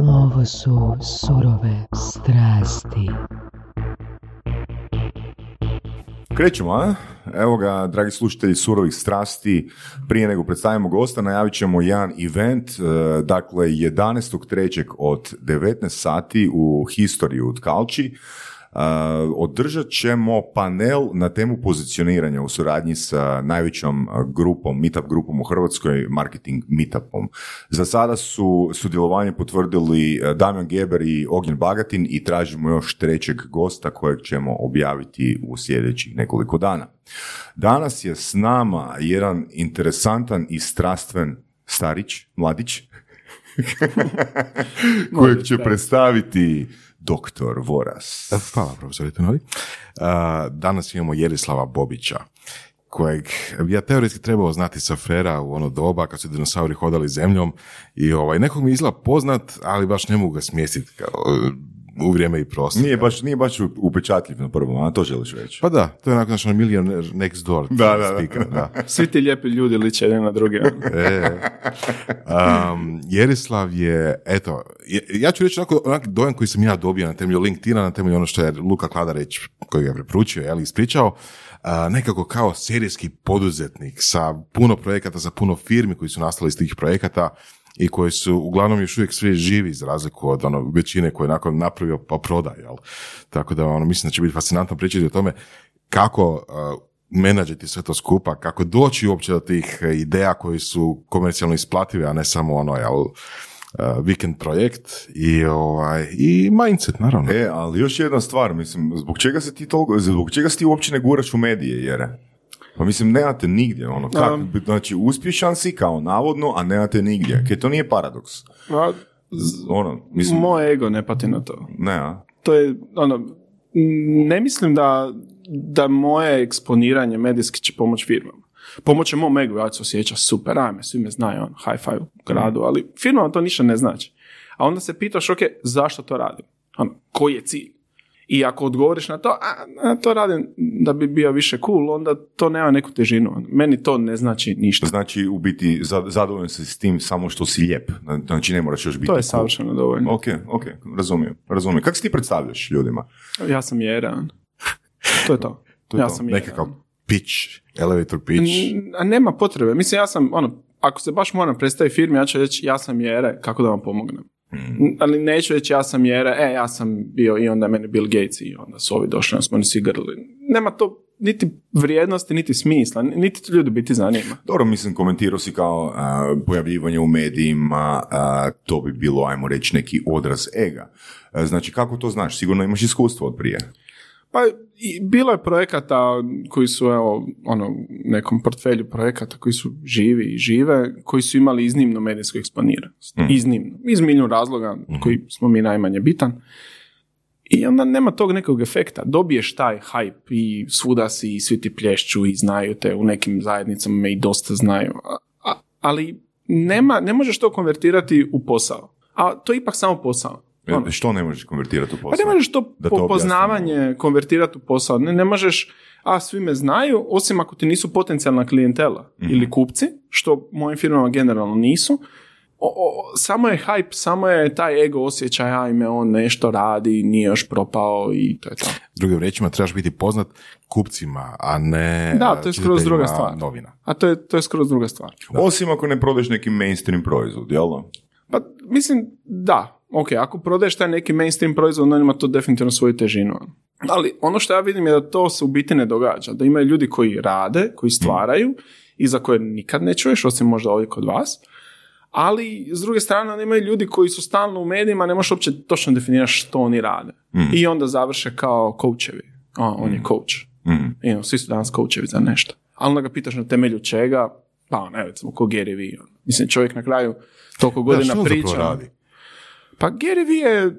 Ovo su surove strasti. Krećemo, a? Evo ga, dragi slušatelji surovih strasti, prije nego predstavimo gosta, najavit ćemo jedan event, e, dakle 11.3. od 19 sati u History u Tkalči. Održat ćemo panel na temu pozicioniranja u suradnji sa najvećom grupom, meetup grupom u Hrvatskoj, marketing meetupom. Za sada su sudjelovanje potvrdili Damjan Geber i Ognjen Bagatin i tražimo još trećeg gosta kojeg ćemo objaviti u sljedećih nekoliko dana. Danas je s nama jedan interesantan i strastven starić, mladić, kojeg će predstaviti doktor Voras. Hvala, profesor Itonovi. Danas imamo Jerislava Bobića, kojeg ja teoretski trebao znati sa Fera u ono doba kad su dinosauri hodali zemljom i ovaj, nekog mi izgleda poznat, ali baš ne mogu ga smjestiti u vrijeme i prostor. Nije baš, nije baš upečatljiv na prvom, a to želiš reći. Pa da, to je onako naš millionaire next door. Da, da, speaker, da. Svi ti lijepi ljudi liče jedan na druge. E, um, Jerislav je, eto, ja ću reći onako, onako dojam koji sam ja dobio na temelju LinkedIna, na temelju ono što je Luka Kladareć, koji je preporučio, je li, ispričao, a, nekako kao serijski poduzetnik sa puno projekata, sa puno firmi koji su nastali iz tih projekata i koji su uglavnom još uvijek svi živi za razliku od ono, većine koje je nakon napravio pa proda, jel? Tako da ono, mislim da će biti fascinantno pričati o tome kako uh, menadžeti sve to skupa, kako doći uopće do tih ideja koji su komercijalno isplative, a ne samo ono, jel, uh, vikend projekt i, ovaj, i mindset, naravno. E, ali još jedna stvar, mislim, zbog čega se ti toliko, zbog čega se ti uopće ne guraš u medije, jere? Pa mislim, nemate nigdje, ono, kak, znači, uspješan si kao navodno, a nemate nigdje. Kaj to nije paradoks. A, Z- Ono, mislim, Moj ego ne pati na to. ne, a? To je, ono, ne mislim da, da moje eksponiranje medijski će pomoći firmama. Pomoće mom egu, ja se osjeća super, ajme, svi me znaju, on, high five u gradu, ali firmama to ništa ne znači. A onda se pitaš, ok, zašto to radim? Ono, koji je cilj? I ako odgovoriš na to, a, a, to radim da bi bio više cool, onda to nema neku težinu. Meni to ne znači ništa. Znači, u biti, za- zadovoljan si s tim samo što si lijep. Znači, ne moraš još biti To je cool. savršeno dovoljno. Ok, ok, razumijem, razumijem. Kako se ti predstavljaš ljudima? Ja sam Jera. To je to. To je ja to. sam. Nekakav pitch, elevator pitch. N- A nema potrebe. Mislim, ja sam, ono, ako se baš moram predstaviti firmi, ja ću reći ja sam Jere, kako da vam pomognem. N- Ali neću reći ja sam Jere, e, ja sam bio i onda meni Bill Gates i onda su ovi došli, onda smo oni svi. Nema to niti vrijednosti, niti smisla, niti to ljudi biti zanima. Dobro, mislim, komentirao si kao a, pojavljivanje u medijima, a, to bi bilo, ajmo reći, neki odraz ega. A, znači, kako to znaš? Sigurno imaš iskustvo od prije. Pa i bilo je projekata koji su evo ono u nekom portfelju projekata koji su živi i žive, koji su imali iznimno medijsku eksponiranost. Iznimno. Iz milijun razloga koji smo mi najmanje bitan. I onda nema tog nekog efekta. Dobiješ taj hype i svuda si i svi ti plješću i znaju te u nekim zajednicama me i dosta znaju. A- ali nema, ne možeš to konvertirati u posao. A to je ipak samo posao. E, Ono. Što ne možeš konvertirati u posao? Pa ne možeš to, Da to poznavanje konvertirati u posao. Ne, ne možeš, a svi me znaju, osim ako ti nisu potencijalna klijentela Mhm. ili kupci, što mojim firmama generalno nisu. O, o, samo je hype, samo je taj ego osjećaj, ajme, on nešto radi, nije još propao i to je to. Drugim riječima, trebaš biti poznat kupcima, a ne Da, to je skroz druga stvar. novina. A to je, to je skroz druga stvar. Osim ako ne prodeš neki mainstream proizvod, jel da? Pa mislim, da. Ok, ako prodaješ taj neki mainstream proizvod, onda ima to definitivno svoju težinu. Ali ono što ja vidim je da to se u biti ne događa. Da imaju ljudi koji rade, koji stvaraju i za koje nikad ne čuješ, osim možda ovdje kod vas. Ali, s druge strane, onda imaju ljudi koji su stalno u medijima, ne možeš uopće točno definirati što oni rade. I onda završe kao coachevi. A, on je coach. Mhm. I ono, svi su danas coachevi za nešto. Ali onda ga pitaš na temelju čega, pa ne recimo, ko Gary Vee. ono. Mislim, čovjek na kraju toliko Da, godina što on zapravo priča. radi? Pa Gary Vee je,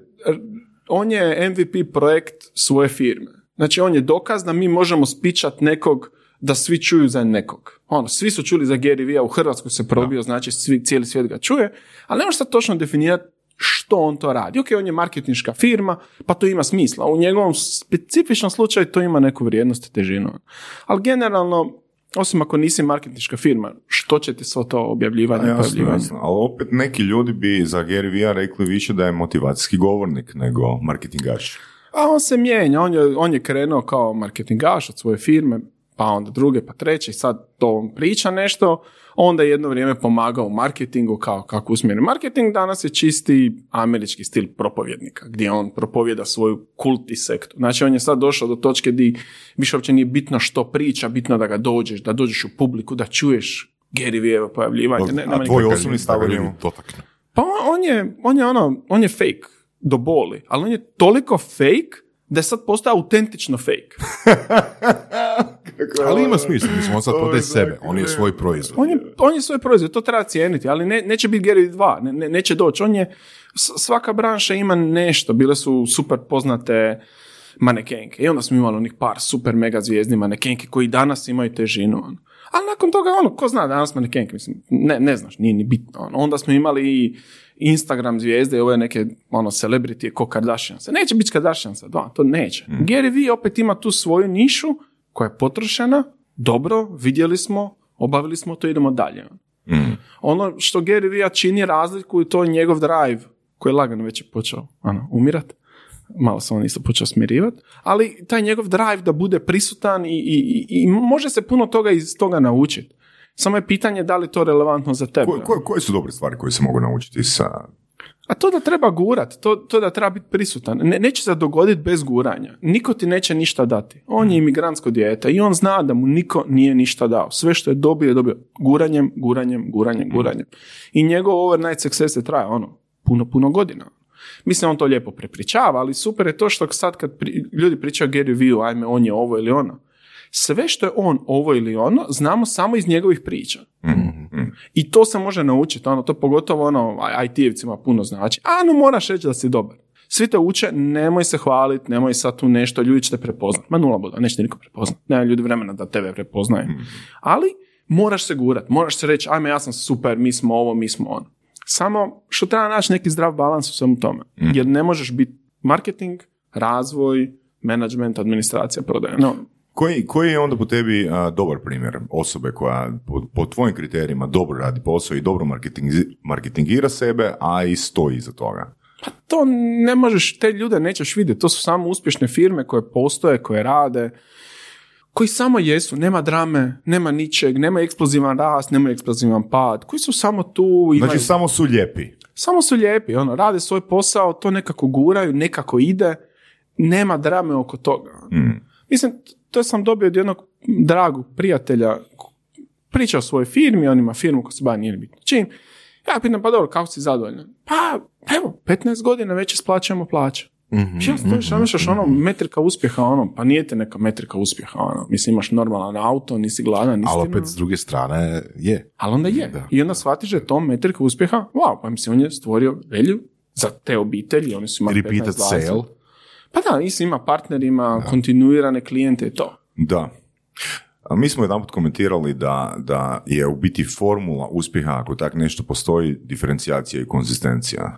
on je MVP projekt svoje firme. Znači on je dokaz da mi možemo spičat nekog da svi čuju za nekog. Ono, svi su čuli za Gary Vee, u Hrvatskoj se probio, znači svi, cijeli svijet ga čuje, ali ne možeš sad točno definirati što on to radi. Ok, on je marketinška firma, pa to ima smisla. U njegovom specifičnom slučaju to ima neku vrijednost i težinu. Ali generalno, Osim ako nisi marketinška firma, što će ti svo to objavljivanje? Jasno, pojavljivanje? jasno. Ali opet neki ljudi bi za Gary Vee rekli više da je motivacijski govornik nego marketingaš. A on se mijenja, on je, on je krenuo kao marketingaš od svoje firme, pa onda druge, pa treće, i sad to on priča nešto, onda je jedno vrijeme pomagao u marketingu, kao kako usmjeri marketing, danas je čisti američki stil propovjednika, gdje on propovjeda svoju kulti sektu. Znači on je sad došao do točke gdje više uopće nije bitno što priča, bitno da ga dođeš, da dođeš u publiku, da čuješ Gary Vee pojavljivanje. Ne, A tvoj osobni stav pa on, on je, on je ono, on je fake do boli, ali on je toliko fake da je sad postao autentično fake. Ali ima smisla, mislim, on sad prodaje sebe, on je svoj proizvod. On je, on je svoj proizvod, to treba cijeniti, ali ne, neće biti Gary 2, ne, ne- neće doći. On je, svaka branša ima nešto, bile su super poznate manekenke i onda smo imali onih par super mega zvijezdni manekenke koji danas imaju težinu. ono. Ali nakon toga, ono, ko zna danas manekenke, mislim, ne, ne znaš, nije ni bitno. ono. Onda smo imali i Instagram zvijezde i ove neke ono, celebrity ko Kardashiansa. Neće biti Kardashiansa, da, to neće. Gary Vee opet ima tu svoju nišu koja je potrošena, dobro, vidjeli smo, obavili smo to, idemo dalje. Mm. Ono što Gary Vee čini razliku i to je njegov drive koji je lagano već je počeo ano, umirat. Malo se on isto počeo smirivati. Ali taj njegov drive da bude prisutan i, i, i, i može se puno toga iz toga naučiti. Samo je pitanje da li to relevantno za tebe. Ko- ko- koje su dobre stvari koje se mogu naučiti sa... A to da treba gurat, to, to da treba biti prisutan. Ne, neće se dogoditi bez guranja. Niko ti neće ništa dati. On je imigrantsko dijete i on zna da mu niko nije ništa dao. Sve što je dobio je dobio guranjem, guranjem, guranjem, guranjem. I njegov overnight success je traje ono, puno, puno godina. Mislim, on to lijepo prepričava, ali super je to što sad kad pri- ljudi pričaju Gary Vee, ajme, on je ovo ili ono. Sve što je on ovo ili ono, znamo samo iz njegovih priča. I to se može naučiti, ono, to pogotovo ono, IT-evcima puno znači. A, no moraš reći da si dobar. Svi te uče, nemoj se hvaliti, nemoj sad tu nešto, ljudi će te prepoznat. Ma nula boda, neće niko prepoznat. Nema ljudi vremena da tebe prepoznaju. Ali moraš se gurat, moraš se reći, ajme ja sam super, mi smo ovo, mi smo ono. Samo što treba naći neki zdrav balans u svemu tome. Jer ne možeš biti marketing, razvoj, management, administracija, prodaja. No, Koji, koji je onda po tebi a, dobar primjer osobe koja po, po tvojim kriterijima dobro radi posao i dobro marketingi- marketingira sebe, a i stoji iza toga? Pa to ne možeš, te ljude nećeš vidjeti. To su samo uspješne firme koje postoje, koje rade, koji samo jesu, nema drame, nema ničeg, nema eksplozivan rast, nema eksplozivan pad, koji su samo tu, imaju, Znači, samo su lijepi. samo su lijepi, ono, rade svoj posao, to nekako guraju, nekako ide, nema drame oko toga. Mm. Mislim, to sam dobio od jednog dragog prijatelja, priča o svojoj firmi, on ima firmu koja se bavi, nije ni bitno čim. Ja pitam, pa dobro, kako si zadovoljan? Pa, evo, 15 godina već isplaćujemo plaće. Mhm, Ja stojiš, mm misliš, ono, metrika uspjeha, ono, pa nije te neka metrika uspjeha, ono, mislim, imaš normalan auto, nisi gladan, nisi Ali opet s druge strane je. ali onda je. Da. I onda shvatiš da je to metrika uspjeha, wow, pa mislim, on je stvorio velju za te obitelji, oni su imali Repeated 15, 20. sale. Pa da, isto ima partnerima, kontinuirane klijente i to. Da. A mi smo jedanput komentirali da, da je u biti formula uspjeha, ako tak nešto postoji, diferencijacija i konzistencija.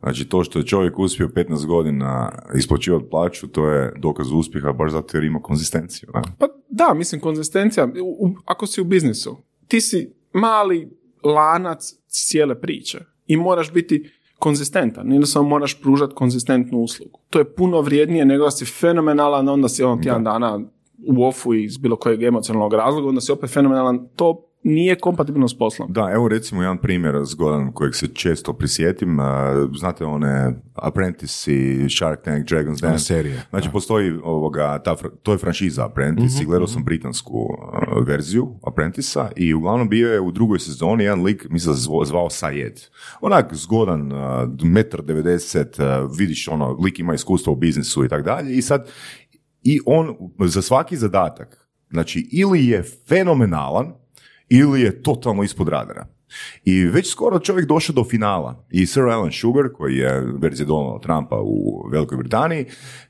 Znači to što je čovjek uspio 15 godina isplaćivati plaću, to je dokaz uspjeha baš zato jer ima konzistenciju. Da? Pa da, mislim, konzistencija, u- u- ako si u biznisu, ti si mali lanac cijele priče i moraš biti konzistentan ili samo moraš pružati konzistentnu uslugu. To je puno vrijednije nego da si fenomenalan, onda si on tjedan dana u ofu iz bilo kojeg emocionalnog razloga, onda si opet fenomenalan. To nije kompatibilno s poslom. Da, evo recimo jedan primjer zgodan kojeg se često prisjetim. Znate one Apprentice i Shark Tank, Dragon's Dance. serije, Znači postoji ovoga, ta, to je franšiza Apprentice i gledao sam britansku verziju Apprentice-a i uglavnom bio je u drugoj sezoni jedan lik, mislim da zvao Sayed. Onak zgodan, metar 90, a, vidiš ono, lik ima iskustva u biznisu i tako dalje i sad i on za svaki zadatak, znači ili je fenomenalan ili je totalno ispod radara. I već skoro čovjek došao do finala. I Sir Alan Sugar, koji je verzija Donalda Trumpa u Velikoj Britaniji,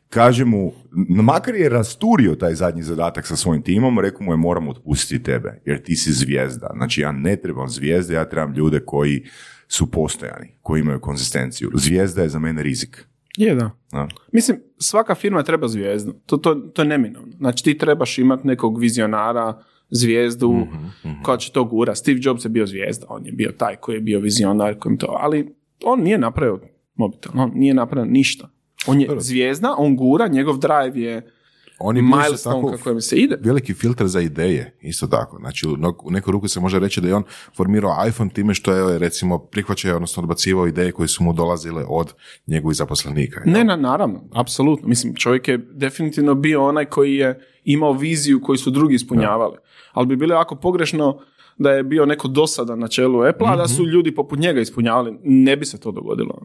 kaže mu, makar je rasturio taj zadnji zadatak sa svojim timom, rekao mu je moram otpustiti tebe, jer ti si zvijezda. Znači ja ne trebam zvijezde, ja trebam ljude koji su postojani, koji imaju konzistenciju. Zvijezda je za mene rizik. Je, da. Da. Mislim, svaka firma treba zvijezdu. To, to, to je neminovno. Znači, ti trebaš imati nekog vizionara, zvijezdu Mhm, koja će to gura. Steve Jobs je bio zvijezda, on je bio taj koji je bio vizionar, kojim to, ali on nije napravio mobitel, on nije napravio ništa. On je zvijezda, on gura, njegov drive je On je bio isto milestone tako kako se ide. veliki filter za ideje, isto tako. Znači, u neku ruku se može reći da je on formirao iPhone time što je, recimo, prihvaćao, odnosno odbacivao ideje koje su mu dolazile od njegovih zaposlenika. Ne, na, naravno, apsolutno. Mislim, čovjek je definitivno bio onaj koji je imao viziju koju su drugi ispunjavali. Ali bi bilo jako pogrešno da je bio neko dosadan na čelu Apple, a da su ljudi poput njega ispunjavali. Ne bi se to dogodilo.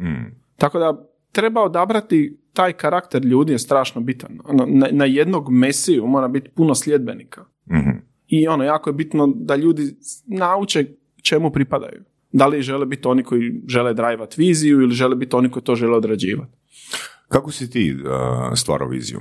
Tako da treba odabrati taj karakter ljudi je strašno bitan. Ono, na, na jednog mesiju mora biti puno sljedbenika. Mhm. I ono, jako je bitno da ljudi nauče čemu pripadaju. Da li žele biti oni koji žele drajvat viziju ili žele biti oni koji to žele odrađivati. Kako si ti uh, stvarao viziju?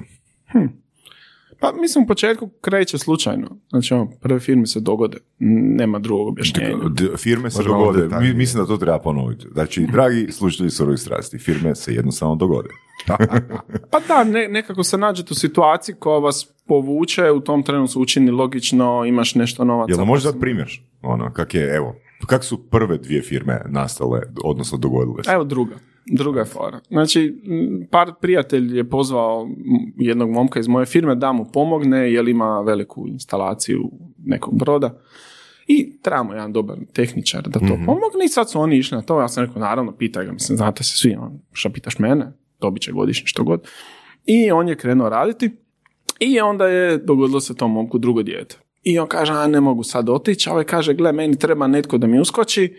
Pa mislim u početku kreće slučajno. Znači ono, prve firme se dogode. Nema drugog objašnjenja. D- firme se dogode. Mi- mislim da to treba ponoviti. Znači, dragi slušatelji surovih strasti, firme se jednostavno dogode. Pa da, ne, nekako se nađete u situaciji koja vas povuče, u tom trenu se učini logično, imaš nešto novaca. Jel možeš dati primjer? Ono, kak je, evo, kak su prve dvije firme nastale, odnosno dogodile se? Evo druga. Druga je fora. Znači, par prijatelj je pozvao jednog momka iz moje firme da mu pomogne jer ima veliku instalaciju nekog broda i trebamo jedan dobar tehničar da to pomogne i sad su oni išli na to. Ja sam rekao, naravno, pitaj ga, mislim, znate se svi, on, šta pitaš mene, dobit će godišnje što god. I on je krenuo raditi i onda je dogodilo se tom momku drugo dijete. I on kaže, a ne mogu sad otići, a ovaj kaže, gle, meni treba netko da mi uskoči,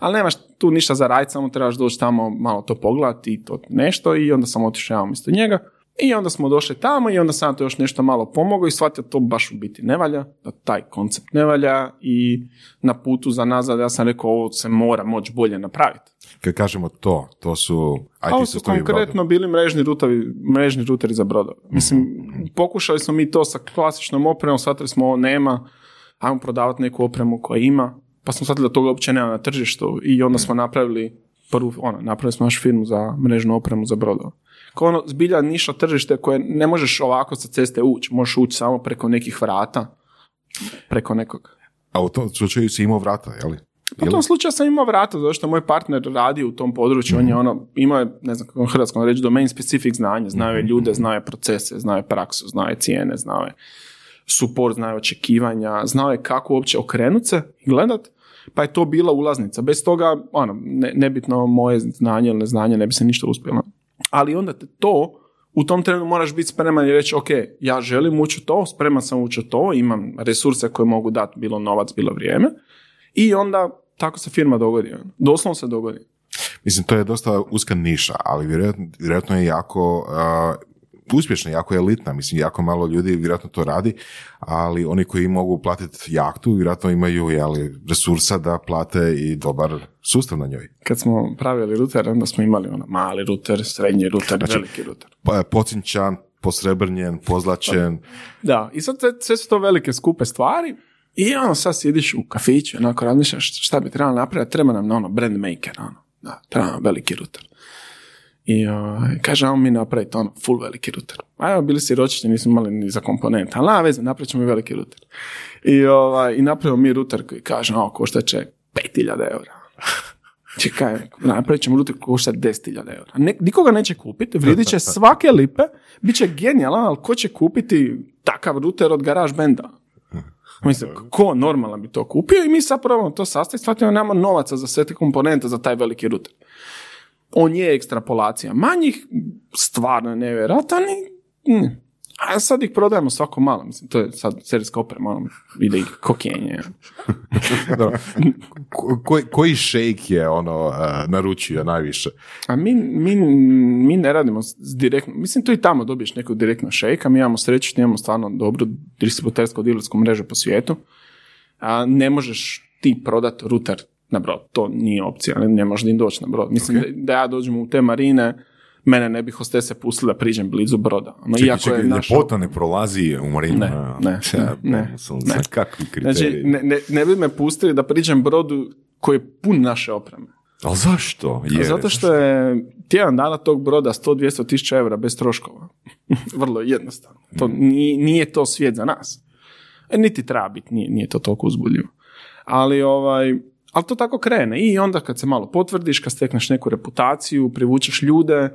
ali nemaš tu ništa za raditi, samo trebaš doći tamo malo to pogledati i to nešto i onda sam otišao ja umjesto njega. I onda smo došli tamo i onda sam to još nešto malo pomogao i shvatio to baš u biti ne valja, da taj koncept ne valja i na putu za nazad ja sam rekao ovo se mora moći bolje napraviti. Kad kažemo to, to su A ovo IT su konkretno bili mrežni rutovi, mrežni ruteri za brodove. Mislim, pokušali smo mi to sa klasičnom opremom, shvatili smo ovo nema, ajmo prodavati neku opremu koja ima, pa smo shvatili da toga uopće nema na tržištu i onda smo napravili prvu, ono, napravili smo našu firmu za mrežnu opremu za brodove. Kao ono, zbilja niša tržište koje ne možeš ovako sa ceste ući, možeš ući samo preko nekih vrata, preko nekog. A u tom slučaju si imao vrata, je li? Pa u tom slučaju sam imao vrata, zato što moj partner radi u tom području, on je ono, imao je, ne znam kako hrvatskom reći, domain specific znanje, znao je ljude, znao je procese, znao je praksu, znao je cijene, znao je support, znao je očekivanja, znao je kako uopće okrenut se i gledat, pa je to bila ulaznica. Bez toga, ono, ne, nebitno moje znanje ili neznanje, ne bi se ništa uspjelo. Ali onda te to, u tom trenu moraš biti spreman i reći, ok, ja želim ući to, spreman sam ući to, imam resurse koje mogu dati, bilo novac, bilo vrijeme, i onda tako se firma dogodi. ono. Doslovno se dogodi. Mislim, to je dosta uska niša, ali vjerojatno, vjerojatno je jako uh, uspješna, jako je elitna. Mislim, jako malo ljudi vjerojatno to radi, ali oni koji mogu platiti jahtu, vjerojatno imaju jeli, resursa da plate i dobar sustav na njoj. Kad smo pravili ruter, onda smo imali ono mali ruter, srednji ruter, veliki ruter. Pa, pocinčan, posrebrnjen, pozlačen. Da, i sad sve, sve su to velike skupe stvari i ono sad sjediš u kafiću, onako razmišljaš šta bi trebalo napraviti, treba nam ono brand maker, ono, da, treba nam veliki ruter. I ovaj, kaže, ajmo mi napraviti ono, full veliki ruter. A evo, bili si ročići, nismo imali ni za komponente, ali na veze, napravit ćemo i veliki ruter. I, ovaj, i napravimo mi ruter koji kaže, o, košta će 5000 eura. Čekaj, napravit ćemo ruter koji košta 10.000 eura. Ne, nikoga neće kupiti, vrijedit će svake lipe, bit će genijalan, ali ko će kupiti takav ruter od garage benda? Mislim, ko normalan bi to kupio i mi sad probamo to sastaviti, shvatimo nema novaca za sve te komponente za taj veliki ruter. On je ekstrapolacija manjih, stvarno je nevjerojatan i mm. a sad ih prodajemo svako malo, mislim, to je sad serijska oprema, ono, ide ih kokenje. Koji, koji šejk je ono uh, naručio najviše? A mi, mi, mi ne radimo direktno, mislim tu i tamo dobiješ neku direktno šejka, mi imamo sreću imamo stvarno dobru distributersku dilersku mrežu po svijetu, a ne možeš ti prodat ruter na brod, to nije opcija, ne, ne možeš ni doći na brod. Mislim da, da ja dođem u te marine, mene ne bi hostese pustili da priđem blizu broda. No, Čekaj, iako čekaj, je naš... ljepota ne prolazi u marinu. Ne, ne, Ja, ne, sunce, ne. Kakvi. Znači, ne, ne, ne bi me pustili da priđem brodu koji je pun naše opreme. Ali zašto? Jer, Zato što je tjedan dana tog broda 100-200 tisuća eura bez troškova. Vrlo jednostavno. To nije, nije to svijet za nas. E, niti treba biti, nije, nije to toliko uzbudljivo. Ali, ovaj, ali to tako krene i onda kad se malo potvrdiš, kad stekneš neku reputaciju, privučeš ljude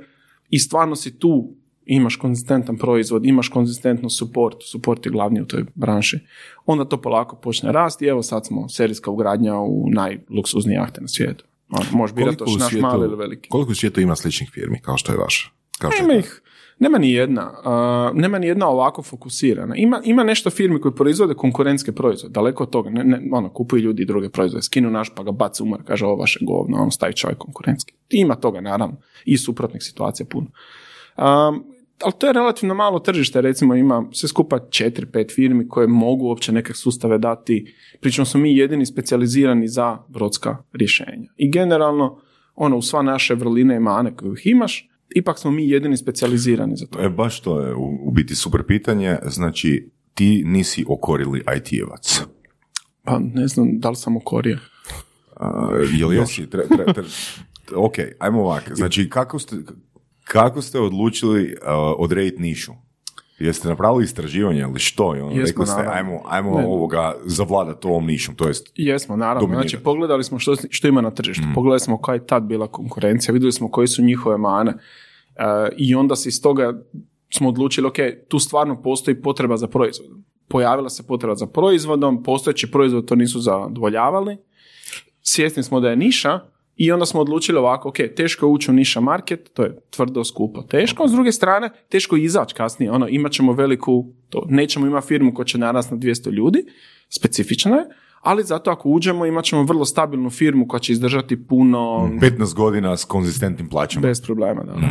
i stvarno si tu, imaš konzistentan proizvod, imaš konzistentno support, support je glavni u toj branši, onda to polako počne rasti i evo sad smo serijska ugradnja u najluksuznije jahte na svijetu. Ono, možeš birati naš mali ili veliki. Koliko u svijetu ima sličnih firmi kao što je vaša? Kao što Nema ih, nema ni jedna, uh, nema ni jedna ovako fokusirana. Ima, ima nešto firmi koji proizvode konkurentske proizvode, daleko od toga. Ne, ne, ono, kupuju ljudi druge proizvode, skinu naš pa ga baci umar, kaže ovo vaše govno, ono stavi čovjek konkurentski. Ima toga, naravno, i suprotnih situacija puno. Um, ali to je relativno malo tržište, recimo ima sve skupa 4-5 firmi koje mogu uopće neke sustave dati, pričom smo mi jedini specijalizirani za brodska rješenja. I generalno, ono, u sva naše vrline i mane koje ih imaš, ipak smo mi jedini specijalizirani za to. E, baš to je u, u biti super pitanje. Znači, ti nisi okorili IT-evac. Pa ne znam da li sam ukorio. A, jel jesi? Tre, tre, tre- ok, ajmo ovako. Znači, kako ste, kako ste odlučili a, odrediti nišu? Jeste napravili istraživanje ili što? I ono, Jesmo, rekli ste, naravno. ajmo, ajmo Ne. ovoga zavladati ovom nišom, to jest Jesmo, naravno. Dominirati. Znači, pogledali smo što, što ima na tržištu. Pogledali smo koja je tad bila konkurencija, vidjeli smo koje su njihove mane. E, I onda se iz toga smo odlučili, ok, tu stvarno postoji potreba za proizvodom. Pojavila se potreba za proizvodom, postojeći proizvod to nisu zadovoljavali. Svjesni smo da je niša i onda smo odlučili ovako, ok, teško je ući u niša market, to je tvrdo, skupo, teško. S druge strane, teško je izaći kasnije. Ono, imat ćemo veliku, to, nećemo imati firmu koja će narasti na 200 ljudi, specifično je, ali zato ako uđemo imat ćemo vrlo stabilnu firmu koja će izdržati puno 15 godina s konzistentnim plaćama. bez problema. Da, da.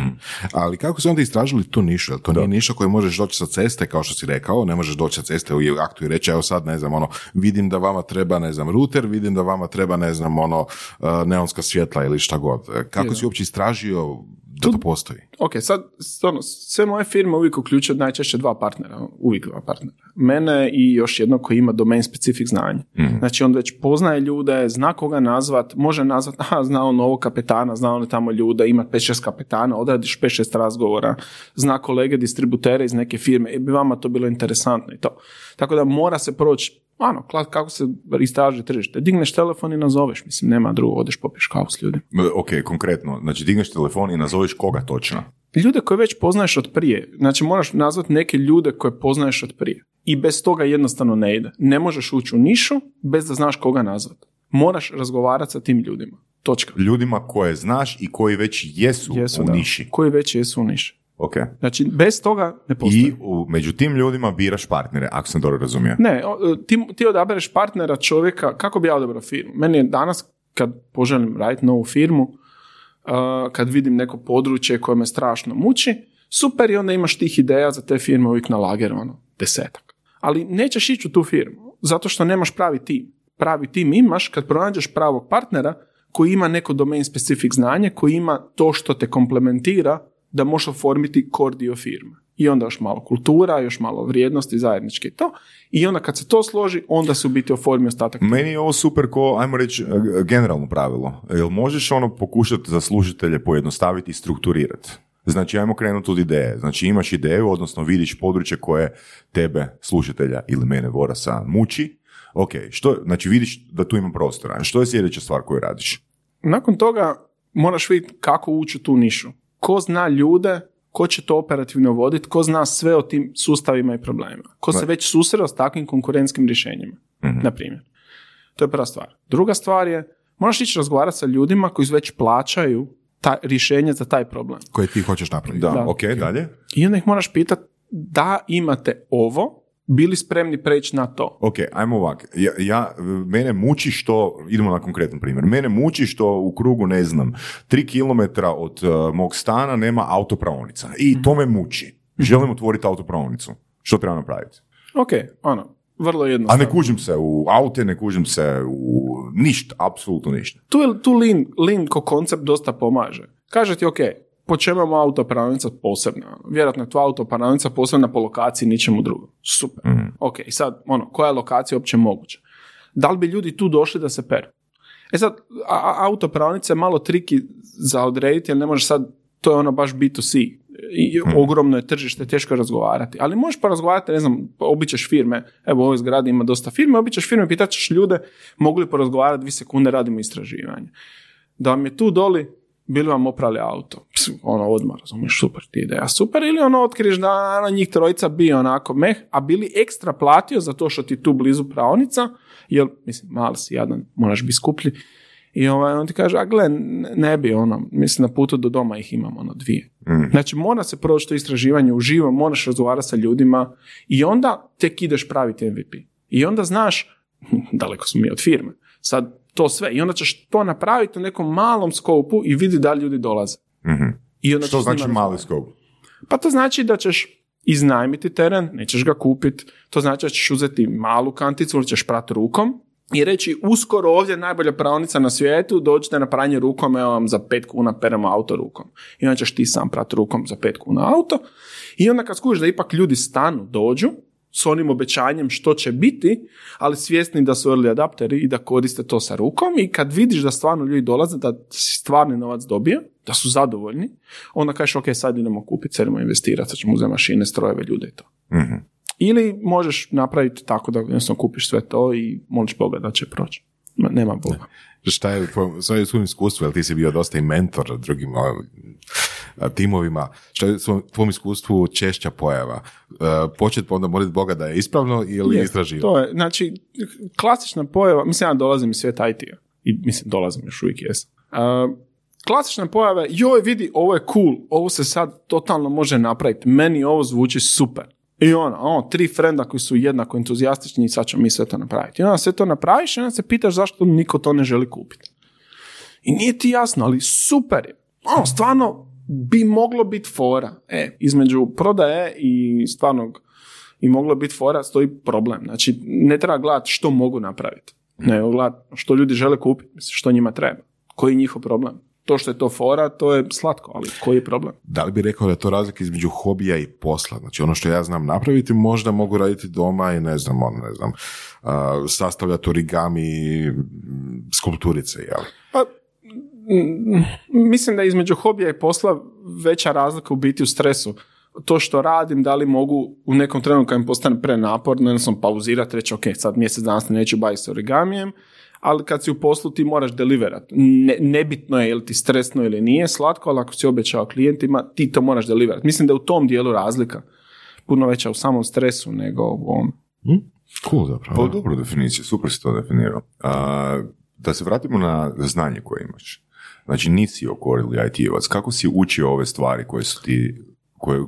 Ali kako ste onda istražili tu nišu? Jel to nije niša koju možeš doći sa ceste, kao što si rekao, ne možeš doći sa ceste u aktu i reći, evo sad, ne znam, ono, vidim da vama treba, ne znam, router, vidim da vama treba, ne znam, ono, uh, neonska svjetla ili šta god. Kako Je, si uopće istražio da to postoji? Ok, sad, stvarno, sve moje firme uvijek uključuju najčešće dva partnera, uvijek dva partnera. Mene i još jedno koji ima domain specific znanje. Znači, on već poznaje ljude, zna koga nazvat, može nazvat, aha, zna on novog kapetana, zna on tamo ljude, ima 5-6 kapetana, odradiš 5-6 razgovora, zna kolege distributere iz neke firme, i bi vama to bilo interesantno i to. Tako da mora se proći, ano, kla- kako se istraži tržište. Digneš telefon i nazoveš, mislim, nema drugo, odeš popiješ kavu s ljudima. Ok, konkretno, znači digneš telefon i nazoveš koga točno. Ljude koje već poznaješ od prije. Znači moraš nazvati neke ljude koje poznaješ od prije. I bez toga jednostavno ne ide. Ne možeš ući u nišu bez da znaš koga nazvati. Moraš razgovarati sa tim ljudima. Točka. Ljudima koje znaš i koji već jesu, Jesu, u da. niši. Koji već jesu u niši. Ok. Znači, bez toga ne postoji. I u, među tim ljudima biraš partnere, ako sam dobro razumio. Ne, o, ti, ti odabereš partnera čovjeka, kako bi ja odabrao firmu? Meni je danas, kad poželim raditi novu firmu, uh, kad vidim neko područje koje me strašno muči, super i onda imaš tih ideja za te firme uvijek na lageru, ono, desetak. Ali nećeš ići u tu firmu, zato što nemaš pravi tim. Pravi tim imaš kad pronađeš pravog partnera koji ima neko domain specific znanje, koji ima to što te komplementira da možeš oformiti core dio firme. I onda još malo kultura, još malo vrijednosti zajednički to. I onda kad se to složi, onda se u biti oformi ostatak. Meni je ovo super ko, ajmo reći, e, generalno pravilo. Jel možeš ono pokušati za slušatelje pojednostaviti i strukturirati? Znači, ajmo krenuti od ideje. Znači, imaš ideju, odnosno vidiš područje koje tebe, slušatelja ili mene, Vorasa, muči. Ok, što, znači vidiš da tu ima prostora. Što je sljedeća stvar koju radiš? Nakon toga moraš vidjeti kako ući u tu nišu. Ko zna ljude, ko će to operativno voditi, ko zna sve o tim sustavima i problemima. Ko se već susreo s takvim konkurentskim rješenjima, na primjer. To je prva stvar. Druga stvar je, moraš ići razgovarati sa ljudima koji već plaćaju ta, rješenje za taj problem. Koje ti hoćeš napraviti? Da, Da. ok, dalje. I onda ih moraš pitati da imate ovo, bili spremni preći na to. Ok, ajmo ovak. Ja, ja, mene muči što, idemo na konkretan primjer, mene muči što u krugu, ne znam, tri kilometra od uh, mog stana nema autopravnica. I to me muči. Želim otvoriti autopravnicu. Što treba napraviti? Ok, ono, vrlo A jednostavno. ne kužim se u aute, ne kužim se u ništa, apsolutno ništa. tu, je- tu lean, lean ko koncept dosta pomaže. Kaže ti, ok, po čemu je posebna? Vjerojatno je tvoja autopravnica posebna po lokaciji, ničemu drugom. Super. Ok, i sad, ono, koja je lokacija uopće moguća? Da li bi ljudi tu došli da se peru? E sad, a, a- autopravnica je malo triki za odrediti, jer ne može sad, to je ono baš B2C. i ogromno je tržište, teško je razgovarati. Ali možeš porazgovarati, ne znam, običeš firme, evo u ovoj zgradi ima dosta firme, običeš firme, pitat ćeš ljude, mogu li porazgovarati dvije sekunde, radimo istraživanje. Da vam je tu doli, bili vam oprali auto. Pss, ono, odmah, razumiješ, super ti ideja, super. Ili ono, otkriješ da na njih trojica bi onako meh, a bili ekstra platio za to što ti tu blizu praonica, jer, mislim, mali si jadan, moraš biti skuplji. I ovaj, on ti kaže, a gle, ne bi ono, mislim na putu do doma ih imamo ono dvije. Znači mora se proći to istraživanje uživo, moraš razgovarati sa ljudima i onda tek ideš praviti MVP. I onda znaš, daleko smo mi od firme, sad to sve. I onda ćeš to napraviti u nekom malom skopu i vidi da li ljudi dolaze. I onda Što znači mali skop? Pa to znači da ćeš iznajmiti teren, nećeš ga kupiti, to znači da ćeš uzeti malu kanticu ili ćeš prati rukom i reći uskoro ovdje je najbolja pravnica na svijetu, dođite na pranje rukom, evo vam za pet kuna peremo auto rukom. I onda ćeš ti sam prati rukom za pet kuna auto. I onda kad skužiš da ipak ljudi stanu, dođu, s onim obećanjem što će biti, ali svjesni da su early adapteri i da koriste to sa rukom i kad vidiš da stvarno ljudi dolaze, da si stvarni novac dobio, da su zadovoljni, onda kažeš ok, sad idemo kupiti, sad idemo investirati, sad ćemo uzeti mašine, strojeve, ljude i to. Mhm. Ili možeš napraviti tako da jednostavno kupiš sve to i moliš Boga da će proći. Ma, Nema Boga. Šta je, tvoj- šta je u svom iskustvu, jer ti si bio dosta i mentor drugim a, timovima, šta je u tvom iskustvu češća pojava? E, počet pa onda moliti Boga da je ispravno ili Je, istraživati? To je, znači, klasična pojava, mislim ja dolazim iz svijeta IT-a i mislim dolazim još uvijek jesam. Uh, klasična pojava, je, joj vidi, ovo je cool, ovo se sad totalno može napraviti, meni ovo zvuči super. I ono, ono, tri frenda koji su jednako entuzijastični i sad ćemo mi sve to napraviti. I onda sve to napraviš i onda se pitaš zašto niko to ne želi kupiti. I nije ti jasno, ali super je. Ono, stvarno bi moglo biti fora. E, između prodaje i stvarnog i moglo biti fora, stoji problem. Znači, ne treba gledati što mogu napraviti. Nego gledati što ljudi žele kupiti, što njima treba. Koji je njihov problem. To što je to fora, to je slatko, ali koji je problem? Da li bi rekao da je to razlika između hobija i posla? Znači ono što ja znam napraviti možda mogu raditi doma i ne znam, ono, ne znam, a, sastavljati origami skulpturice, jel? Pa, mislim da je između hobija i posla veća razlika u biti u stresu. To što radim, da li mogu u nekom trenutku kad mi postane prenaporno, jednostavno pauzirati, reći ok, sad mjesec dana se neću baviti s origamijem, ali kad si u poslu ti moraš deliverat. Ne, nebitno je je li ti stresno ili nije slatko, ali ako si obećao klijentima, ti to moraš deliverat. Mislim da je u tom dijelu razlika puno veća u samom stresu nego u ovom. Cool zapravo. Pa dobro definicija, super si to definirao. A, da se vratimo na znanje koje imaš. Znači nisi okorili IT-evac. Kako si učio ove stvari koje su ti,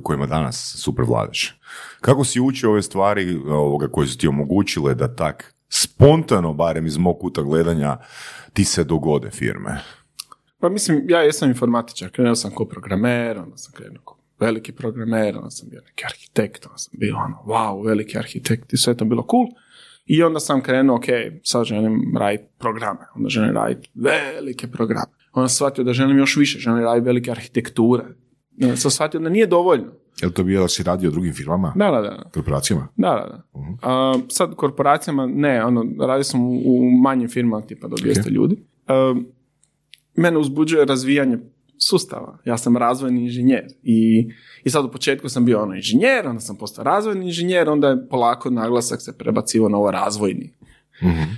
kojima danas super vladaš? Kako si učio ove stvari ovoga, koje su ti omogućile da tak spontano, barem iz mog kuta gledanja, ti se dogode firme? Pa mislim, ja jesam informatičar, krenuo sam kao programer, onda sam krenuo kao veliki programer, onda sam bio neki arhitekt, onda sam bio ono, wow, veliki arhitekt i sve to bilo cool. I onda sam krenuo, ok, sad želim raditi programe, onda želim raditi velike programe. Onda sam shvatio da želim još više, želim raditi velike arhitekture. Onda sam shvatio da nije dovoljno. Je li to bilo da si radio drugim firmama? Da, da, da. Korporacijama? Da, da, da. A, sad korporacijama, ne, ono, radio sam u, u manjim firmama, tipa do 200 ljudi. A, mene uzbuđuje razvijanje sustava. Ja sam razvojni inženjer i, i sad u početku sam bio ono inženjer, onda sam postao razvojni inženjer, onda je polako naglasak se prebacivo na ovo razvojni.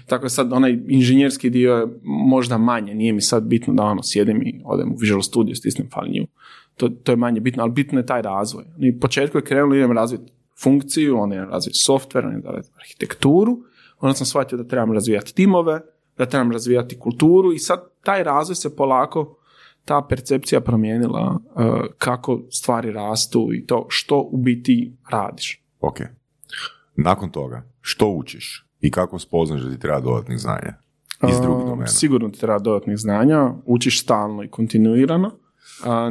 Tako je sad onaj inženjerski dio je možda manje, nije mi sad bitno da ono sjedim i odem u Visual Studio, stisnem file new. To, to je manje bitno, ali bitno je taj razvoj. I početku je krenulo idem razviti funkciju, onda idem razviti software, onda idem razviti arhitekturu, onda sam shvatio da trebam razvijati timove, da trebam razvijati kulturu i sad taj razvoj se polako ta percepcija promijenila uh, kako stvari rastu i to što u biti radiš. Ok. Nakon toga, što učiš i kako spoznaš da ti treba dodatnih znanja iz drugih domena? Sigurno ti treba dodatnih znanja, učiš stalno i kontinuirano.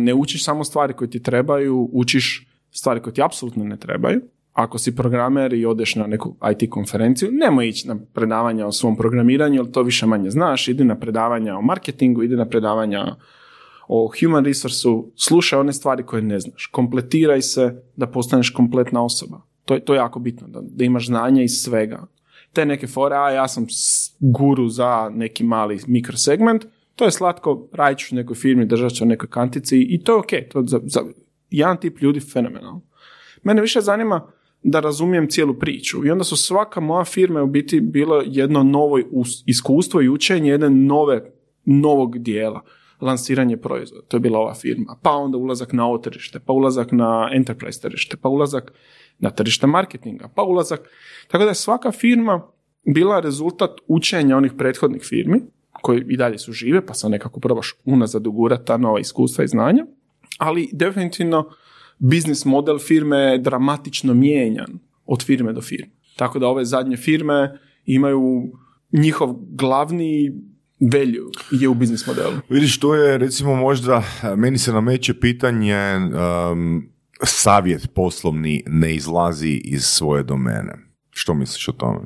Ne učiš samo stvari koje ti trebaju, učiš stvari koje ti apsolutno ne trebaju. Ako si programer i odeš na neku IT konferenciju, nemoj ići na predavanja o svom programiranju, jer to više manje znaš. Idi na predavanja o marketingu, idi na predavanja o human resourceu, slušaj one stvari koje ne znaš. Kompletiraj se da postaneš kompletna osoba. To je, to je jako bitno, da, da imaš znanje iz svega. Te neke fore, a ja sam guru za neki mali mikrosegment, to je slatko, radit ću u nekoj firmi, držat ću u nekoj kantici i to je ok. To za, za, jedan tip ljudi fenomenalno. Mene više zanima da razumijem cijelu priču. I onda su svaka moja firma u biti bilo jedno novo us- iskustvo i učenje jedne nove, novog dijela lansiranje proizvoda. To je bila ova firma. Pa onda ulazak na ovo tržište, pa ulazak na enterprise tržište, pa ulazak na tržište marketinga, pa ulazak... Tako da je svaka firma bila rezultat učenja onih prethodnih firmi, koji i dalje su žive, pa sam nekako probaš unazad ugurati ta nova iskustva i znanja, ali definitivno biznis model firme je dramatično mijenjan od firme do firme. Tako da ove zadnje firme imaju njihov glavni value je u biznis modelu. Vidiš, to je recimo možda, meni se nameće pitanje, um, savjet poslovni ne izlazi iz svoje domene. Što misliš o tome?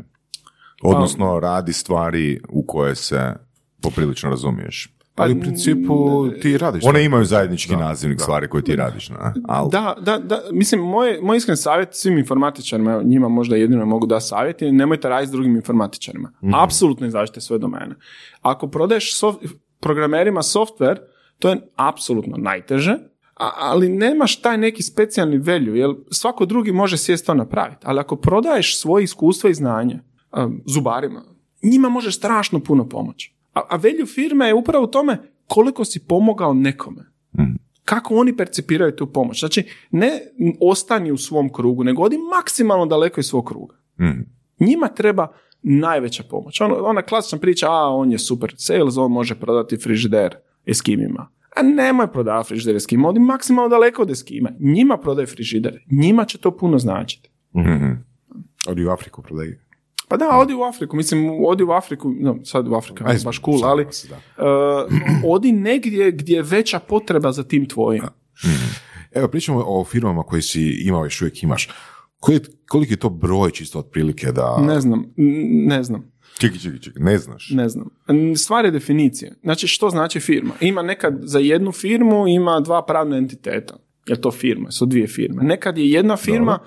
Odnosno, radi stvari u koje se poprilično razumiješ. Ali u principu ti radiš. One imaju zajednički Da, nazivnik da. stvari koje ti radiš. Na, ali, Da, da, da, mislim, moj, moj iskren savjet svim informatičarima, njima možda jedino mogu da savjet je nemojte raditi s drugim informatičarima. Apsolutno izađite svoje domene. Ako prodaješ soft, programerima software, to je apsolutno najteže, a- ali nemaš taj neki specijalni value, jer svako drugi može sjest to napraviti. Ali ako prodaješ svoje iskustvo i znanje a, zubarima, njima može strašno puno pomoći. A, a value firme je upravo u tome koliko si pomogao nekome kako oni percipiraju tu pomoć. Znači, ne ostani u svom krugu, nego odi maksimalno daleko iz svog kruga. Mhm. Njima treba najveća pomoć. Ono, ona klasična priča, a on je super sales, on može prodati frižider eskimima. A nemoj prodavati frižider eskima, odi maksimalno daleko od eskima. Njima prodaj frižider. Njima će to puno značiti. Mhm. Odi u Afriku prodaju. Pa da, odi u Afriku. Mislim, odi u Afriku, no, sad u Afriku Aj, baš cool, ali vas, da. uh, odi negdje gdje je veća potreba za tim tvojim. Evo, pričamo o firmama koje si imao, još uvijek imaš. Koji, koliki je to broj čisto otprilike da... Ne znam, ne znam. Čekaj, čekaj, čekaj, ne znaš. Ne znam. Stvar je definicije. Znači, što znači firma? Ima nekad za jednu firmu ima dva pravna entiteta. Je to firma? Su dvije firme. Nekad je jedna firma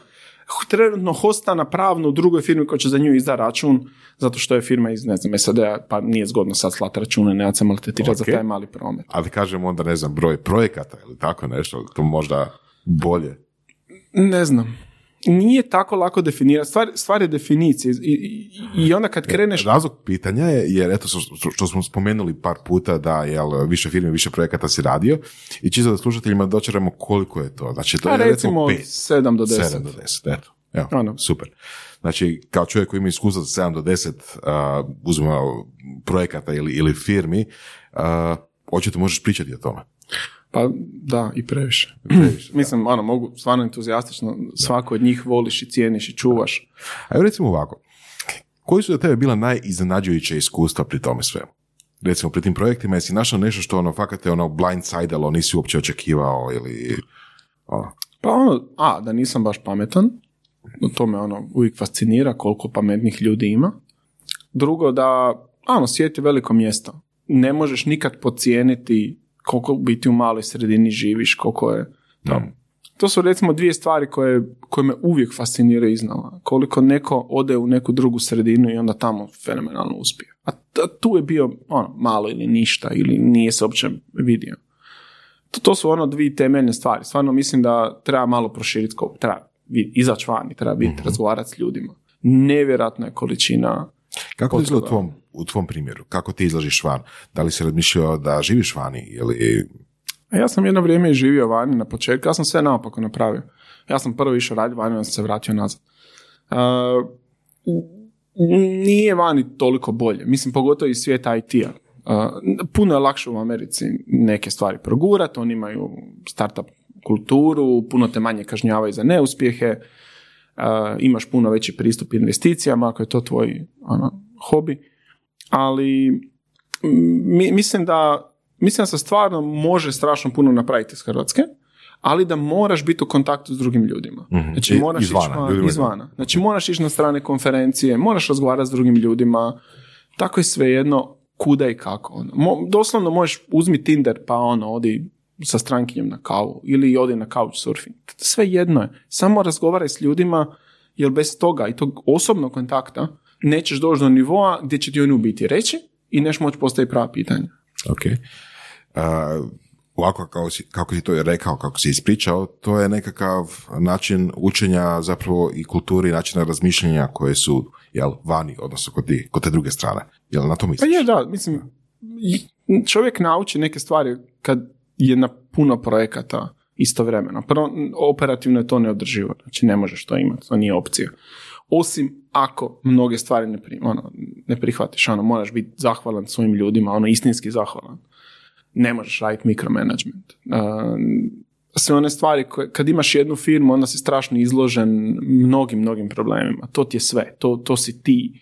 trenutno hosta na pravnu u drugoj firmi koja će za nju izda račun zato što je firma iz, ne znam, SAD-a, pa nije zgodno sad slati račune, nema se maltretirati Ok. za taj mali promet. Ali kažem onda, ne znam, broj projekata ili tako nešto, to možda bolje. Ne znam. Nije tako lako definirati. Stvar, stvar je definicije. I, i, onda kad kreneš... Razlog pitanja je, jer eto što, što smo spomenuli par puta da jel, više firme, više projekata si radio i čisto da slušateljima dočaramo koliko je to. Znači, to Pa je recimo pet. 7 do 10. 7 do 10, eto. Evo, Ono. super. Znači, kao čovjek koji ima iskustva za 7 do 10 uh, uzmemo projekata ili, ili firmi, uh, očito možeš pričati o tome. Pa da, i previše. Previše, da. Mislim, ono, mogu stvarno entuzijastično, svako od njih voliš i cijeniš i čuvaš. A evo recimo ovako, koji su za tebe bila najiznenađujuća iskustva pri tome svemu? Recimo, pri tim projektima, jesi našao nešto što ono, fakat je ono blindsidalo, nisi uopće očekivao ili... Ono, Pa ono, a, da nisam baš pametan, to me ono uvijek fascinira koliko pametnih ljudi ima. Drugo da, ano, svijet je veliko mjesto. Ne možeš nikad pocijeniti koliko u biti u maloj sredini živiš, koliko je tamo. To su recimo dvije stvari koje, koje me uvijek fasciniraju iznova. Koliko neko ode u neku drugu sredinu i onda tamo fenomenalno uspije. A t- tu je bio ono, malo ili ništa ili nije se uopće vidio. To, to su ono dvije temeljne stvari. Stvarno mislim da treba malo proširiti treba izaći van i treba biti, razgovarati s ljudima. Nevjerojatna je količina kako to izgleda u tvom, u tvom primjeru? Kako ti izlaziš van? Da li si razmišljao da živiš vani ili... A ja sam jedno vrijeme i živio vani na početku, ja sam sve naopako napravio. Ja sam prvo išao raditi vani, onda sam se vratio nazad. Uh, nije vani toliko bolje, mislim pogotovo iz svijeta IT-a. Uh, puno je lakše u Americi neke stvari progurati, oni imaju startup kulturu, puno te manje kažnjavaju za neuspjehe, uh, imaš puno veći pristup investicijama ako je to tvoj ono, hobi, ali mi, mislim da mislim da se stvarno može strašno puno napraviti iz Hrvatske, ali da moraš biti u kontaktu s drugim ljudima. Znači I- moraš izvana, ići izvana. Znači moraš ići na strane konferencije, moraš razgovarati s drugim ljudima, tako je svejedno kuda i kako. Ono. Mo- doslovno možeš uzmi Tinder pa ono, odi sa strankinjem na kavu ili odi na couchsurfing. Sve jedno je. Samo razgovaraj s ljudima jer bez toga i tog osobnog kontakta nećeš doći do nivoa gdje će ti oni u biti reći i neš moći postaviti prava pitanja. Ok. Uh, ovako kako si, kako si to rekao, kako si ispričao, to je nekakav način učenja zapravo i kulturi, načina razmišljanja koje su jel, vani, odnosno kod, ti, kod te druge strane. Jel na to Pa misliš? je, da, mislim, čovjek nauči neke stvari kad je na puno projekata istovremeno. Prvo, operativno je to neodrživo, znači ne možeš to imati, to nije opcija. Osim ako mnoge stvari ne, pri, ono, ne prihvatiš, ono, moraš biti zahvalan svojim ljudima, ono, istinski zahvalan. Ne možeš raditi mikromanagement. Uh, sve one stvari koje, kad imaš jednu firmu, onda si strašno izložen mnogim, mnogim problemima. To ti je sve, to, to si ti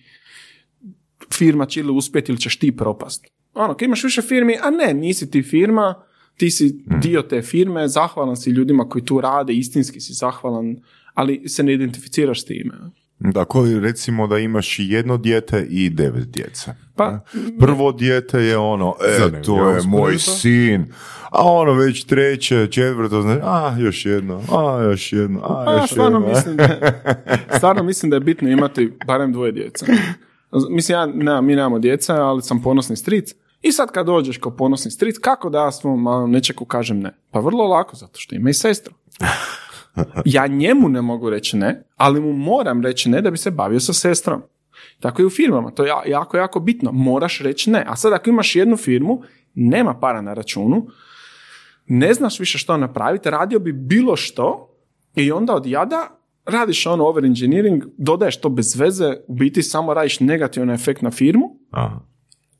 firma će ili uspjeti ili ćeš ti propast. Ono, kad imaš više firmi, a ne, nisi ti firma, ti si dio te firme, zahvalan si ljudima koji tu rade, istinski si zahvalan, ali se ne identificiraš s time. Da, koji recimo da imaš jedno dijete i devet djece. Pa, Prvo dijete je ono, e, to je moj sin, a ono već treće, četvrto, znači, a, još jedno, a, još jedno, a, još stvarno jedno. mislim, da, stvarno mislim da je bitno imati barem dvoje djece. Mislim, ja, ne, mi nemamo djece, ali sam ponosni stric. I sad kad dođeš kao ponosni stric, kako da ja svom malom nečeku kažem ne? Pa vrlo lako, zato što ima i sestru. Ja njemu ne mogu reći ne, ali mu moram reći ne da bi se bavio sa sestrom. Tako i u firmama, to je ja- jako, jako bitno. Moraš reći ne. A sad ako imaš jednu firmu, nema para na računu, ne znaš više što napraviti, radio bi bilo što i onda od jada radiš ono over engineering, dodaješ to bez veze, u biti samo radiš negativan efekt na firmu, Aha.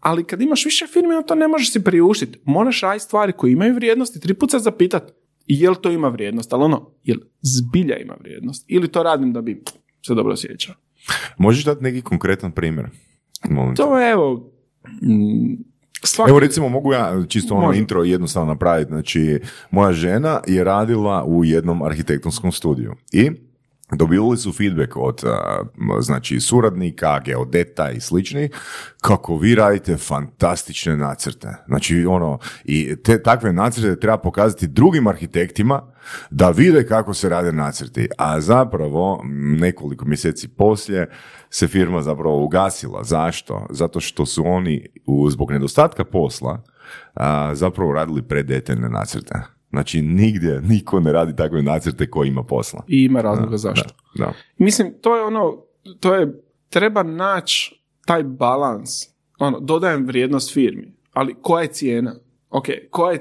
Ali kad imaš više firmi, to ne možeš si priuštiti. Moraš raditi stvari koje imaju vrijednost i tri puta se zapitat jel to ima vrijednost, ali ono, jel zbilja ima vrijednost ili to radim da bi se dobro osjećao. Možeš dati neki konkretan primjer? Molim te. To je evo, mm, svaki, Evo recimo mogu ja čisto ono Može. intro jednostavno napraviti. Znači, moja žena je radila u jednom arhitektonskom studiju i dobivali su feedback od a, znači suradnika, geodeta i sličnih kako vi radite fantastične nacrte. Znači ono i te takve nacrte treba pokazati drugim arhitektima da vide kako se rade nacrti, a zapravo nekoliko mjeseci poslije se firma zapravo ugasila. Zašto? Zato što su oni zbog nedostatka posla a, zapravo radili predetaljne nacrte. Znači nigdje niko ne radi takve nacrte koji ima posla. i ima razloga zašto. Da. Mislim, to je ono, to je, treba naći taj balans. Ono, dodajem vrijednost firmi, ali koja je cijena? Ok, koja je,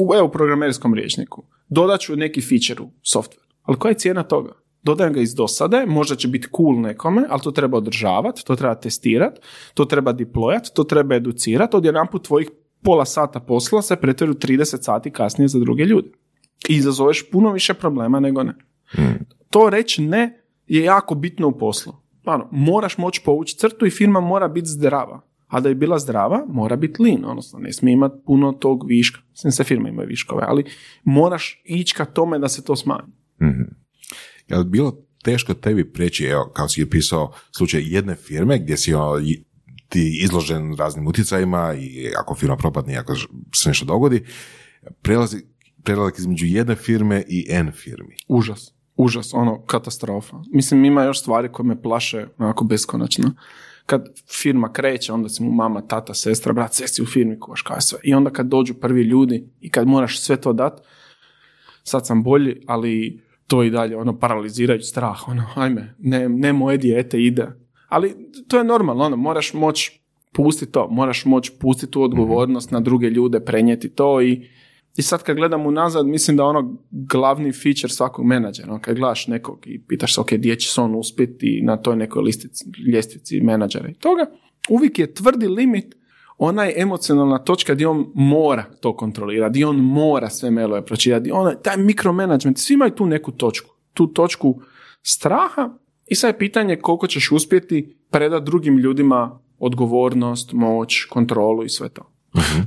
u, evo u programerskom rječniku, dodat ću neki feature u software, ali koja je cijena toga? Dodajem ga iz dosade, možda će biti cool nekome, ali to treba održavati, to treba testirati, to treba deployat, to treba educirati, odjedanput tvojih pola sata posla se pretvori u 30 sati kasnije za druge ljude. I izazoveš puno više problema nego ne to reći ne je jako bitno u poslu. Ano, moraš moći povući crtu i firma mora biti zdrava. A da je bila zdrava, mora biti lean, odnosno ne smije imati puno tog viška. Mislim, sve firme imaju viškove, ali moraš ići ka tome da se to smanji. Je li bilo teško tebi preći, evo, kao si je pisao slučaj jedne firme gdje si ono, ti izložen raznim utjecajima i ako firma propadne, ako ž- se nešto dogodi, prelazi, prelazak između jedne firme i N firmi. Užas. Užas, ono, katastrofa. Mislim, ima još stvari koje me plaše onako beskonačno. Kad firma kreće, onda si mu mama, tata, sestra, brat, sve si u firmi, koš, kaj sve. I onda kad dođu prvi ljudi i kad moraš sve to dat, sad sam bolji, ali to i dalje, ono, paralizirajući strah, ono, ajme, ne, ne moje dijete ide. Ali to je normalno, ono, moraš moći pustiti to, moraš moći pustiti tu odgovornost na druge ljude, prenijeti to i i sad kad gledam unazad, mislim da ono glavni feature svakog menadžera, ono, kad gledaš nekog i pitaš se, ok, gdje će se on uspjeti na toj nekoj listici, ljestvici menadžera i toga, uvijek je tvrdi limit ona je emocionalna točka gdje on mora to kontrolirati, gdje on mora sve mailove pročitati, ona, taj mikromanagement, svi imaju tu neku točku, tu točku straha i sad je pitanje koliko ćeš uspjeti predati drugim ljudima odgovornost, moć, kontrolu i sve to.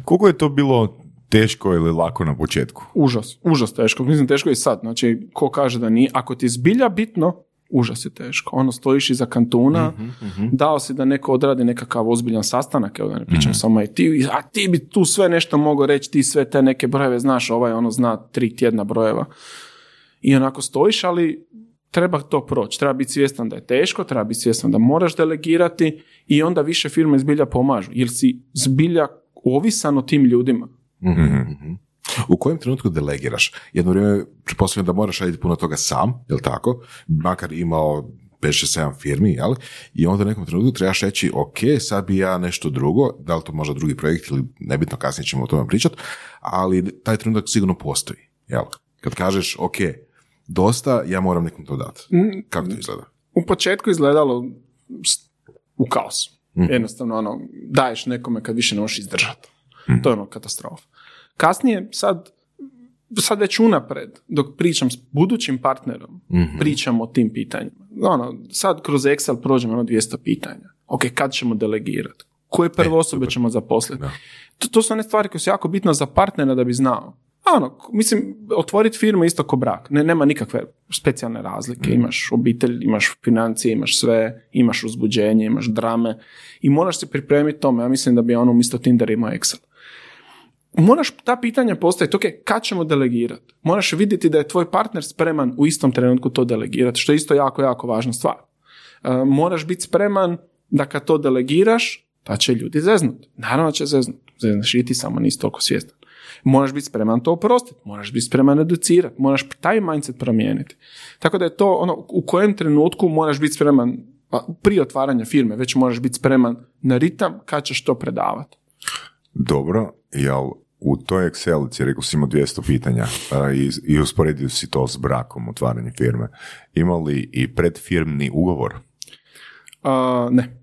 Koliko je to bilo teško ili lako na početku? Užas, užas teško. Mislim, teško je i sad. Znači, ko kaže da nije. Ako ti je zbilja bitno, užas je teško. Ono, stojiš iza kantuna, dao si da neko odradi nekakav ozbiljan sastanak, evo da ne pričam samo i ti, a ti bi tu sve nešto mogao reći, ti sve te neke brojeve znaš, ovaj ono zna tri tjedna brojeva. I onako stojiš, ali treba to proći. Treba biti svjestan da je teško, treba biti svjestan da moraš delegirati i onda više firme zbilja pomažu. Jer si zbilja ovisan o tim ljudima. Mhm. U kojem trenutku delegiraš? Jedno vrijeme, pretpostavljam da moraš raditi puno toga sam, jel tako? Makar imao 5-6-7 firmi, jel? I onda u nekom trenutku trebaš reći, ok, sad bi ja nešto drugo, da li to možda drugi projekt ili nebitno, kasnije ćemo o tome pričati, ali taj trenutak sigurno postoji, jel? Kad kažeš, ok, dosta, ja moram nekom to dati. Kako to izgleda? U početku izgledalo u kaosu. Jednostavno, ono, daješ nekome kad više ne možeš izdržati. To je ono katastrofa. Kasnije, sad, sad već unapred, dok pričam s budućim partnerom, pričam o tim pitanjima. Ono, sad kroz Excel prođemo ono 200 pitanja. Ok, kad ćemo delegirati? Koje prve osobe ćemo zaposliti? To, to su one stvari koje su jako bitne za partnera da bi znao. Ono, mislim, otvoriti firmu isto ko brak. Ne, nema nikakve specijalne razlike. Imaš obitelj, imaš financije, imaš sve, imaš uzbuđenje, imaš drame i moraš se pripremiti tome. Ja mislim da bi ono umjesto Tinder imao Excel. Moraš ta pitanja postaviti, ok, kad ćemo delegirati? Moraš vidjeti da je tvoj partner spreman u istom trenutku to delegirati, što je isto jako, jako važna stvar. E, moraš biti spreman da kad to delegiraš, da će ljudi zeznut. Naravno će zeznut. Zeznaš i ti samo nisi toliko svjestan. Moraš biti spreman to oprostiti, moraš biti spreman educirati, moraš taj mindset promijeniti. Tako da je to ono u kojem trenutku moraš biti spreman pa, prije otvaranja firme, već moraš biti spreman na ritam kad ćeš to predavati. Dobro, jel u toj Excelici, rekao si imao 200 pitanja a, i, i usporedio si to s brakom, otvaranje firme. Ima li i predfirmni ugovor? A, ne.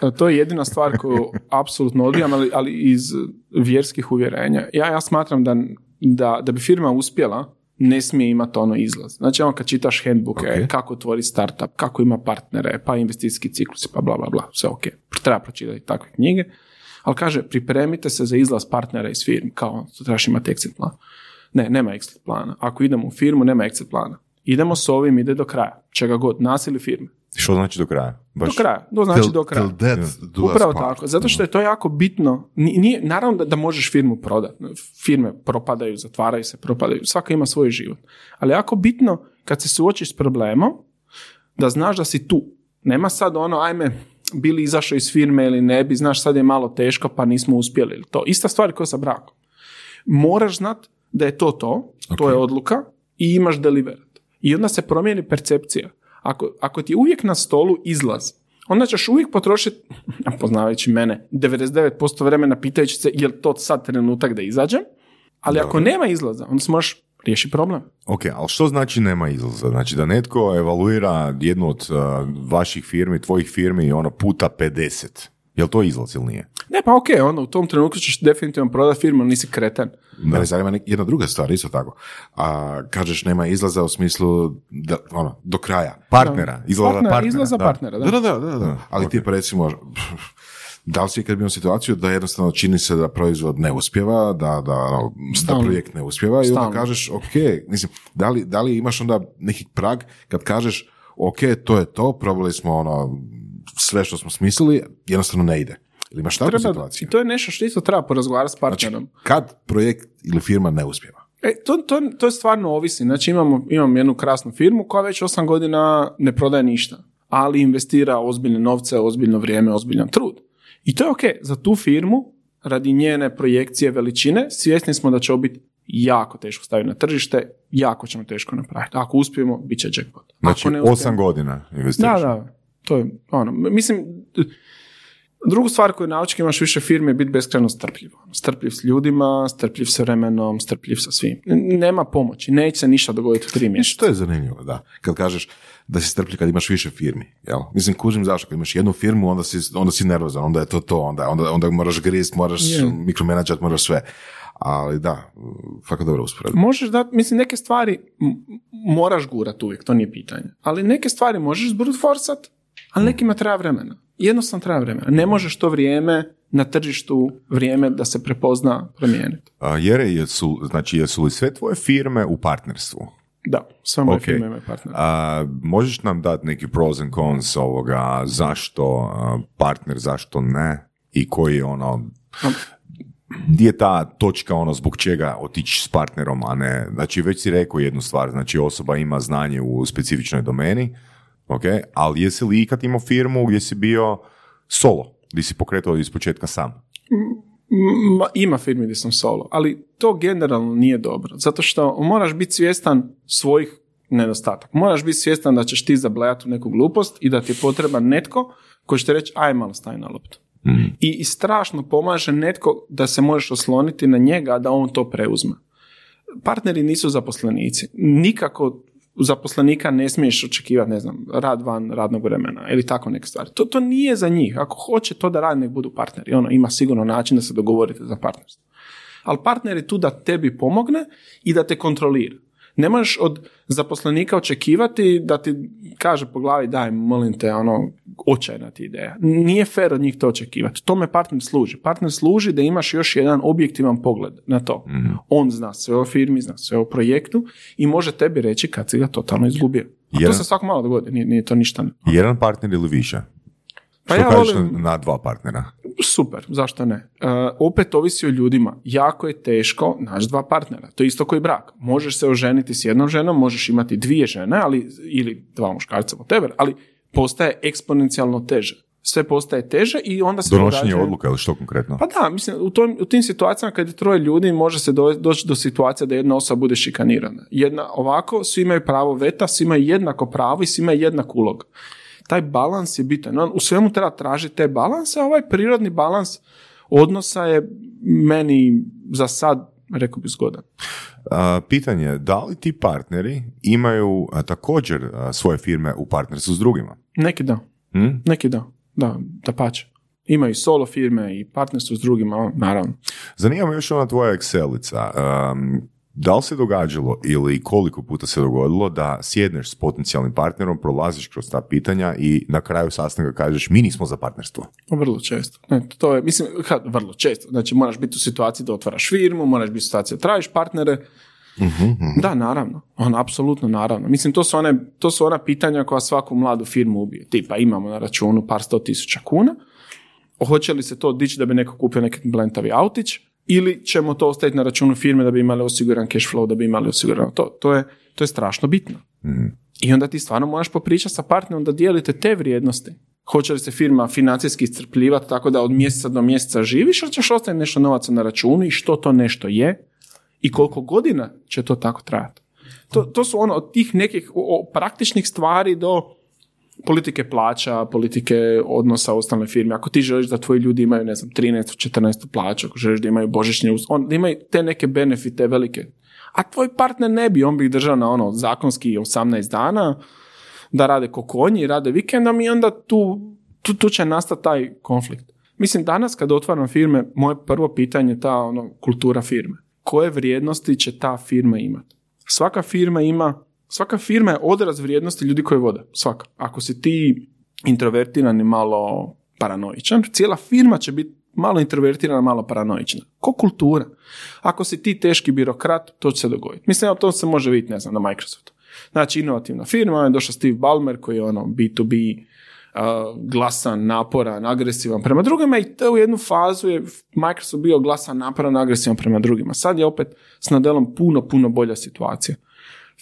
A, To je jedina stvar koju apsolutno odbijam, ali, ali iz vjerskih uvjerenja. Ja, ja smatram da, da, da bi firma uspjela, ne smije imati ono izlaz. Znači, ono kad čitaš handbooke, Ok. kako otvori startup, kako ima partnere, pa investicijski ciklus, pa bla, bla, bla, sve ok. Treba pročitati takve knjige. Ali kaže, pripremite se za izlaz partnera iz firme, kao to trebaš imati exit plan. Ne, nema exit plana. Ako idemo u firmu, nema exit plana. Idemo s ovim, ide do kraja. Čega god, nas ili firme. Što znači do kraja? Baš, Do kraja, to znači Till- do kraja. till death do us Upravo part. tako, zato što je to jako bitno. Ni- Nije, naravno da, da možeš firmu prodati. Firme propadaju, zatvaraju se, propadaju. Svaka ima svoj život. Ali jako bitno kad se suočiš s problemom, da znaš da si tu. Nema sad ono, ajme, bili izašao iz firme ili ne bi, znaš sad je malo teško pa nismo uspjeli. ili To ista stvar kao sa brakom. Moraš znat da je to to, to je odluka i imaš deliverat. I onda se promijeni percepcija. Ako, ako ti je uvijek na stolu izlaz, onda ćeš uvijek potrošiti, poznavajući mene, 99% vremena pitajući se je li to sad trenutak da izađem, ali ako nema izlaza, onda se možeš riješiti problem. Ok, ali što znači nema izlaza? Znači da netko evaluira jednu od uh, vaših firmi, tvojih firmi, ono puta 50. Je li to izlaz ili nije? Ne, pa ok, onda u tom trenutku ćeš definitivno prodati firmu, nisi kreten. Mene zanima nek- jedna druga stvar, isto tako. A, kažeš nema izlaza u smislu da, ono, do kraja. Partnera, izlaza Partner- partnera. izlaza da. partnera, da. Da, da, da, da. Ali ti pa recimo, da li si ikad bio situaciju da jednostavno čini se da proizvod ne uspjeva, da, da, ono, da Stalno. projekt ne uspjeva i onda kažeš, ok, mislim, da li, da li imaš onda neki prag kad kažeš, ok, to je to, probali smo ono, sve što smo smislili, jednostavno ne ide. Ili imaš takvu situaciju? I to je nešto što isto treba porazgovarati s partnerom. Kad projekt ili firma ne uspjeva? E, to, to, to stvarno ovisi. Znači imamo, imam jednu krasnu firmu koja već osam godina ne prodaje ništa, ali investira ozbiljne novce, ozbiljno vrijeme, ozbiljan trud. I to je ok. Za tu firmu, radi njene projekcije veličine, svjesni smo da će ovo biti jako teško staviti na tržište, jako ćemo teško napraviti. Ako uspijemo, bit će jackpot. Znači, Ako ne uspijemo- osam godina Da, investiraš. da. To je ono, mislim, drugu stvar koju nauči kad imaš više firme je biti beskrajno strpljiv. Ono, Strpljiv s ljudima, strpljiv sa vremenom, strpljiv sa svim. Nema pomoći, neće se ništa dogoditi u tri mjeseca. to je zanimljivo, da. Kad kažeš da si strpljiv kad imaš više firmi, jel? Mislim, kužim zašto, kad imaš jednu firmu, onda si, onda si nervozan, onda je to to, onda, onda, onda moraš grist, moraš Je. mikromenadžat, moraš sve. Ali da, fakat dobro usporedba. Možeš da, mislim, neke stvari moraš gurat uvijek, to nije pitanje. Ali neke stvari možeš brut forsat, ali nekima treba vremena. Jednostavno treba vremena. Ne možeš to vrijeme na tržištu, vrijeme da se prepozna promijeniti. A, Jere, jesu, znači, jesu li sve tvoje firme u partnerstvu? Da, sve moje Ok. firme imaju partnera. A, možeš nam dati neki pros and cons ovoga, zašto a, partner, zašto ne? I koji je ono, gdje je ta točka ono zbog čega otići s partnerom, a ne, znači već si rekao jednu stvar, znači osoba ima znanje u specifičnoj domeni, ok, ali jesi li ikad imao firmu gdje si bio solo, gdje si pokretao iz početka sam? Ma, ima firmi gdje sam solo, ali to generalno nije dobro, zato što moraš biti svjestan svojih nedostataka. Moraš biti svjestan da ćeš ti zablejati u neku glupost i da ti je potreban netko koji će ti reći aj malo staj na loptu. I, I strašno pomaže netko da se možeš osloniti na njega da on to preuzme. Partneri nisu zaposlenici. Nikako zaposlenika ne smiješ očekivati, ne znam, rad van radnog vremena ili tako neke stvari. To, to nije za njih. Ako hoće to da radi, nek budu partneri. Ono, ima sigurno način da se dogovorite za partnerstvo. Ali partner je tu da tebi pomogne i da te kontrolira. Ne možeš od zaposlenika očekivati da ti kaže po glavi daj, molim te, ono, očajna ti ideja. Nije fair od njih to očekivati. Tome partner služi. Partner služi da imaš još jedan objektivan pogled na to. On zna sve o firmi, zna sve o projektu i može tebi reći kad si ga totalno izgubio. A to Jedan- se svako malo dogodi, nije, nije to ništa. Jedan partner ili više? Pa Što ja kažeš volim- na dva partnera? Super, zašto ne? E, opet ovisi o ljudima. Jako je teško naći dva partnera. To je isto koji brak. Možeš se oženiti s jednom ženom, možeš imati dvije žene, ali, ili dva muškarca, whatever, ali postaje eksponencijalno teže. Sve postaje teže i onda se Donošenje događaju- odluka ili što konkretno? Pa da, mislim, u, tom, u tim situacijama kad je troje ljudi može se do- doći do situacije da jedna osoba bude šikanirana. Jedna ovako, svi imaju pravo veta, svi imaju jednako pravo i svi imaju jednak ulog. Taj balans je bitan. On, u svemu treba tražiti te balanse, a ovaj prirodni balans odnosa je meni za sad, rekao bi, zgodan. A, pitanje je, da li ti partneri imaju a, također a, svoje firme u partnerstvu s drugima? Neki da, Hm? neki da, da, da pače. Imaju solo firme i partnerstvo s drugima, naravno. Zanima me još ona tvoja Excelica. Um, da li se događalo ili koliko puta se dogodilo da sjedneš s potencijalnim partnerom, prolaziš kroz ta pitanja i na kraju sastanka kažeš mi nismo za partnerstvo? Vrlo često. Ne, to je, mislim, kad, vrlo često. Znači, moraš biti u situaciji da otvaraš firmu, moraš biti u situaciji da tražiš partnere. Da, naravno. On, apsolutno, naravno. Mislim, to su, one, to su ona pitanja koja svaku mladu firmu ubije. Tipa, imamo na računu par sto tisuća kuna, hoće li se to dići da bi neko kupio neki blentavi autić, ili ćemo to ostaviti na računu firme da bi imali osiguran cash flow, da bi imali osigurano to. To je, to je strašno bitno. I onda ti stvarno moraš popričati sa partnerom da dijelite te vrijednosti. Hoće li se firma financijski iscrpljivati tako da od mjeseca do mjeseca živiš ili ćeš ostaviti nešto novaca na računu i što to nešto je i koliko godina će to tako trajati. To, to su ono od tih nekih o- o praktičnih stvari do politike plaća, politike odnosa u ostaloj firmi. Ako ti želiš da tvoji ljudi imaju, ne znam, 13. 14. plaću, ako želiš da imaju božićnje, us- on, da imaju te neke benefite velike. A tvoj partner ne bi, on bi ih držao na ono zakonski 18 dana, da rade ko konji, rade vikendom i onda tu, tu, tu će nastati taj konflikt. Mislim, danas kad otvaram firme, moje prvo pitanje je ta ono, kultura firme. Koje vrijednosti će ta firma imati? Svaka firma ima, svaka firma je odraz vrijednosti ljudi koje vode. Svaka. Ako si ti introvertiran i malo paranoičan, cijela firma će biti malo introvertirana, malo paranoična. Ko kultura. Ako si ti teški birokrat, to će se dogoditi. Mislim, to se može vidjeti, ne znam, na Microsoftu. Znači, inovativna firma, je došao Steve Ballmer koji je ono B2B, uh, glasan, naporan, agresivan prema drugima i to u jednu fazu je Microsoft bio glasan, naporan, agresivan prema drugima. Sad je opet s Nadelom puno, puno bolja situacija.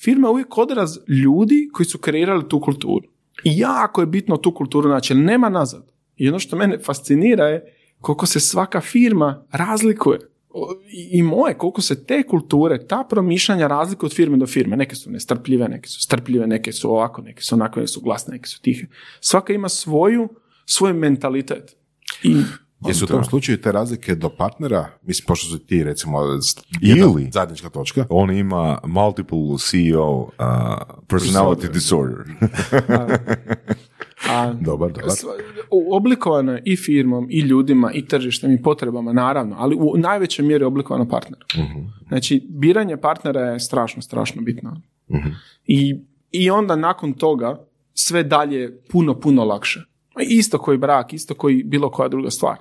Firma je uvijek odraz ljudi koji su kreirali tu kulturu. I jako je bitno tu kulturu naći, nema nazad. I ono što mene fascinira je koliko se svaka firma razlikuje. I moje, koliko se te kulture, ta promišljanja razlikuju od firme do firme. Neke su nestrpljive, neke su strpljive, neke su ovako, neke su onako, neke su glasne, neke su tihe. Svaka ima svoju, svoj mentalitet. I Jesu u tom slučaju te razlike do partnera, mislim, pošto su ti, recimo, jedna Ili- zajednička točka, On ima multiple CEO uh, personality disorder. a, dobar, dobar. Oblikovano je i firmom, i ljudima, i tržištem, i potrebama, naravno, ali u najvećoj mjeri je oblikovano partnerom. Znači, biranje partnera je strašno, strašno bitno. I, I onda nakon toga sve dalje je puno, puno lakše. Isto koji brak, isto koji bilo koja druga stvar.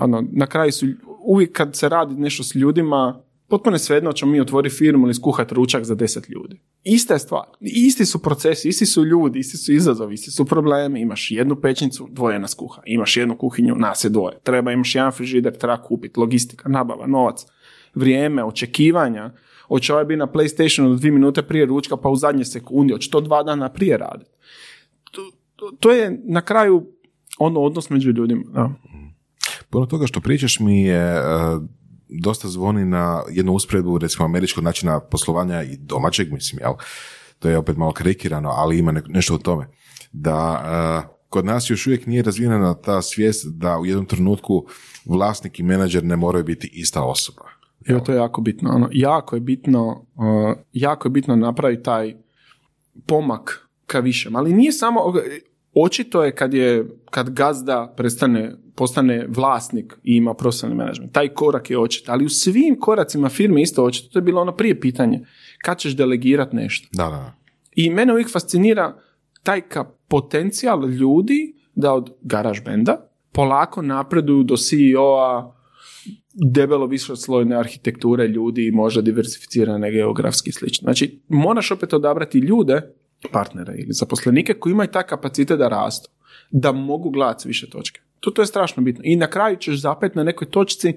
Ono, na kraju su, uvijek kad se radi nešto s ljudima, potpuno je svejedno ćemo mi otvoriti firmu ili skuhati ručak za deset ljudi. Ista je stvar. Isti su procesi, isti su ljudi, isti su izazovi, isti su problemi. Imaš jednu pećnicu, dvoje nas kuha. Imaš jednu kuhinju, nas je dvoje. Treba, imaš jedan frižider, treba kupiti, logistika, nabava, novac, vrijeme, očekivanja. Hoće ovaj biti na PlayStationu dvije minute prije ručka, pa u zadnje sekundi, hoće to dva dana prije raditi. To, je na kraju ono odnos među ljudima. Da. puno toga što pričaš mi je e, dosta zvoni na jednu usporedbu recimo američkog načina poslovanja i domaćeg, mislim, jel? To je opet malo karikirano, ali ima nešto o tome. Da e, kod nas još uvijek nije razvijena ta svijest da u jednom trenutku vlasnik i menadžer ne moraju biti ista osoba. Evo, to je jako bitno. Ono, jako je bitno, uh, jako je bitno napraviti taj pomak ka višem. Ali nije samo, očito je kad je, kad gazda prestane, postane vlasnik i ima profesionalni menadžment. Taj korak je očit. Ali u svim koracima firme isto očito. To je bilo ono prije pitanje. Kad ćeš delegirati nešto? Da, da. I mene uvijek fascinira taj ka potencijal ljudi da od garaž benda polako napreduju do CEO-a, debelo višoslojne arhitekture ljudi i možda diversificirane geografski slično. Znači, moraš opet odabrati ljude, partnere ili zaposlenike koji imaju taj kapacitet da rastu, da mogu gledati više točke. To, to je strašno bitno. I na kraju ćeš zapet na nekoj točci,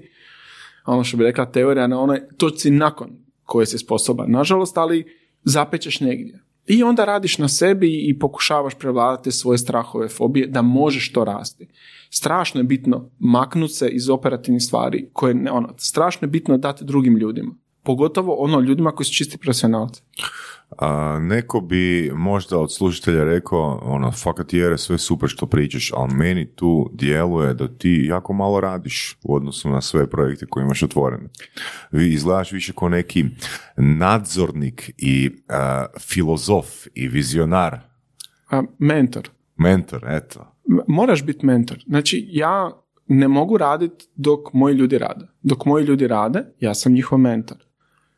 ono što bi rekla teorija, na onoj točci nakon koje si sposoban. Nažalost, ali zapećeš negdje. I onda radiš na sebi i pokušavaš prevladati svoje strahove, fobije, da možeš to rasti. Strašno je bitno maknuti se iz operativnih stvari koje, ono, strašno je bitno dati drugim ljudima. Pogotovo ono ljudima koji su čisti profesionalci. A, neko bi možda od slušatelja rekao, ono, fakat jere, sve super što pričaš, ali meni tu djeluje da ti jako malo radiš u odnosu na sve projekte koje imaš otvorene. Vi izgledaš više kao neki nadzornik i filozof i vizionar. A, mentor. Mentor, eto. Moraš biti mentor. Znači, ja ne mogu raditi dok moji ljudi rade. Dok moji ljudi rade, ja sam njihov mentor.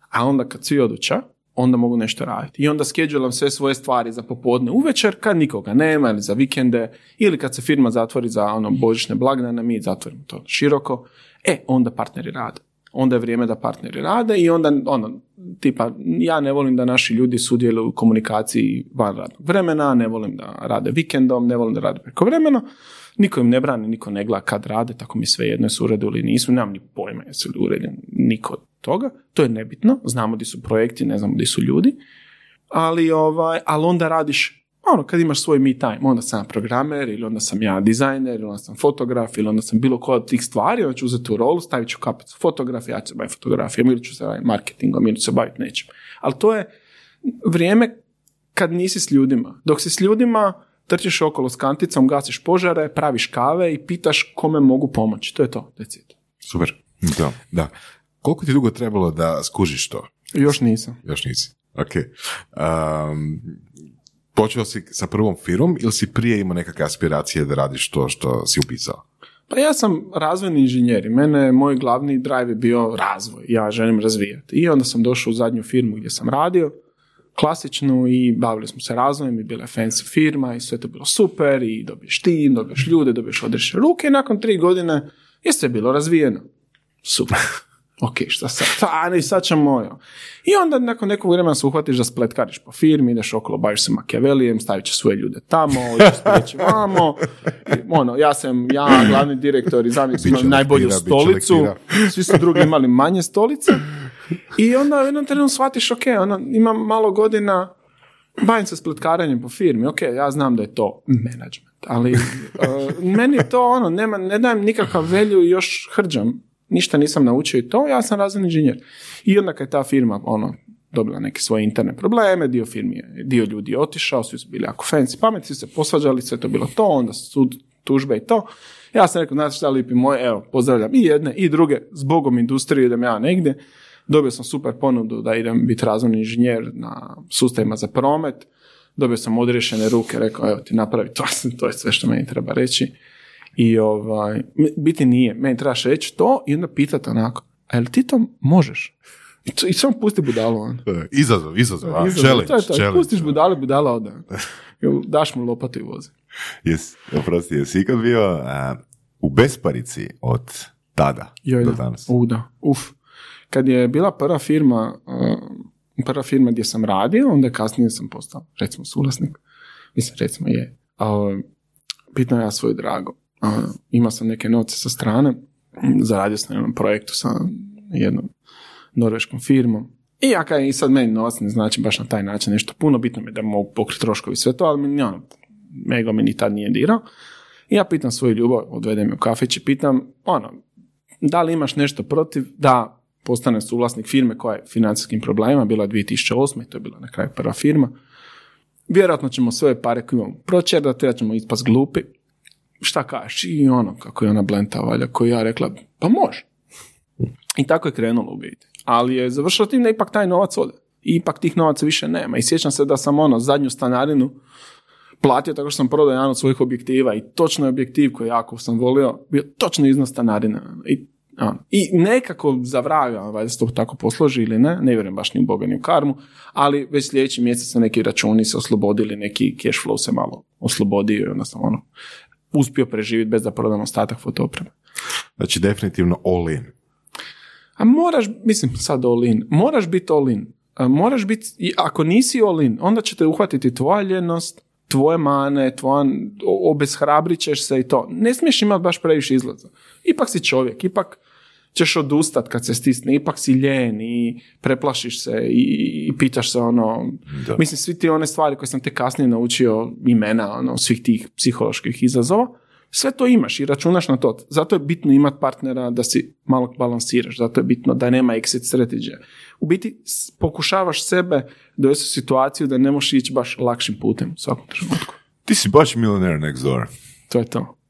A onda kad svi oduća, onda mogu nešto raditi. I onda skedžulam sve svoje stvari za popodne uvečer kad nikoga nema ili za vikende ili kad se firma zatvori za ono božićne blagdane, mi zatvorimo to široko. E, onda partneri rade. Onda je vrijeme da partneri rade i onda ono, tipa, ja ne volim da naši ljudi sudjeluju u komunikaciji van radnog vremena, ne volim da rade vikendom, ne volim da rade preko vremena. Niko im ne brani, niko ne gleda kad rade, tako mi sve jedno su uredu ili nisu, nemam ni pojma jesu li uredni, niko toga, to je nebitno, znamo di su projekti, ne znamo di su ljudi, ali, ovaj, ali onda radiš ono, kad imaš svoj me time, onda sam programer, ili onda sam ja dizajner, ili onda sam fotograf, ili onda sam bilo koja od tih stvari, onda ću uzeti tu rolu, stavit ću kapicu fotograf, ja ću se baviti fotografijom, ili ću se baviti marketingom, ili ću se baviti nečim. Ali to je vrijeme kad nisi s ljudima. Dok si s ljudima, trčiš okolo s kanticom, gasiš požare, praviš kave i pitaš kome mogu pomoći. To je to, decid. Super. Da. da. Koliko ti dugo trebalo da skužiš to? Još nisam. Još nisi. Ok. Um, počeo si sa prvom firmom ili si prije imao nekakve aspiracije da radiš to što si upisao? Pa ja sam razvojni inženjer i mene, moj glavni drive je bio razvoj. Ja želim razvijati. I onda sam došao u zadnju firmu gdje sam radio, klasičnu i bavili smo se razvojem i bila je fancy firma i sve to bilo super i dobiješ tim, dobiješ ljude, dobiješ odreše ruke i nakon tri godine je sve bilo razvijeno. Super. ok, šta sad? Pa, ne, sad ćemo, I onda nakon nekog vremena se uhvatiš da spletkariš po firmi, ideš okolo, baviš se Machiavellijem, stavit će svoje ljude tamo, ideš vamo. ono, ja sam, ja, glavni direktor i zamjenik najbolju stolicu, svi su drugi imali manje stolice. I onda u jednom trenutku shvatiš, ok, ono, imam malo godina, bavim se spletkaranjem po firmi, ok, ja znam da je to management, ali uh, meni to ono, nema, ne dajem nikakav velju i još hrđam ništa nisam naučio i to, ja sam razvojni inženjer. I onda kad je ta firma ono, dobila neke svoje interne probleme, dio firmi je, dio ljudi je otišao, svi su bili jako fancy, pametni se posvađali, sve to bilo to, onda sud, tužbe i to. Ja sam rekao, znate šta lipi moje, evo, pozdravljam i jedne i druge, zbogom industrije idem ja negdje. Dobio sam super ponudu da idem biti razvojni inženjer na sustavima za promet. Dobio sam odriješene ruke, rekao, evo ti napravi to, to je sve što meni treba reći. I ovaj, biti nije, meni trebaš reći to i onda pitati onako, a jel ti to možeš? I, to, i samo pusti budalu on. Izazov, izazov, a, challenge, to je to. Challenge. Pustiš budalu, budala od Daš mu lopatu i vozi. Jes, oprosti, jesi ikad bio uh, u besparici od tada Joj, do danas? U, da, uf. Kad je bila prva firma, uh, prva firma gdje sam radio, onda kasnije sam postao, recimo, suvlasnik. Mislim, recimo je. Uh, pitao ja svoju drago imao sam neke novce sa strane, zaradio sam na jednom projektu sa jednom norveškom firmom. I ja kaj, i sad meni novac ne znači baš na taj način nešto puno, bitno mi je da mogu pokriti troškovi sve to, ali mi, ono, mega mi ni tad nije dirao. I ja pitam svoju ljubav, odvedem je u kafić pitam, ono, da li imaš nešto protiv da postane suvlasnik firme koja je financijskim problemima, bila je 2008. to je bila na kraju prva firma. Vjerojatno ćemo sve pare koje imamo proćerdati, ja ćemo ispast glupi. Šta kažeš? I ono, kako je ona blenta valja, koju ja rekla, pa može. I tako je krenulo u biti. Ali je završilo tim da ipak taj novac ode. I ipak tih novaca više nema. I sjećam se da sam ono zadnju stanarinu platio tako što sam prodao jedan od svojih objektiva i točno je objektiv koji jako sam volio, bio točno iznos stanarine. I. I nekako za vraga, valjda se to tako posloži ili ne, ne vjerujem baš ni u Boga ni u karmu, ali već sljedeći mjesec su neki računi se oslobodili, neki cash flow se malo oslobodio i onda sam ono, uspio preživjeti bez da prodam ostatak fotopreme. Znači definitivno all in. A moraš, mislim sad all in, moraš biti all in. moraš biti, ako nisi all in, onda će te uhvatiti tvoja ljenost, tvoje mane, tvoja, obeshrabrit ćeš se i to. Ne smiješ imati baš previše izlaza. Ipak si čovjek, ipak ćeš odustat kad se stisne, ipak si ljen i preplašiš se i, i pitaš se ono, mislim svi ti one stvari koje sam te kasnije naučio imena ono, svih tih psiholoških izazova, sve to imaš i računaš na to. Zato je bitno imati partnera da si malo balansiraš, zato je bitno da nema exit strategije. U biti pokušavaš sebe dovesti u situaciju da ne možeš ići baš lakšim putem u svakom trenutku. Ti si baš milioner next door. To je to.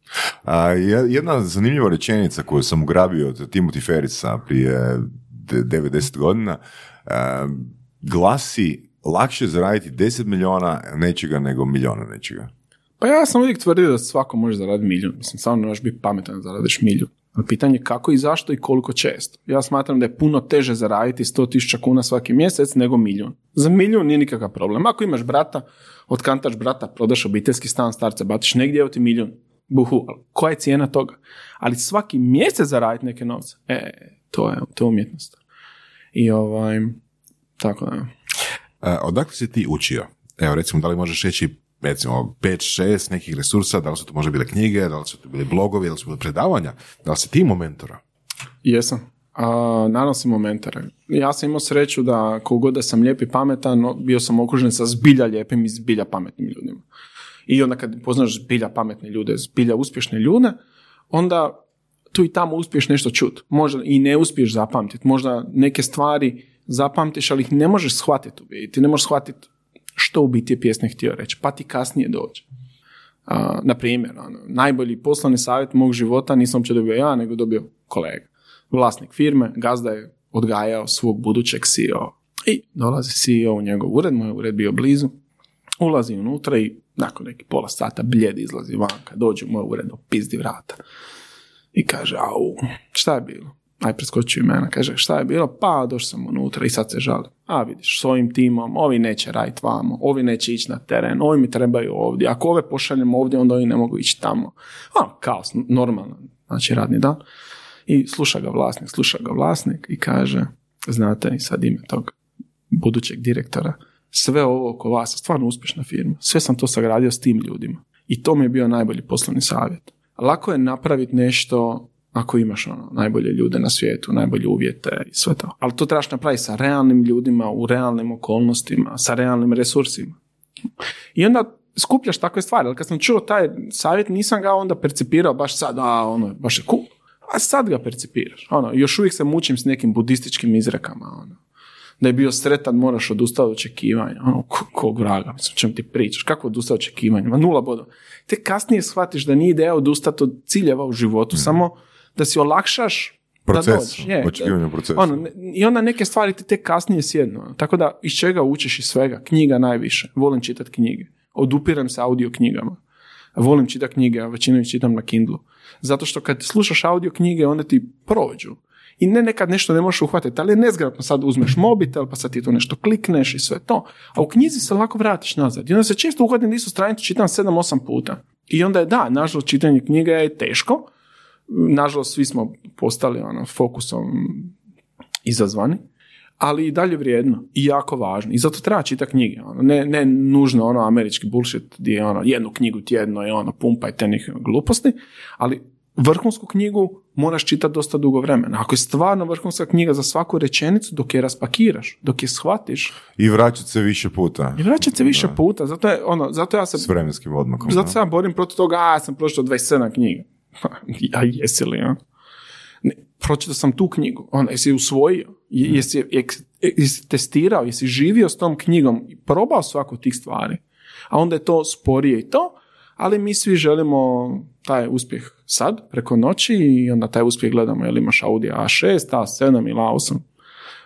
A, jedna zanimljiva rečenica koju sam ugrabio od Timothy Ferisa prije 90 godina glasi lakše zaraditi 10 milijuna nečega nego milijuna nečega. Pa ja sam uvijek tvrdio da svako može zaraditi milijun. Mislim, samo ne možeš biti pametan da zaradiš milijun. Pitanje kako i zašto i koliko često. Ja smatram da je puno teže zaraditi 100.000 kuna svaki mjesec nego milijun. Za milijun nije nikakav problem. Ako imaš brata, otkantaš brata, prodaš obiteljski stan, starce, batiš negdje, evo ti milijun. Buhu, koja je cijena toga? Ali svaki mjesec zaraditi neke novce, e, to je, to je umjetnost. I ovaj, tako da. E, odakle si ti učio? Evo, recimo, da li možeš reći recimo 5-6 nekih resursa, da li su to možda bile knjige, da li su to bili blogovi, da li su bile predavanja, da li si ti mentora? Jesam. A, naravno sam mentora. Ja sam imao sreću da kogod da sam lijep i pametan, bio sam okružen sa zbilja lijepim i zbilja pametnim ljudima. I onda kad poznaš zbilja pametne ljude, zbilja uspješne ljude, onda tu i tamo uspiješ nešto čut. Možda i ne uspiješ zapamtiti. Možda neke stvari zapamtiš, ali ih ne možeš shvatiti u biti. Ne možeš shvatiti što u biti je pjesnik htio reći, pa ti kasnije dođe. Uh, na primjer, ono, najbolji poslovni savjet mog života nisam će dobio ja, nego dobio kolega. Vlasnik firme, gazda je odgajao svog budućeg CEO. I dolazi CEO u njegov ured, moj ured bio blizu, ulazi unutra i nakon neki pola sata bljed izlazi vanka, dođe u moj ured, pizdi vrata. I kaže, au, šta je bilo? aj preskočio imena, kaže šta je bilo, pa došao sam unutra i sad se žali. A vidiš, s ovim timom, ovi neće raditi vamo, ovi neće ići na teren, ovi mi trebaju ovdje, ako ove pošaljemo ovdje, onda oni ne mogu ići tamo. A, kaos, normalno, znači radni dan. I sluša ga vlasnik, sluša ga vlasnik i kaže, znate, i sad ime tog budućeg direktora, sve ovo oko vas stvarno uspješna firma. Sve sam to sagradio s tim ljudima. I to mi je bio najbolji poslovni savjet. Lako je napraviti nešto ako imaš ono, najbolje ljude na svijetu, najbolje uvjete i sve to. Ali to trebaš napraviti sa realnim ljudima, u realnim okolnostima, sa realnim resursima. I onda skupljaš takve stvari. Ali kad sam čuo taj savjet, nisam ga onda percipirao baš sad, a ono, baš je cool. A sad ga percipiraš. Ono, još uvijek se mučim s nekim budističkim izrekama. Ono. Da je bio sretan, moraš odustati od očekivanja. Ono, kog vraga, mislim, čem ti pričaš? Kako odustati od očekivanja? Ma nula bodo. Te kasnije shvatiš da nije ideja odustati od ciljeva u životu, mm. samo da si olakšaš Proces, da dođeš. Je, Ono, I onda neke stvari ti tek kasnije sjednu. Ono. Tako da iz čega učiš iz svega? Knjiga najviše. Volim čitati knjige. Odupiram se audio knjigama. Volim čitati knjige, a većinu ih čitam na Kindlu. Zato što kad slušaš audio knjige, one ti prođu. I ne nekad nešto ne možeš uhvatiti, ali je nezgrapno sad uzmeš mobitel, pa sad ti to nešto klikneš i sve to. A u knjizi se lako vratiš nazad. I onda se često da istu stranicu čitam 7-8 puta. I onda je da, nažalost čitanje knjiga je teško, nažalost svi smo postali ono, fokusom izazvani, ali i dalje vrijedno i jako važno. I zato treba čitati knjige. Ono. Ne, ne nužno ono američki bullshit gdje je ono jednu knjigu tjedno i ono pumpajte njih gluposti, ali vrhunsku knjigu moraš čitati dosta dugo vremena. Ako je stvarno vrhunska knjiga za svaku rečenicu, dok je raspakiraš, dok je shvatiš, I vraćat se više puta. i vraćat se više puta. Zato, je, ono, zato ja se S vremenskim odmakom. zato se ja borim protiv toga, a ja sam pročitao 27 knjiga. a jesi li, a? Ne, pročitao sam tu knjigu. Ono, jesi je usvojio? Je- Jesi, ek- jesi testirao? Jesi živio s tom knjigom? i Probao svaku od tih stvari? A onda je to sporije i to, ali mi svi želimo taj uspjeh sad, preko noći i onda taj uspjeh gledamo, jel imaš Audi A6, A7 ili A8.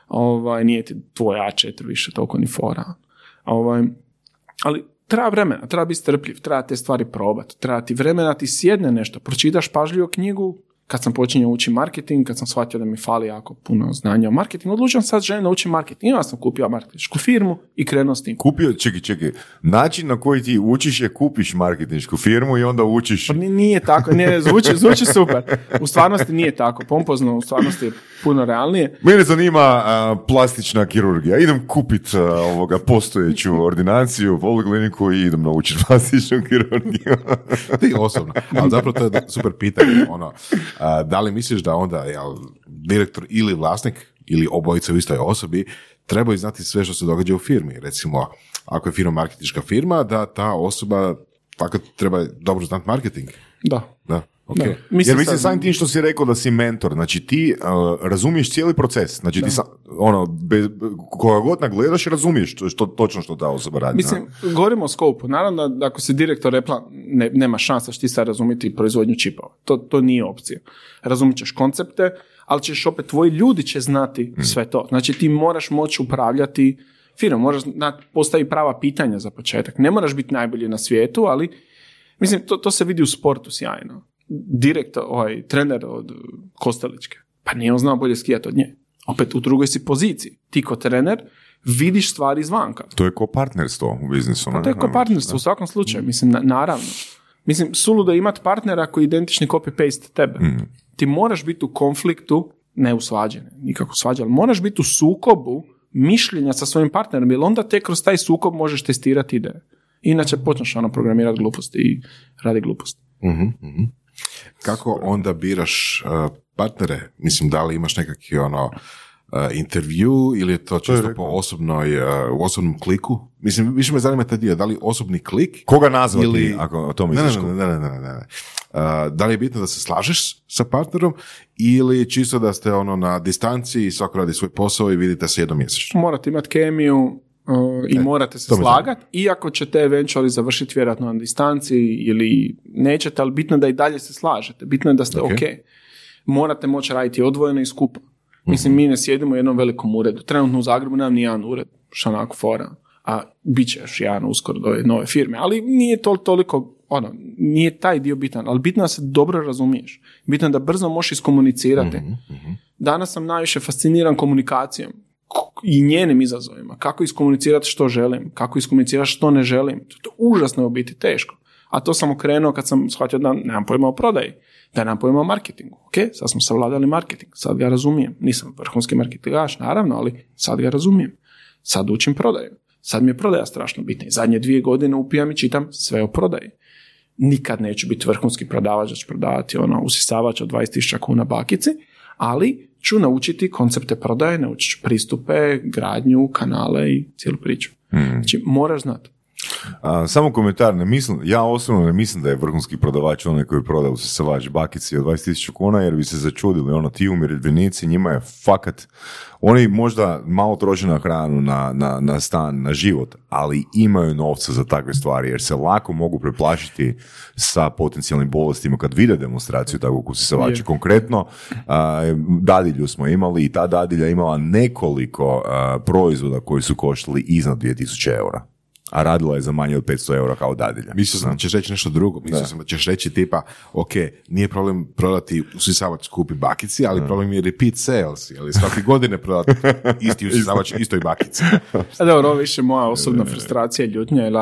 Ovaj, nije ti tvoj A4 više toliko ni fora. Ovaj, ali treba vremena, treba biti strpljiv, treba te stvari probati, treba ti vremena, ti sjedne nešto, pročitaš pažljivo knjigu, kad sam počinjao učiti marketing, kad sam shvatio da mi fali jako puno znanja o marketingu, odlučio sam sad želim naučiti marketing. I onda sam kupio marketinšku firmu i krenuo s tim. Kupio, čekaj, čekaj, način na koji ti učiš je kupiš marketinšku firmu i onda učiš Pa ni- nije tako, nije, zvuči, zvuči super. U stvarnosti nije tako, pompozno, u stvarnosti je puno realnije. Mene zanima a, plastična kirurgija. Idem kupit a, ovoga postojeću ordinaciju, polikliniku i idem naučiti plastičnu kirurgiju. Ti osobno. Ali zapravo to je da- super pitanje. Ono, a, da li misliš da onda jel, direktor ili vlasnik ili obojica u istoj osobi trebaju znati sve što se događa u firmi. Recimo, ako je firma marketinška firma, da ta osoba fakat treba dobro znati marketing. Da. Da, ok. Da. Jer Mislim, mislim sad- samim tim što si rekao da si mentor, znači ti a, razumiješ cijeli proces, znači ti sam, ono, be, koga god nagledaš razumiješ što, što, točno što ta osoba radi. Mislim, govorimo o skopu. Naravno da ako si direktor Repla, ne, nema šansa što ti sad razumjeti proizvodnju čipova. To, to nije opcija. Razumit ćeš koncepte, ali ćeš opet, tvoji ljudi će znati sve to. Znači ti moraš moći upravljati firmom, moraš znati, postavi prava pitanja za početak. Ne moraš biti najbolji na svijetu, ali mislim, to, to se vidi u sportu sjajno. Direktor, ovaj, trener od Kosteličke, pa nije on znao bolje skijati od nje. Opet u drugoj si poziciji. Ti ko trener vidiš stvari izvanka. To je ko partnerstvo u biznisu. Pa to je ko Ono, partnerstvo u svakom slučaju, mislim, na- naravno. Mislim, suludo je imat partnera koji je identični copy-paste tebe. Ti moraš biti u konfliktu, ne u svađe, nikako svađa, ali moraš biti u sukobu mišljenja sa svojim partnerom, jer onda te kroz taj sukob možeš testirati ideje. Inače počneš ono programirati gluposti i radi gluposti. Mhm, mhm. Kako onda biraš uh, partnere? Mislim, da li imaš nekakvi ono uh, intervju ili je to čisto po osobnoj, uh, u osobnom kliku? Mislim, više me zanima taj dio, da li osobni klik Koga nazvati, Ili- ako o tome Ne, ne, misliš? ne, ne, ne, ne, ne, ne. Uh, da li je bitno da se slažeš sa partnerom ili čisto da ste ono na distanci i svako radi svoj posao i vidite se jednom mjesečno? Morate imati kemiju uh, i morate se slagati, iako ćete eventually završiti vjerojatno na distanci ili nećete, ali bitno je da i dalje se slažete. Bitno je da ste Ok. ok. Morate moći raditi odvojeno i skupa. Mislim, mi ne sjedimo u jednom velikom uredu. Trenutno u Zagrebu nemam ni jedan ured, što onako fora. A bit će još jedan uskoro do ove nove firme. Ali nije to toliko, ono, nije taj dio bitan. Ali bitno je da se dobro razumiješ. Bitno je da brzo možeš iskomunicirati. Danas sam najviše fasciniran komunikacijom i njenim izazovima. Kako iskomunicirati što želim, kako iskomunicirati što ne želim. To je užasno u biti teško. A to sam okrenuo kad sam shvatio da nemam pojma o prodaji, da nemam pojma o marketingu. Ok, sad smo savladali marketing, sad ga razumijem. Nisam vrhunski marketingaš, naravno, ali sad ga razumijem. Sad učim prodaju. Sad mi je prodaja strašno bitna. Zadnje dvije godine upijam i čitam sve o prodaji. Nikad neću biti vrhunski prodavač da ću prodavati ono usisavač od 20.000 kuna bakici, ali ću naučiti koncepte prodaje, naučit ću pristupe, gradnju, kanale i cijelu priču. Znači, moraš znati. A, samo komentar, ne mislim, ja osobno ne mislim da je vrhunski prodavač onaj koji proda usisavač bakici od 20.000 kuna, jer bi se začudili, ono, ti umirovljenici, njima je fakat, oni možda malo troše na hranu, na, na, na stan, na život, ali imaju novca za takve stvari, jer se lako mogu preplašiti sa potencijalnim bolestima kad vide demonstraciju takvog usisavača. Konkretno, a, dadilju smo imali i ta dadilja imala nekoliko a, proizvoda koji su koštali iznad 2000 eura a radila je za manje od 500 eura kao dadilja. Mislio sam da ćeš reći nešto drugo. Mislio sam da ćeš reći tipa, ok, nije problem prodati usisavač skupi bakici, ali problem je repeat sales, ili svake godine prodati isti usisavač istoj bakici. A dobro, ovo je više moja osobna frustracija i ljutnja, jer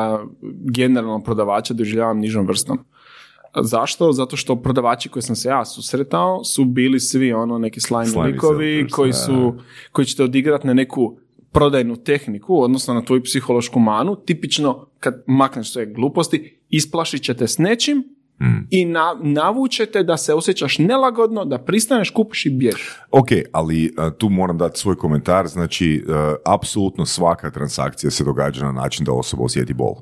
generalno prodavača doživljavam nižom vrstom. Zašto? Zato što prodavači koji sam se ja susretao su bili svi ono neki slajni Slajni likovi koji da. su, koji ćete odigrati na neku prodajnu tehniku, odnosno na tvoju psihološku manu, tipično kad makneš sve gluposti, isplašit ćete s nečim I na, navučete da se osjećaš nelagodno, da pristaneš, kupiš i bježiš. Ok, ali uh, tu moram dati svoj komentar, znači uh, apsolutno svaka transakcija se događa na način da osoba osjeti bol.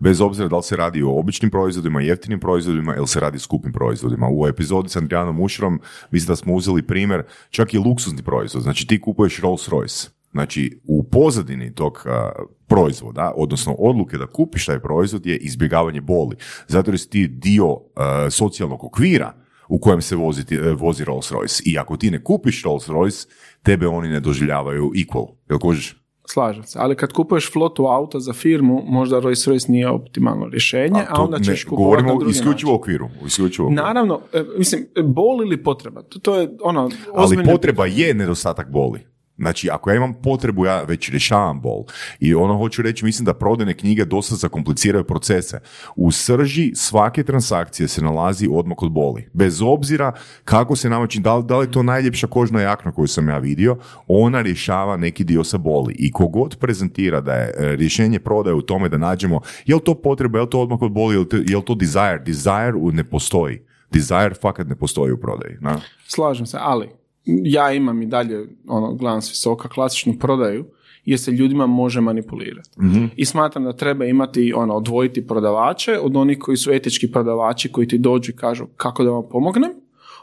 Bez obzira da li se radi o običnim proizvodima, jeftinim proizvodima ili se radi o skupim proizvodima. U epizodi s Andrijanom Mušrom mislim da smo uzeli primjer čak i luksuzni proizvod. Znači ti kupuješ Rolls Royce. Znači u pozadini tog a, proizvoda, odnosno odluke da kupiš taj proizvod je izbjegavanje boli. Zato jer si ti dio a, socijalnog okvira u kojem se vozi, ti- e, vozi Rolls Royce. I ako ti ne kupiš Rolls Royce, tebe oni ne doživljavaju equal. Jel kužiš? Slažem se. Ali kad kupuješ flotu auta za firmu, možda Rolls Royce nije optimalno rješenje, a, to onda ne- ćeš kupovati govorimo na isključivo način. okviru. Isključivo okviru. Naravno, e, mislim, bol ili potreba, to, to je ono, Ali potreba je nedostatak boli. Znači, ako ja imam potrebu, ja već rješavam bol. I ono hoću reći, mislim da prodajne knjige dosta zakompliciraju procese. U srži svake transakcije se nalazi odmak od boli. Bez obzira kako se namači, da li, da li je to najljepša kožna jakna koju sam ja vidio, ona rješava neki dio sa boli. I kogod prezentira da je e, rješenje prodaje u tome da nađemo, je li to potreba, je li to odmak od boli, je to, je li to desire? Desire ne postoji. Desire fakat ne postoji u prodaji. Na? Slažem se, ali ja imam i dalje, ono, gledam s visoka, klasičnu prodaju, jer se ljudima može manipulirati. I smatram da treba imati, ono, odvojiti prodavače od onih koji su etički prodavači, koji ti dođu i kažu kako da vam pomognem,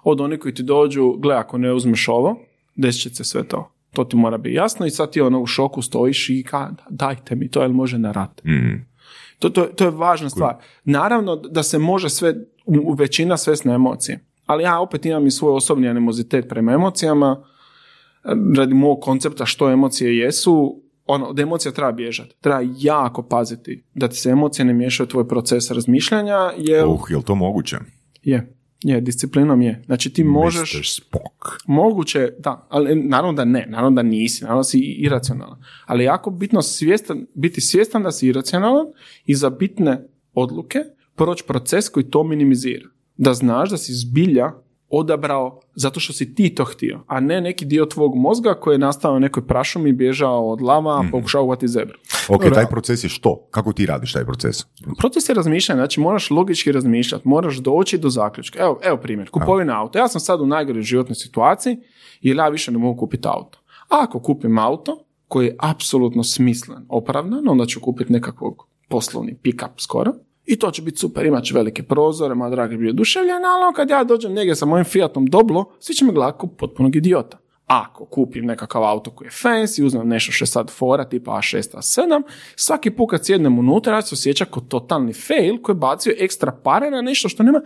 od onih koji ti dođu, gle, ako ne uzmeš ovo, desit će se sve to. To ti mora biti jasno i sad ti ono u šoku stojiš i ka, dajte mi to, jel može na rat. To, to, to je važna stvar. Naravno da se može sve, u, u većina svest na emocije. Ali ja opet imam i svoj osobni animozitet prema emocijama, radi mog koncepta što emocije jesu, ono, od emocija treba bježati. Treba jako paziti da ti se emocije ne miješaju u tvoj proces razmišljanja, jer Uh, je li to moguće? je, je, disciplinom je. Znači ti možeš... Mr. Spock. Moguće, da, ali naravno da ne, naravno da nisi, naravno da si iracionalan. Ali je jako bitno svjestan, biti svjestan da si iracionalan i za bitne odluke proći proces koji to minimizira. Da znaš da si zbilja odabrao zato što si ti to htio, a ne neki dio tvog mozga koji je nastao na nekoj prašumi, bježao od lava, Mhm. pokušao uvati zebru. Ok, taj proces je što? Kako ti radiš taj proces? Proces je razmišljanja, znači moraš logički razmišljati, moraš doći do zaključka. Evo, evo primjer, kupovina auta. Ja sam sad u najgoroj životnoj situaciji jer ja više ne mogu kupiti auto. A ako kupim auto koji je apsolutno smislen, opravdan, onda ću kupiti nekakvog poslovni pick-up skoro. I to će biti super, imat će velike prozore, moj dragi bio oduševljen, ali ono kad ja dođem negdje sa mojim Fiatom Doblo, svi će me gledati kao potpunog idiota. Ako kupim nekakav auto koji je fancy, uzmem nešto što je sad fora, tipa A6, A7, svaki put kad sjednem unutra, ja se osjećam kao totalni fail koji je bacio ekstra pare na nešto što nema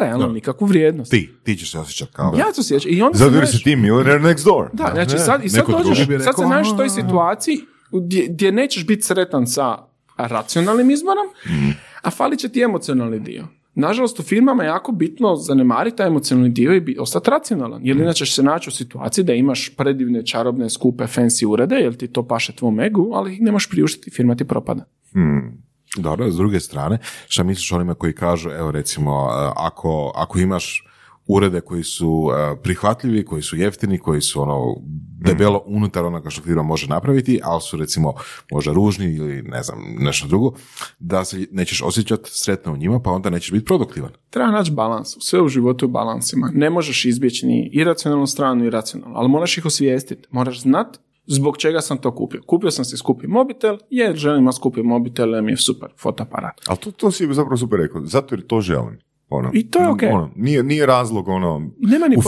realno nikakvu vrijednost. Ti, ti ćeš se osjećati kao... Ja se osjećam. I onda Zato se jer nađeš- si ti millionaire next door. da, znači ne, sad, i sad dođeš, bi sad se nađeš u toj "A." situaciji gdje, gdje nećeš biti sretan sa racionalnim izborom, a falit će ti emocionalni dio. Nažalost, u firmama je jako bitno zanemariti taj emocionalni dio i ostati racionalan. Jer inače će se naći u situaciji da imaš predivne, čarobne, skupe, fancy urede, jer ti to paše tvom egu, ali ih ne možeš priuštiti, firma ti propada. Dobro, s druge strane, šta misliš onima koji kažu, evo recimo, ako, ako imaš urede koji su e, prihvatljivi, koji su jeftini, koji su ono debelo unutar onoga što firma može napraviti, ali su recimo možda ružni ili ne znam, nešto drugo, da se nećeš osjećati sretno u njima, pa onda nećeš biti produktivan. Treba naći balans. Sve u životu je u balansima. Ne možeš izbjeći ni iracionalnu stranu i racionalnu, ali moraš ih osvijestiti. Moraš znat zbog čega sam to kupio. Kupio sam si skupi mobitel, jer želim imati skupi mobitel, jer mi je super fotoaparat. Ali to, to si zapravo super rekao, zato jer to želim. Ono, I to je okej. ono, nije, nije razlog ono, Nema ni u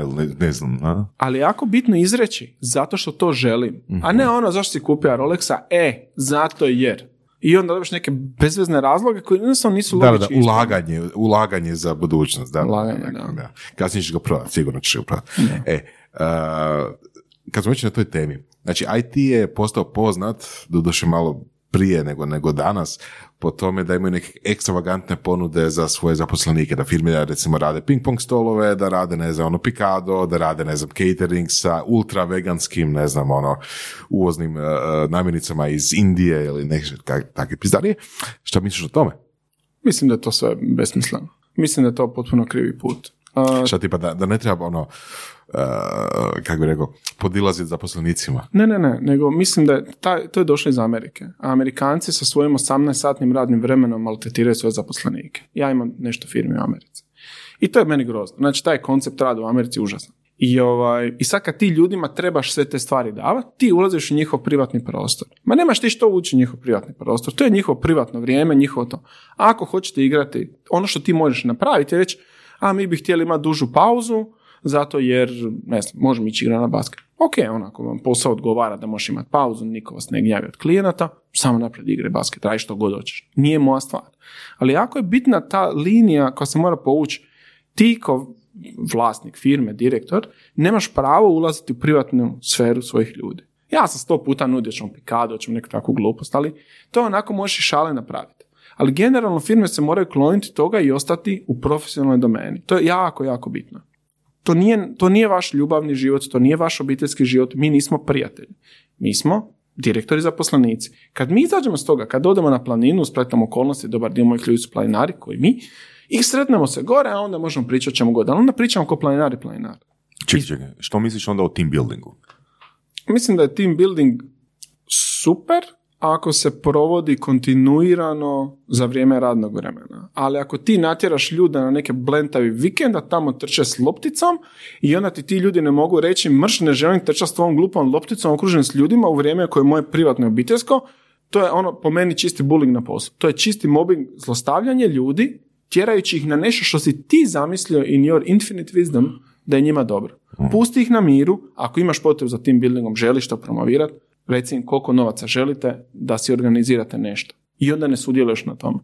ili ne, ne znam. A? Ali je jako bitno izreći, zato što to želim. A ne ono zašto si kupio Rolexa, e, zato jer. I onda dobiš neke bezvezne razloge koji jednostavno nisu Da, da, logički. da, ulaganje, ulaganje za budućnost. Da, Ulaganje, da. da. Kasnije ćeš ga prodati, sigurno ćeš ga prodati. E, uh, kad smo već na toj temi, znači IT je postao poznat, doduše malo prije nego, nego danas, po tome da imaju neke ekstravagantne ponude za svoje zaposlenike, da firme recimo rade ping pong stolove, da rade ne znam ono pikado, da rade ne znam catering sa ultra veganskim ne znam ono uvoznim uh, namirnicama iz Indije ili neke takve pizdarije. Šta misliš o tome? Mislim da je to sve besmisleno. Mislim da je to potpuno krivi put. Uh, Šta tipa da, da ne treba ono, uh, kako bi rekao, podilaziti zaposlenicima. Ne, ne, ne, nego mislim da je taj, to je došlo iz Amerike. Amerikanci sa svojim 18-satnim radnim vremenom maltretiraju svoje zaposlenike. Ja imam nešto firme u Americi. I to je meni grozno. Znači, taj koncept rada u Americi je užasan. I, ovaj, I sad kad ti ljudima trebaš sve te stvari davati, ti ulaziš u njihov privatni prostor. Ma nemaš ti što ući u njihov privatni prostor. To je njihovo privatno vrijeme, njihovo to. Ako hoćete igrati, ono što ti možeš napraviti je reći, a mi bi htjeli imati dužu pauzu, zato jer, ne znam, možemo ići igrati na basket. Ok, onako vam posao odgovara da možeš imati pauzu, niko vas ne gnjavi od klijenata, samo naprijed igre basket, radi što god hoćeš. Nije moja stvar. Ali jako je bitna ta linija koja se mora povući, ti kao vlasnik firme, direktor, nemaš pravo ulaziti u privatnu sferu svojih ljudi. Ja sam sto puta nudio ćemo pikado, ćemo neku takvu glupost, ali to onako možeš i šale napraviti. Ali generalno firme se moraju kloniti toga i ostati u profesionalnoj domeni. To je jako, jako bitno. To nije, to nije vaš ljubavni život, to nije vaš obiteljski život, mi nismo prijatelji. Mi smo direktori zaposlenici. Kad mi izađemo s toga, kad odemo na planinu, spletom okolnosti, dobar dio mojih ljudi su planinari koji mi, i sretnemo se gore, a onda možemo pričati čemu god. Ali onda pričamo ko planinari planinari. Čekaj, čekaj, što misliš onda o team buildingu? Mislim da je team building super ako se provodi kontinuirano za vrijeme radnog vremena. Ali ako ti natjeraš ljude na neke blentavi vikenda, tamo trče s lopticom i onda ti ti ljudi ne mogu reći mrš, ne želim trčati s tvojom glupom lopticom okružen s ljudima u vrijeme koje je moje privatno i obiteljsko, to je ono po meni čisti bullying na poslu. To je čisti mobbing, zlostavljanje ljudi, tjerajući ih na nešto što si ti zamislio in your infinite wisdom da je njima dobro. Pusti ih na miru, ako imaš potrebu za tim buildingom, želiš to promovirati, reci im koliko novaca želite da si organizirate nešto. I onda ne sudjeluješ na tome.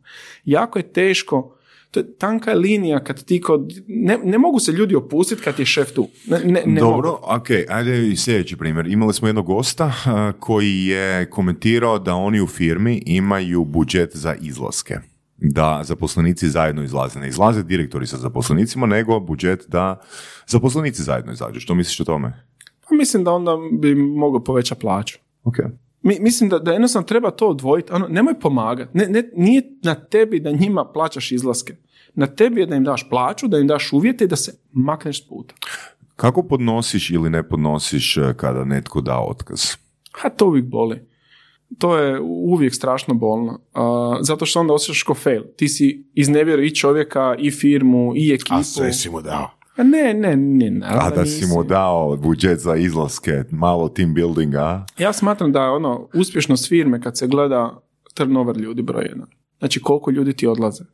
Jako je teško, to je tanka linija kad ti kod, ne, ne mogu se ljudi opustiti kad je šef tu. Ne, ne, ne Dobro, mogu. ok, ajde i sljedeći primjer. Imali smo jednog gosta a, koji je komentirao da oni u firmi imaju budžet za izlaske. Da zaposlenici zajedno izlaze. Ne izlaze direktori sa zaposlenicima, nego budžet da zaposlenici zajedno izađu. Što misliš o tome? Pa mislim da onda bi mogao povećati plaću. Ok. Mi, mislim da, da jednostavno treba to odvojiti. Ono, nemoj pomagati. Ne, ne, nije na tebi da njima plaćaš izlaske. Na tebi je da im daš plaću, da im daš uvjete i da se makneš s puta. Kako podnosiš ili ne podnosiš e, kada netko da otkaz? Ha, to uvijek boli. To je uvijek strašno bolno. A, zato što onda osjećaš ko fail. Ti si iznevjerio i čovjeka, i firmu, i ekipu. A sve si mu dao. A ne, ne, ne. A da si mu dao budžet za izlaske, malo team buildinga, Ja smatram da je ono, uspješnost firme kad se gleda turnover ljudi broj jedan. Znači koliko ljudi ti odlaze.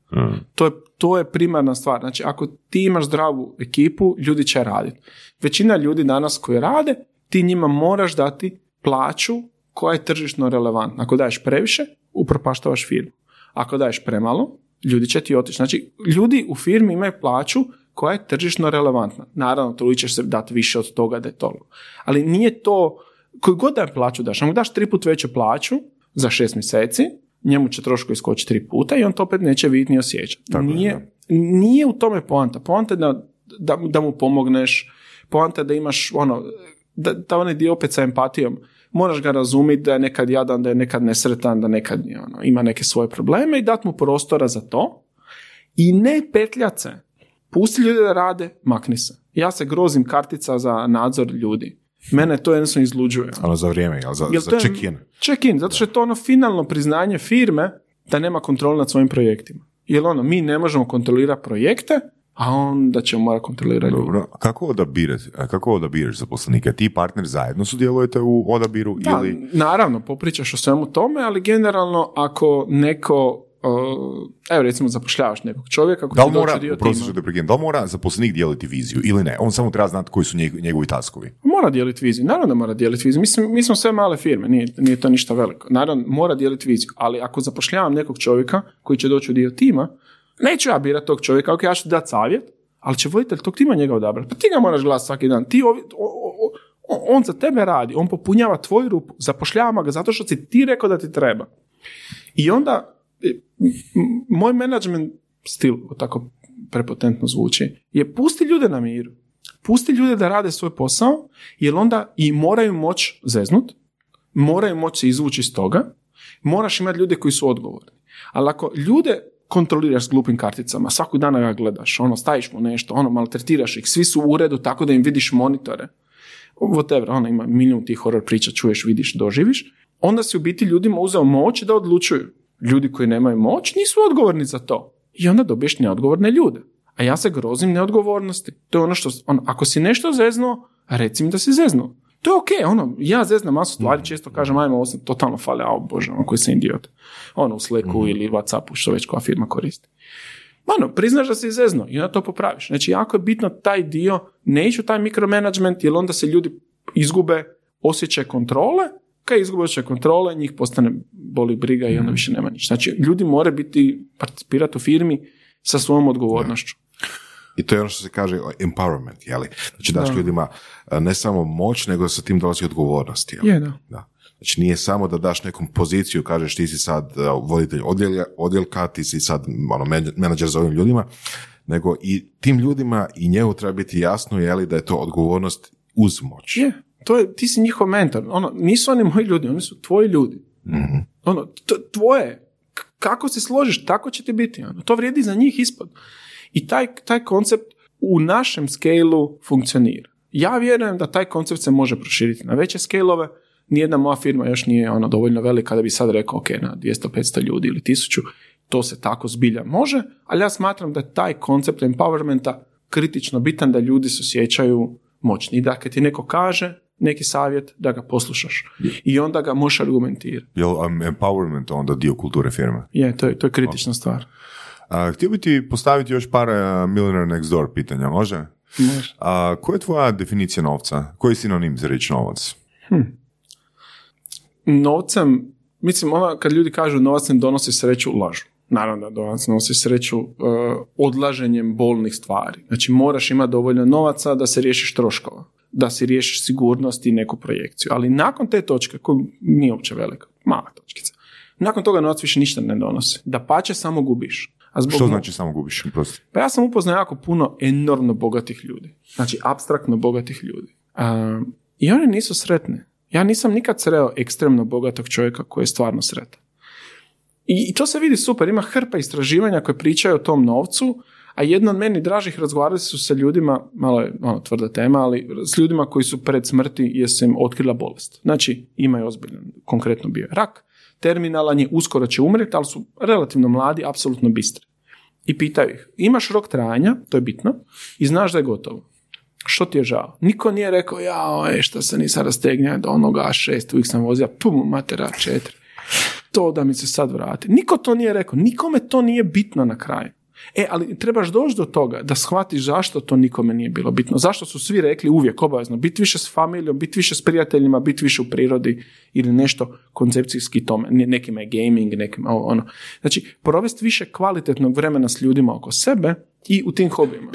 To, je, to je primarna stvar. Znači ako ti imaš zdravu ekipu, ljudi će raditi. Većina ljudi danas koji rade, ti njima moraš dati plaću koja je tržišno relevantna. Ako daješ previše, upropaštavaš firmu. Ako daješ premalo, ljudi će ti otići. Znači, ljudi u firmi imaju plaću koja je tržišno relevantna. Naravno, trudit ćeš se dati više od toga da je toliko. Ali nije to, koji god daje plaću daš, ako daš tri put veću plaću za šest mjeseci, njemu će troškovi iskočiti tri puta i on to opet neće vidjeti ni osjećati. Tako je, Nije, nije u tome poanta. Poanta je da, da, da mu pomogneš, poanta je da imaš ono, da, da onaj dio opet sa empatijom, moraš ga razumjeti da je nekad jadan, da je nekad nesretan, da nekad ono, ima neke svoje probleme i dati mu prostora za to i ne petljat se. Pusti ljude da rade, makni se. Ja se grozim kartica za nadzor ljudi. Mene to jednostavno izluđuje. Ono za vrijeme, jel? Za, Jel za check-in. Check-in, zato što je to ono finalno priznanje firme da nema kontrol nad svojim projektima. Jer ono, mi ne možemo kontrolirati projekte, a onda ćemo morati kontrolirati. Dobro, a kako odabireš, a kako odabireš zaposlenike? Ti i partner zajedno sudjelujete u odabiru Da, ili... naravno, popričaš o svemu tome, ali generalno ako neko, evo recimo zapošljavaš nekog čovjeka koji Da li mora, doći dio te prekinem, da li mora zaposlenik dijeliti viziju ili ne? On samo treba znati koji su njeg- njegovi taskovi. Mora dijeliti viziju, naravno da mora dijeliti viziju. Mislim, mi smo sve male firme, nije, nije to ništa veliko. Naravno, mora dijeliti viziju, ali ako zapošljavam nekog čovjeka koji će doći u dio tima, neću ja birati tog čovjeka, ok, ja ću ti dati savjet, ali će voditelj tog tima njega odabrati. Pa ti ga moraš gledati svaki dan. Ti ovi, o- o- o- on za tebe radi, on popunjava tvoju rupu, zapošljava ga zato što si ti rekao da ti treba. I onda, moj management stil, tako prepotentno zvuči, je pusti ljude na miru. Pusti ljude da rade svoj posao, jer onda i moraju moć zeznut, moraju moći se izvući iz toga, moraš imati ljude koji su odgovorni. Ali ako ljude kontroliraš s glupim karticama, svakog dana ga gledaš, ono, staviš mu nešto, ono, maltretiraš ih, svi su u uredu tako da im vidiš monitore, whatever, ono, ima milijun tih horror priča, čuješ, vidiš, doživiš, onda si u biti ljudima uzeo moć da odlučuju. Ljudi koji nemaju moć nisu odgovorni za to. I onda dobiješ neodgovorne ljude. A ja se grozim neodgovornosti. To je ono što, ono, ako si nešto zeznuo, reci mi da si zeznuo. To je ok, ono, ja zeznam masu stvari, često kažem, ajmo, ovo sam totalno fale, a bože, ono, koji sam idiot. Ono, u Slacku ili Whatsappu, što već koja firma koristi. Ono, priznaš da si zezno i onda to popraviš. Znači, jako je bitno taj dio, ne ići u taj mikromanagement, jer onda se ljudi izgube osjećaj kontrole, kad osjećaj kontrole, njih postane boli briga i onda više nema ništa. Znači, ljudi moraju biti, participirati u firmi sa svojom odgovornošću. I to je ono što se kaže empowerment, jeli? Znači daš ljudima e, ne samo moć, nego sa tim dolazi odgovornost. Jeli? Je, da. da. Znači nije samo da daš nekom poziciju, kažeš ti si sad e, voditelj odjelja, odjeljka, ti si sad ono, menadžer za ovim ljudima, nego i tim ljudima i njemu treba biti jasno jeli, da je to odgovornost uz moć. Je, to je, ti si njihov mentor. Ono, nisu oni moji ljudi, oni su tvoji ljudi. mm Ono, tvoje. Kako se složiš, tako će ti biti. Ono. To vrijedi za njih ispod. I taj, taj koncept u našem scale funkcionira. Ja vjerujem da taj koncept se može proširiti na veće scale Nijedna moja firma još nije ona dovoljno velika da bi sad rekao ok, na 200-500 ljudi ili 1000, to se tako zbilja može, ali ja smatram da je taj koncept empowermenta kritično bitan da ljudi se osjećaju moćni. I da kad ti neko kaže neki savjet, da ga poslušaš. I onda ga možeš argumentirati. Je empowerment onda dio kulture firme? Je, to je, to je kritična stvar. A, htio bi ti postaviti još par uh, Millionaire Next Door pitanja, može? Može. A, koja je tvoja definicija novca? Koji je sinonim za reći novac? Hm. Novcem, mislim, ona kad ljudi kažu novac ne donosi sreću, lažu. Naravno da novac nosi sreću uh, odlaženjem bolnih stvari. Znači moraš imati dovoljno novaca da se riješiš troškova, da si riješiš sigurnost i neku projekciju. Ali nakon te točke, koja nije uopće velika, mala točkica, nakon toga novac više ništa ne donosi. Da pače samo gubiš. A zbog Što znači samo gubiš? Prosti? Pa ja sam upoznao jako puno enormno bogatih ljudi. Znači, abstraktno bogatih ljudi. I oni nisu sretni. Ja nisam nikad sreo ekstremno bogatog čovjeka koji je stvarno sretan. I, I to se vidi super. Ima hrpa istraživanja koje pričaju o tom novcu, a jedno od meni dražih razgovarali su sa ljudima, malo je ono, tvrda tema, ali s ljudima koji su pred smrti jer se im otkrila bolest. Znači, imaju ozbiljan, konkretno bio rak, terminalan je, uskoro će umreti, ali su relativno mladi, apsolutno bistri. I pitaju ih, imaš rok trajanja, to je bitno, i znaš da je gotovo. Što ti je žao? Niko nije rekao, ja, oj, što se nisam rastegnio do onoga A6, uvijek sam vozio, pum, matera 4. To da mi se sad vrati. Niko to nije rekao, nikome to nije bitno na kraju. E, ali trebaš doći do toga da shvatiš zašto to nikome nije bilo bitno. Zašto su svi rekli uvijek obavezno biti više s familijom, biti više s prijateljima, biti više u prirodi ili nešto koncepcijski tome. Nekima je gaming, nekima ono. Znači, provesti više kvalitetnog vremena s ljudima oko sebe i u tim hobijima.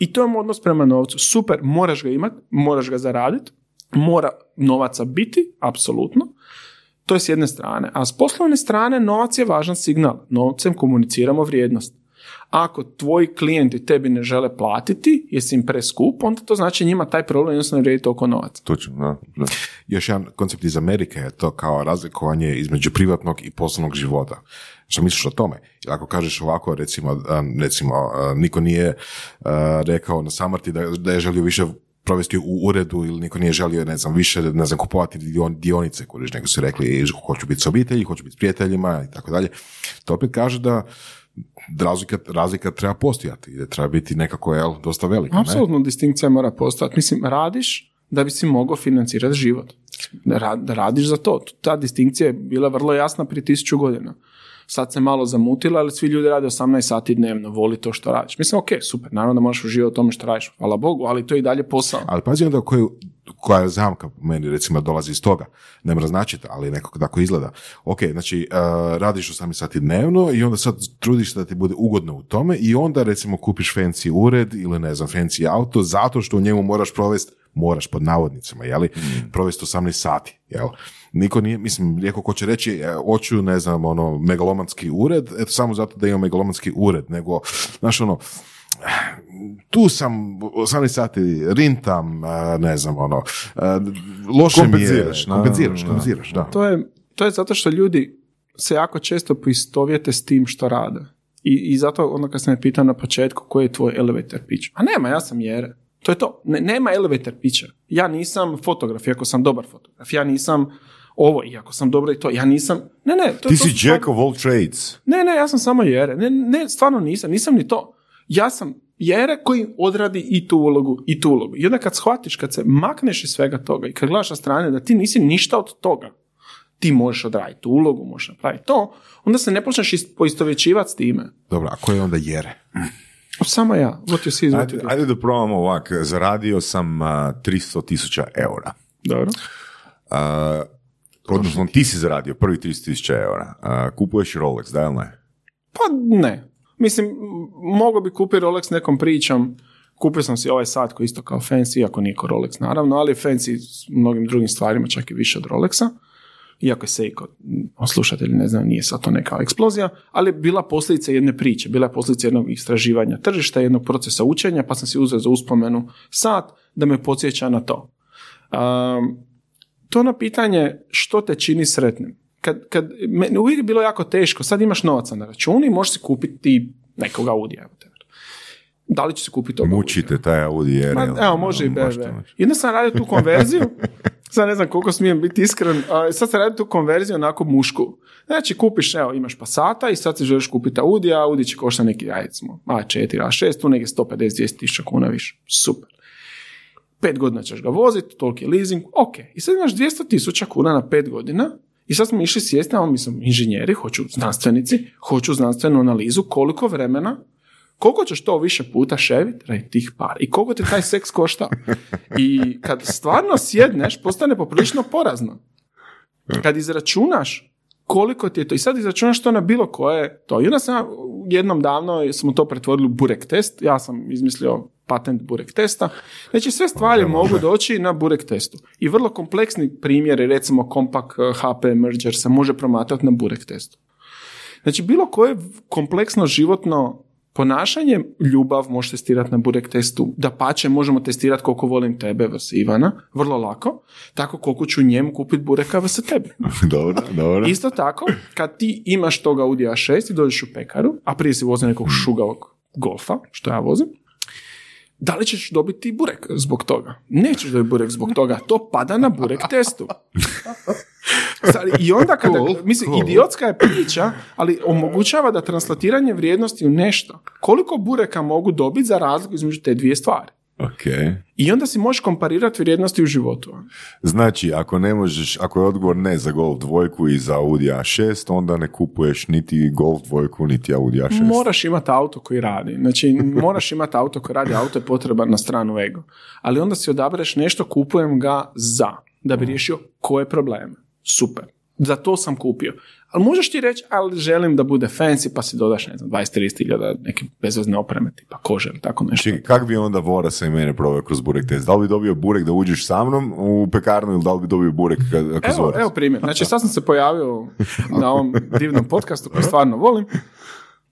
I to je odnos prema novcu. Super, moraš ga imati, moraš ga zaraditi, mora novaca biti, apsolutno. To je s jedne strane. A s poslovne strane novac je važan signal. Novcem komuniciramo vrijednost. Ako tvoji klijenti tebi ne žele platiti, jesi im preskup, onda to znači njima taj problem jednostavno vrijedi toliko novaca. Točno, da, da. Još jedan koncept iz Amerike je to kao razlikovanje između privatnog i poslovnog života. Što misliš o tome? Jer ako kažeš ovako, recimo, recimo niko nije rekao na samrti da, da je želio više provesti u uredu ili niko nije želio, ne znam, više, ne znam, kupovati dionice, kuriš, nego su rekli hoću biti s obitelji, hoću biti s prijateljima i tako dalje. To opet kaže da razlika, razlika treba postojati da treba biti nekako jel, dosta velika. Apsolutno distinkcija mora postojati. Mislim, radiš da bi si mogao financirati život. Da radiš za to. Ta distinkcija je bila vrlo jasna prije tisuću godina. Sad se malo zamutila, ali svi ljudi rade 18 sati dnevno, voli to što radiš. Mislim, ok, super, naravno da možeš uživati u tome što radiš, hvala Bogu, ali to je i dalje posao. Ali pazi onda koju, koja je zamka meni recimo dolazi iz toga, ne mora značiti, ali nekako tako izgleda. Ok, znači uh, radiš 18 sati dnevno i onda sad trudiš da ti bude ugodno u tome i onda recimo kupiš fancy ured ili ne znam fancy auto zato što u njemu moraš provesti moraš pod navodnicima, jeli, mm. provesti 18 sati, jel? Niko nije, mislim, rijeko ko će reći, e, hoću, ne znam, ono, megalomanski ured, eto, samo zato da imam megalomanski ured, nego, znaš, ono, tu sam 18 sati rintam, e, ne znam, ono, e, loše mi je, kompenziraš, kompenziraš, da. To je, to je zato što ljudi se jako često poistovjete s tim što rade. I, I zato onda kad sam me pitao na početku koji je tvoj elevator pitch, a nema, ja sam Jere. To je to. Ne, nema elevator pitcha. Ja nisam fotograf, iako sam dobar fotograf. Ja nisam ovo, iako sam dobro i to. Ja nisam... Ne, ne. To, Ti to si jack of all trades. Ne, ne, ja sam samo Jere. Ne, ne, stvarno nisam. Nisam ni to. Ja sam Jere koji odradi i tu ulogu i tu ulogu. I onda kad shvatiš, kad se makneš iz svega toga i kad gledaš sa strane da ti nisi ništa od toga, ti možeš odraditi tu ulogu, možeš napraviti to, onda se ne počneš ist- poistovjećivati s time. Dobro, a ko je onda Jere? Samo ja. What you see is what Ajde, you do. ajde da probamo ovak. Zaradio sam a, 300 tisuća eura. Dobro. A, odnosno, ti si zaradio prvi 300 tisuća eura. Kupuješ Rolex, da ili ne? Pa ne. Mislim, mogao bi kupiti Rolex nekom pričom. Kupio sam si ovaj sat koji isto kao fancy, iako nije kao Rolex naravno, ali fancy s mnogim drugim stvarima, čak i više od Rolexa. Iako je Seiko, slušatelji ne znam, nije sad to neka eksplozija, ali je bila posljedica jedne priče, bila je posljedica jednog istraživanja tržišta, jednog procesa učenja, pa sam si uzeo za uspomenu sat da me podsjeća na to. Um, to na pitanje što te čini sretnim. Kad, kad, me, uvijek je bilo jako teško, sad imaš novaca na računu i možeš si kupiti nekog Audija. Da li će se kupiti Audija? Mučite taj Audi R. Ma, evo, može i Ono, BMW. onda sam radio tu konverziju, sad ne znam koliko smijem biti iskren, a sad sam radio tu konverziju onako mušku. Znači, kupiš, evo, imaš Passata i sad si želiš kupiti Audi, a Audi će košta neki, ajde, recimo, A4, A6, tu neki 150-200 tisuća kuna više. Super. Pet godina ćeš ga voziti, toliki je leasing, ok. I sad imaš 200 tisuća kuna na pet godina i sad smo išli sjesti, a mislim, inženjeri, hoću znanstvenici, hoću znanstvenu analizu, koliko vremena koliko ćeš to više puta ševit radi tih par i koliko te taj seks košta. I kad stvarno sjedneš, postane poprilično porazno. Kad izračunaš koliko ti je to, i sad izračunaš to na bilo koje to. I onda sam jednom davno smo to pretvorili u burek test, ja sam izmislio patent burek testa. Znači sve stvari mogu doći na burek testu. I vrlo kompleksni primjeri, recimo kompak HP merger se može promatrati na burek testu. Znači, bilo koje kompleksno životno ponašanje, ljubav može testirati na burek testu, da pače možemo testirati koliko volim tebe vs. Ivana, vrlo lako, tako koliko ću njemu kupiti bureka vs. tebi. dobro, dobro. Isto tako, kad ti imaš toga Audi A6 i dođeš u pekaru, a prije si vozio nekog šugavog golfa, što ja vozim, da li ćeš dobiti burek zbog toga? Nećeš dobiti burek zbog toga, to pada na burek testu. I onda kada, Cool, mislim, cool. idiotska je priča, ali omogućava da translatiranje vrijednosti u nešto. Koliko bureka mogu dobiti za razliku između te dvije stvari? Ok. I onda si možeš komparirati vrijednosti u životu. Znači, ako ne možeš, ako je odgovor ne za Golf dvojku i za Audi A6, onda ne kupuješ niti Golf dvojku, niti Audi A6. Moraš imati auto koji radi. Znači, moraš imati auto koji radi, auto je potreban na stranu ego. Ali onda si odabereš nešto, kupujem ga za, da bi riješio koje probleme. Super. Za to sam kupio. Ali možeš ti reći, ali želim da bude fancy, pa si dodaš, ne znam, 20-30 hiljada neke bezvezne opreme, tipa kože ili tako nešto. Čekaj, kak bi onda Vorasa i mene proveo kroz burek test? Da li bi dobio burek da uđeš sa mnom u pekarnu ili da li bi dobio burek kroz Evo, Voras? evo primjer. Znači, sad sam se pojavio na ovom divnom podcastu koji stvarno volim.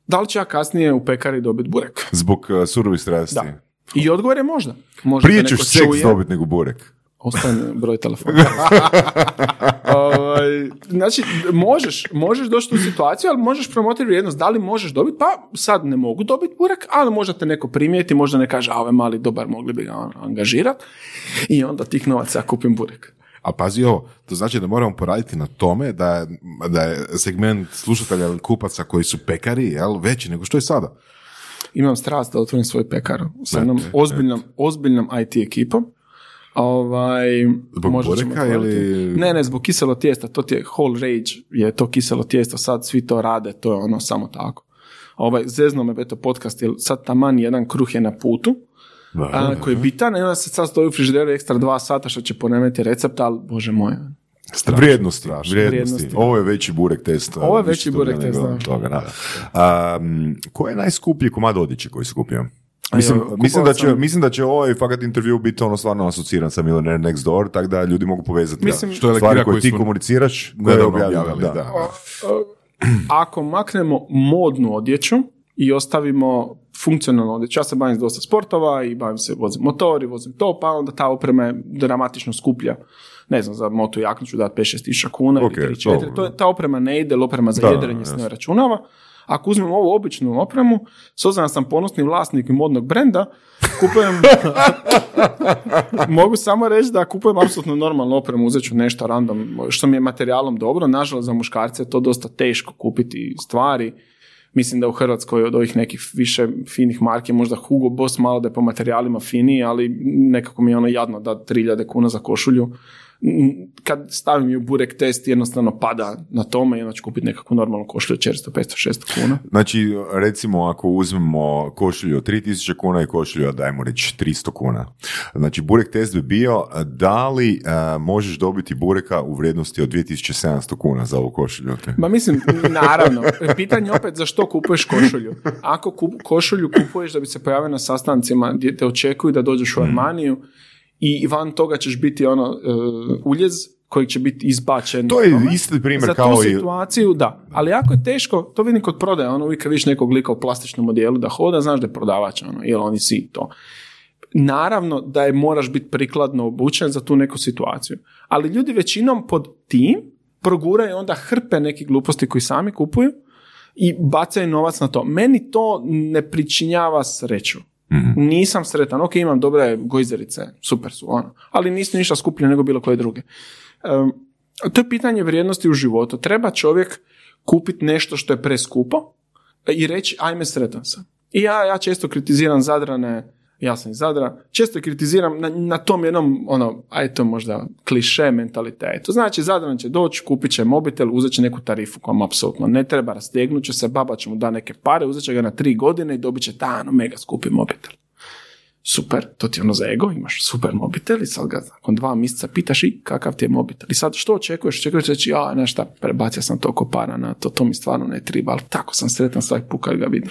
Da li ću ja kasnije u pekari dobiti burek? Zbog uh, surovih strasti. Da. I odgovor je možda. Možda Prije ćeš seks dobiti nego burek. Ostane broj telefona. Ovaj, znači, možeš, možeš doći u situaciju, ali možeš promotiti vrijednost. Da li možeš dobiti? Pa sad ne mogu dobiti burek, ali možda te neko primijeti, možda ne kaže, a ovaj mali dobar, mogli bi ga ono, angažirati. I onda tih novaca ja kupim burek. A pazi ovo, to znači da moramo poraditi na tome da, je- da je segment slušatelja ili kupaca koji su pekari jel, veći nego što je sada. Imam strast da otvorim svoju pekaru sa jednom ozbiljnom, ozbiljnom IT ekipom. Ovaj, Zbog možda otvoriti. ili- Ne, ne, zbog kiselo tijesta. To ti je whole rage, je to kiselo tijesto. Sad svi to rade, to je ono samo tako. Ovaj, zezno me eto podcast, jer sad taman jedan kruh je na putu, a, koji je bitan, i onda se sad stoji u frižideru ekstra dva sata što će ponemeti recept, ali bože moj. vrijednosti, strašno. vrijednosti. Vrijednosti. Ovo je veći burek test. Ovo je veći burek test, da. Toga, da. Um, ko je najskuplji komad odjeće koji si kupio? Mislim, mislim, da će, sam- mislim da će ovaj fakat intervju biti ono stvarno asociran sa Millionaire Next Door, tako da ljudi mogu povezati Mislim- Što je stvari koje ti smo komuniciraš, koje je objavljeno, objavili. da. Da. Ako maknemo modnu odjeću i ostavimo funkcionalnu odjeću, ja se bavim dosta sportova i bavim se, vozim motor i vozim to, pa onda ta oprema je dramatično skuplja. Ne znam, za moto jaknu ću dati 5-6 tisuća kuna Ok, ili 3-4. dobro. To je, ta oprema ne ide, oprema za Da, jedrenje se ne računava. Ako uzmem ovu običnu opremu, s obzirom sam ponosni vlasnik modnog brenda, kupujem... Mogu samo reći da kupujem apsolutno normalnu opremu, uzet ću nešto random, što mi je materijalom dobro. Nažalost, za muškarce je to dosta teško kupiti stvari. Mislim da u Hrvatskoj od ovih nekih više finih marki, možda Hugo Boss malo da je po materijalima finiji, ali nekako mi je ono jadno da 3000 kuna za košulju kad stavim ju burek test jednostavno pada na tome i onda ću kupiti nekakvu normalnu košulju od 400, 500, 600 kuna. Znači, recimo ako uzmemo košulju od 3000 kuna i košulju od, dajmo reći, 300 kuna. Znači, burek test bi bio da li e, možeš dobiti bureka u vrijednosti od 2700 kuna za ovu košulju? Ma mislim, naravno. Pitanje opet za što kupuješ košulju. Ako košulju kupuješ da bi se pojavio na sastancima gdje te očekuju da dođeš u mm. I van toga ćeš biti ono uh, uljez koji će biti izbačen. To je isti primjer za kao tu situaciju, da. Ali jako je teško, to vidim kod prodaje, ono uvijek vidiš nekog lika u plastičnom modelu da hoda, znaš da je prodavač, ono, jer oni si to. Naravno da je moraš biti prikladno obučen za tu neku situaciju. Ali ljudi većinom pod tim proguraju onda hrpe nekih gluposti koji sami kupuju i bacaju novac na to. Meni to ne pričinjava sreću. Mm-hmm. Nisam sretan, ok, imam dobre gojzerice, super su, ono, ali nisu ništa skuplje nego bilo koje druge. Um, to je pitanje vrijednosti u životu. Treba čovjek kupiti nešto što je preskupo i reći, ajme sretan sam. I ja, ja često kritiziram Zadrane, ja sam iz Zadra, često kritiziram na, na tom jednom, ono, aj to možda kliše mentalitetu. Znači, Zadran će doći, kupit će mobitel, uzet će neku tarifu koja mu apsolutno ne treba, rastegnut će se, baba će mu da neke pare, uzet će ga na tri godine i dobit će ta, ono, mega skupi mobitel. Super, to ti je ono za ego, imaš super mobitel i sad ga nakon dva mjeseca pitaš i kakav ti je mobitel. I sad što očekuješ? Očekuješ reći, ja, znaš šta, prebacio sam toliko para na to, to mi stvarno ne treba, ali tako sam sretan svaki put ga vidim.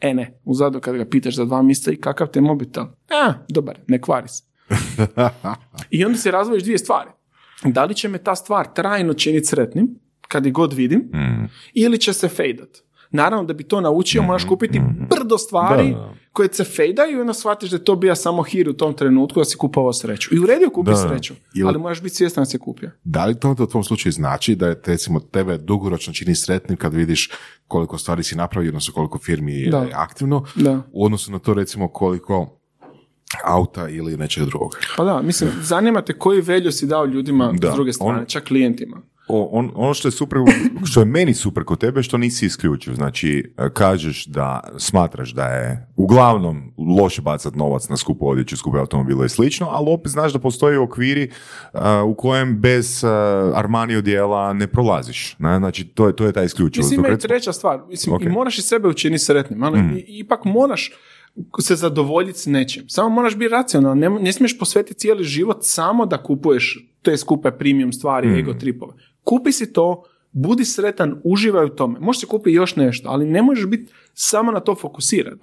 E ne, u zadu kad ga pitaš za dva mjeseca i kakav te mobitel? A, dobar, ne kvari se. I onda se razvojiš dvije stvari. Da li će me ta stvar trajno činiti sretnim, kad je god vidim, mm. ili će se fejdat. Naravno, da bi to naučio, moraš kupiti mm. brdo stvari koje se fejdaju i onda shvatiš da je to bio samo hir u tom trenutku da si kupovao sreću. I u redu kupi sreću, ali moraš biti svjestan da si kupio. Da li to u tom slučaju znači da je recimo tebe dugoročno čini sretnim kad vidiš koliko stvari si napravio, odnosno koliko firmi je aktivno, da. u odnosu na to recimo koliko auta ili nečeg drugog. Pa da, mislim, zanima te koji velju si dao ljudima s druge strane, čak klijentima on, ono što je super, što je meni super kod tebe, što nisi isključiv. Znači, e, kažeš da smatraš da je uglavnom loše bacati novac na skupu odjeću, skupe automobile i slično, ali opet znaš da postoje okviri uh, u kojem bez uh, Armani odjela ne prolaziš. Ne? Znači, to je, to je ta isključivost. Mislim, ima treća stvar. Mislim, i moraš i sebe učiniti sretnim. Ali mm. ipak moraš se zadovoljiti s nečim. Samo moraš biti racionalan. Ne, ne smiješ posvetiti cijeli život samo da kupuješ te skupe premium stvari, mm. ego tripove kupi si to, budi sretan, uživaj u tome. Možeš si kupiti još nešto, ali ne možeš biti samo na to fokusiran.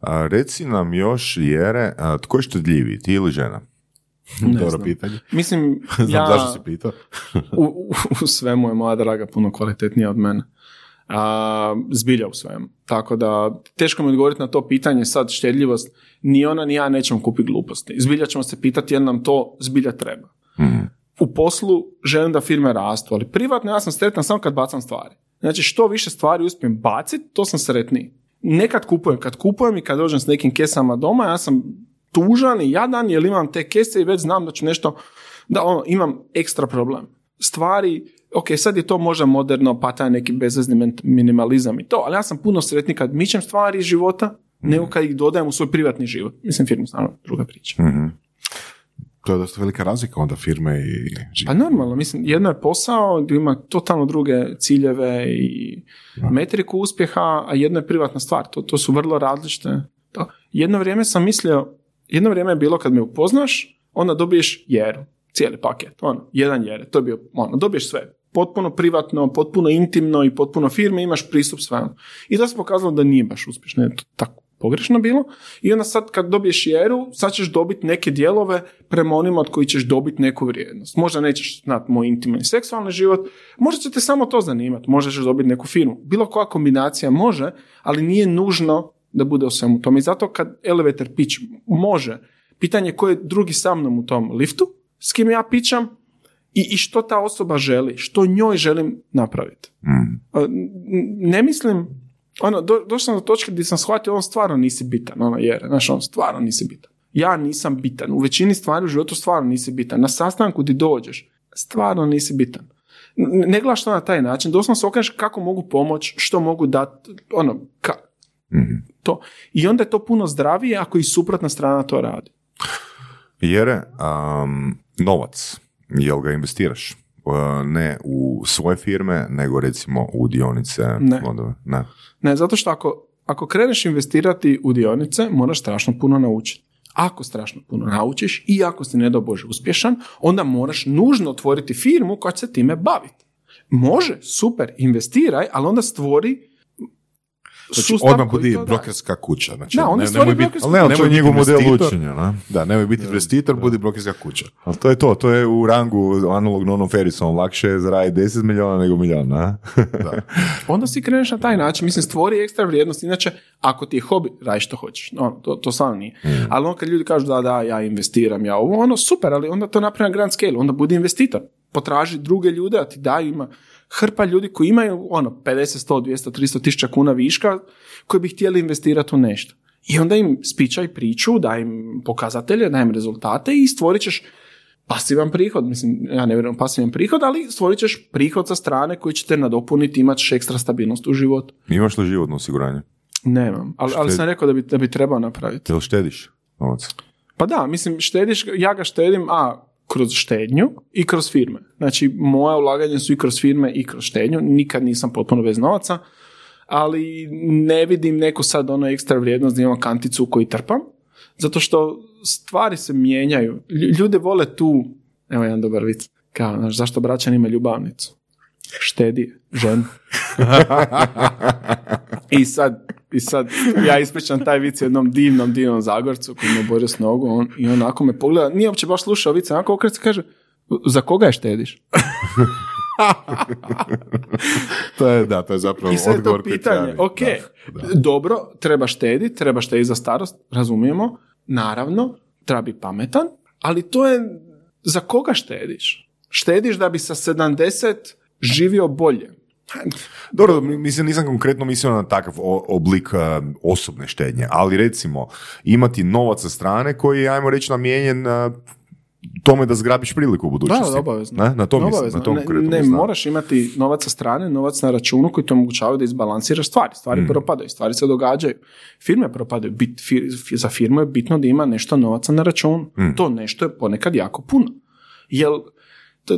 A, reci nam još, Jere, a, tko je štedljiviji, ti ili žena? Dobro pitanje. Mislim, Znam ja, zašto si pitao. u, u, u svemu je moja draga puno kvalitetnija od mene. A, zbilja u svemu. Tako da, teško mi odgovoriti na to pitanje sad štedljivost, ni ona ni ja nećemo kupiti gluposti. Zbilja ćemo se pitati jel nam to zbilja treba. Mm u poslu želim da firme rastu, ali privatno ja sam sretan samo kad bacam stvari. Znači što više stvari uspijem baciti, to sam sretniji. Nekad kupujem, kad kupujem i kad dođem s nekim kesama doma, ja sam tužan i jadan jer imam te kese i već znam da ću nešto, da ono, imam ekstra problem. Stvari, ok, sad je to možda moderno, pa taj neki bezvezni minimalizam i to, ali ja sam puno sretniji kad mičem stvari iz života, nego kad ih dodajem u svoj privatni život. Mislim, firmu, stvarno, druga priča. mm to je dosta velika razlika onda firme i Pa normalno, mislim, jedno je posao gdje ima totalno druge ciljeve i metriku uspjeha, a jedno je privatna stvar. To, to su vrlo različite. To. Jedno vrijeme sam mislio, jedno vrijeme je bilo kad me upoznaš, onda dobiješ jeru, cijeli paket, ono, jedan jere, to je bio, ono, dobiješ sve, potpuno privatno, potpuno intimno i potpuno firme, imaš pristup svemu. I to se pokazalo da nije baš uspješno, je to tako pogrešno bilo i onda sad kad dobiješ jeru, sad ćeš dobiti neke dijelove prema onima od koji ćeš dobiti neku vrijednost. Možda nećeš znati moj intimni seksualni život, možda će te samo to zanimati, možda ćeš dobiti neku firmu. Bilo koja kombinacija može, ali nije nužno da bude u svemu tome. I zato kad elevator pitch može, pitanje je ko je drugi sa mnom u tom liftu, s kim ja pićam, i, i što ta osoba želi, što njoj želim napraviti. Mm. Ne mislim ono, do, došao sam do točke gdje sam shvatio on stvarno nisi bitan, ono jer, znaš, on stvarno nisi bitan. Ja nisam bitan, u većini stvari u životu stvarno nisi bitan. Na sastanku di dođeš, stvarno nisi bitan. Ne gledaš to na taj način, doslovno se okreneš kako mogu pomoći, što mogu dati, ono, ka, Mhm. to. I onda je to puno zdravije ako i suprotna strana to radi. Jere, um, novac, jel ga investiraš? Uh, ne u svoje firme, nego recimo u dionice, Ne. fondove? Ne. Ne, zato što ako, ako kreneš investirati u dionice, moraš strašno puno naučiti. Ako strašno puno naučiš i ako si ne do Bože uspješan, onda moraš nužno otvoriti firmu koja će se time baviti. Može, super, investiraj, ali onda stvori Znači, sustav odmah budi to brokerska kuća. Znači, Da, onda ne- stvori nemoj biti- brokerska Ali ne, ali to je nemoj njegov model učenja, ne? Da, nemoj biti investitor, budi brokerska kuća. Ali to je to, to je u rangu analogno onom Ferrisom, lakše je zaraditi 10 milijuna nego milijun, ne? Onda si kreneš na taj način, mislim, stvori ekstra vrijednost, inače, ako ti je hobi, radi što hoćeš, ono, to, to stvarno nije. Ali ono kad ljudi kažu da, da, ja investiram, ja ovo, ono, super, ali onda to napravi na grand scale, onda budi investitor, potraži druge ljude, a ti daju, ima hrpa ljudi koji imaju, ono, 50, 100, 200, 300 tisuća kuna viška, koji bi htjeli investirati u nešto. I onda im spičaj priču, daj im pokazatelje, daj im rezultate i stvorit ćeš pasivan prihod, mislim, ja ne vjerujem pasivan prihod, ali stvorit ćeš prihod sa strane koji će te nadopuniti, imat ćeš ekstra stabilnost u životu. Imaš li životno osiguranje? Nemam, ali, ali sam rekao da bi, da bi trebao napraviti. Jel štediš novac? Pa da, mislim, štediš, ja ga štedim, a kroz štednju i kroz firme. Znači, moja ulaganja su i kroz firme i kroz štednju, nikad nisam potpuno bez novaca, ali ne vidim neku sad ono ekstra vrijednost da imam kanticu koju trpam, zato što stvari se mijenjaju. Lj- Ljude vole tu, evo jedan dobar vic, kao, znaš, zašto braćan ima ljubavnicu? Štedi ženu. I sad, I sad ja ispričam taj vic jednom divnom, divnom Zagorcu koji me oborio s nogu on, i onako me pogleda, nije uopće baš slušao vic, onako okreće se kaže, za koga je štediš? To je, da, to je zapravo I sad je to odgovor pitanje, ok. Da, da. dobro, treba štediti, treba štediti za starost, razumijemo, naravno, treba biti pametan, ali to je, za koga štediš? Štediš da bi sa 70 živio bolje. Dobro, mi- mislim, nisam konkretno mislio na takav oblik e, osobne štednje, ali recimo imati novac sa strane koji je, ajmo reći, namijenjen e, tome da zgrabiš priliku u budućnosti. Da, obavezno. Ne? Na to mislim, Obavezno. na to ne, ne mislim. moraš imati novac sa strane, novac na računu koji ti omogućavaju da izbalansiraš stvari. Stvari Mm. propadaju, stvari se događaju. Firme propadaju. Bit, fir- fi- za firmu je bitno da ima nešto novaca na računu. Mm. To nešto je ponekad jako puno. Jel, t-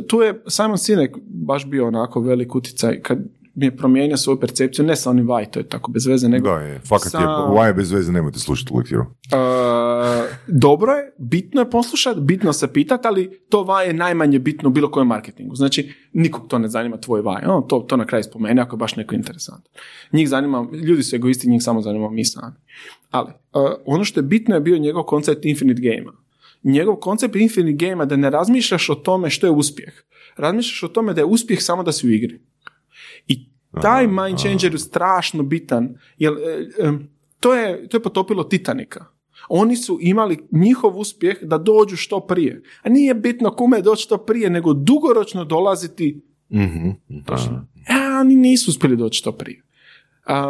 tu je Simon Sinek baš bio onako velik utjecaj kad mi je promijenio svoju percepciju, ne sa onim why, to je tako bez veze, nego Da, je. Fakat sa- je, why je bez veze, nemojte slušati lektiru. Uh, dobro je, bitno je poslušati, bitno se pitati, ali to vaj je najmanje bitno u bilo kojem marketingu. Znači, nikog to ne zanima tvoj vaj. Ono, to, to na kraju spomene ako je baš neko interesantan. Njih zanima, ljudi su egoisti, njih samo zanima mi sami. Ali, uh, ono što je bitno je bio njegov koncept Infinite Game-a. Njegov koncept Infinite Game-a da ne razmišljaš o tome što je uspjeh. Razmišljaš o tome da je uspjeh samo da si u igri. I taj mind changer je strašno bitan, jer e, em, to, je, to je potopilo Titanika. Oni su imali njihov uspjeh da dođu što prije. A nije bitno kome doći što prije, nego dugoročno dolaziti Mhm. a oni nisu uspjeli doći što prije.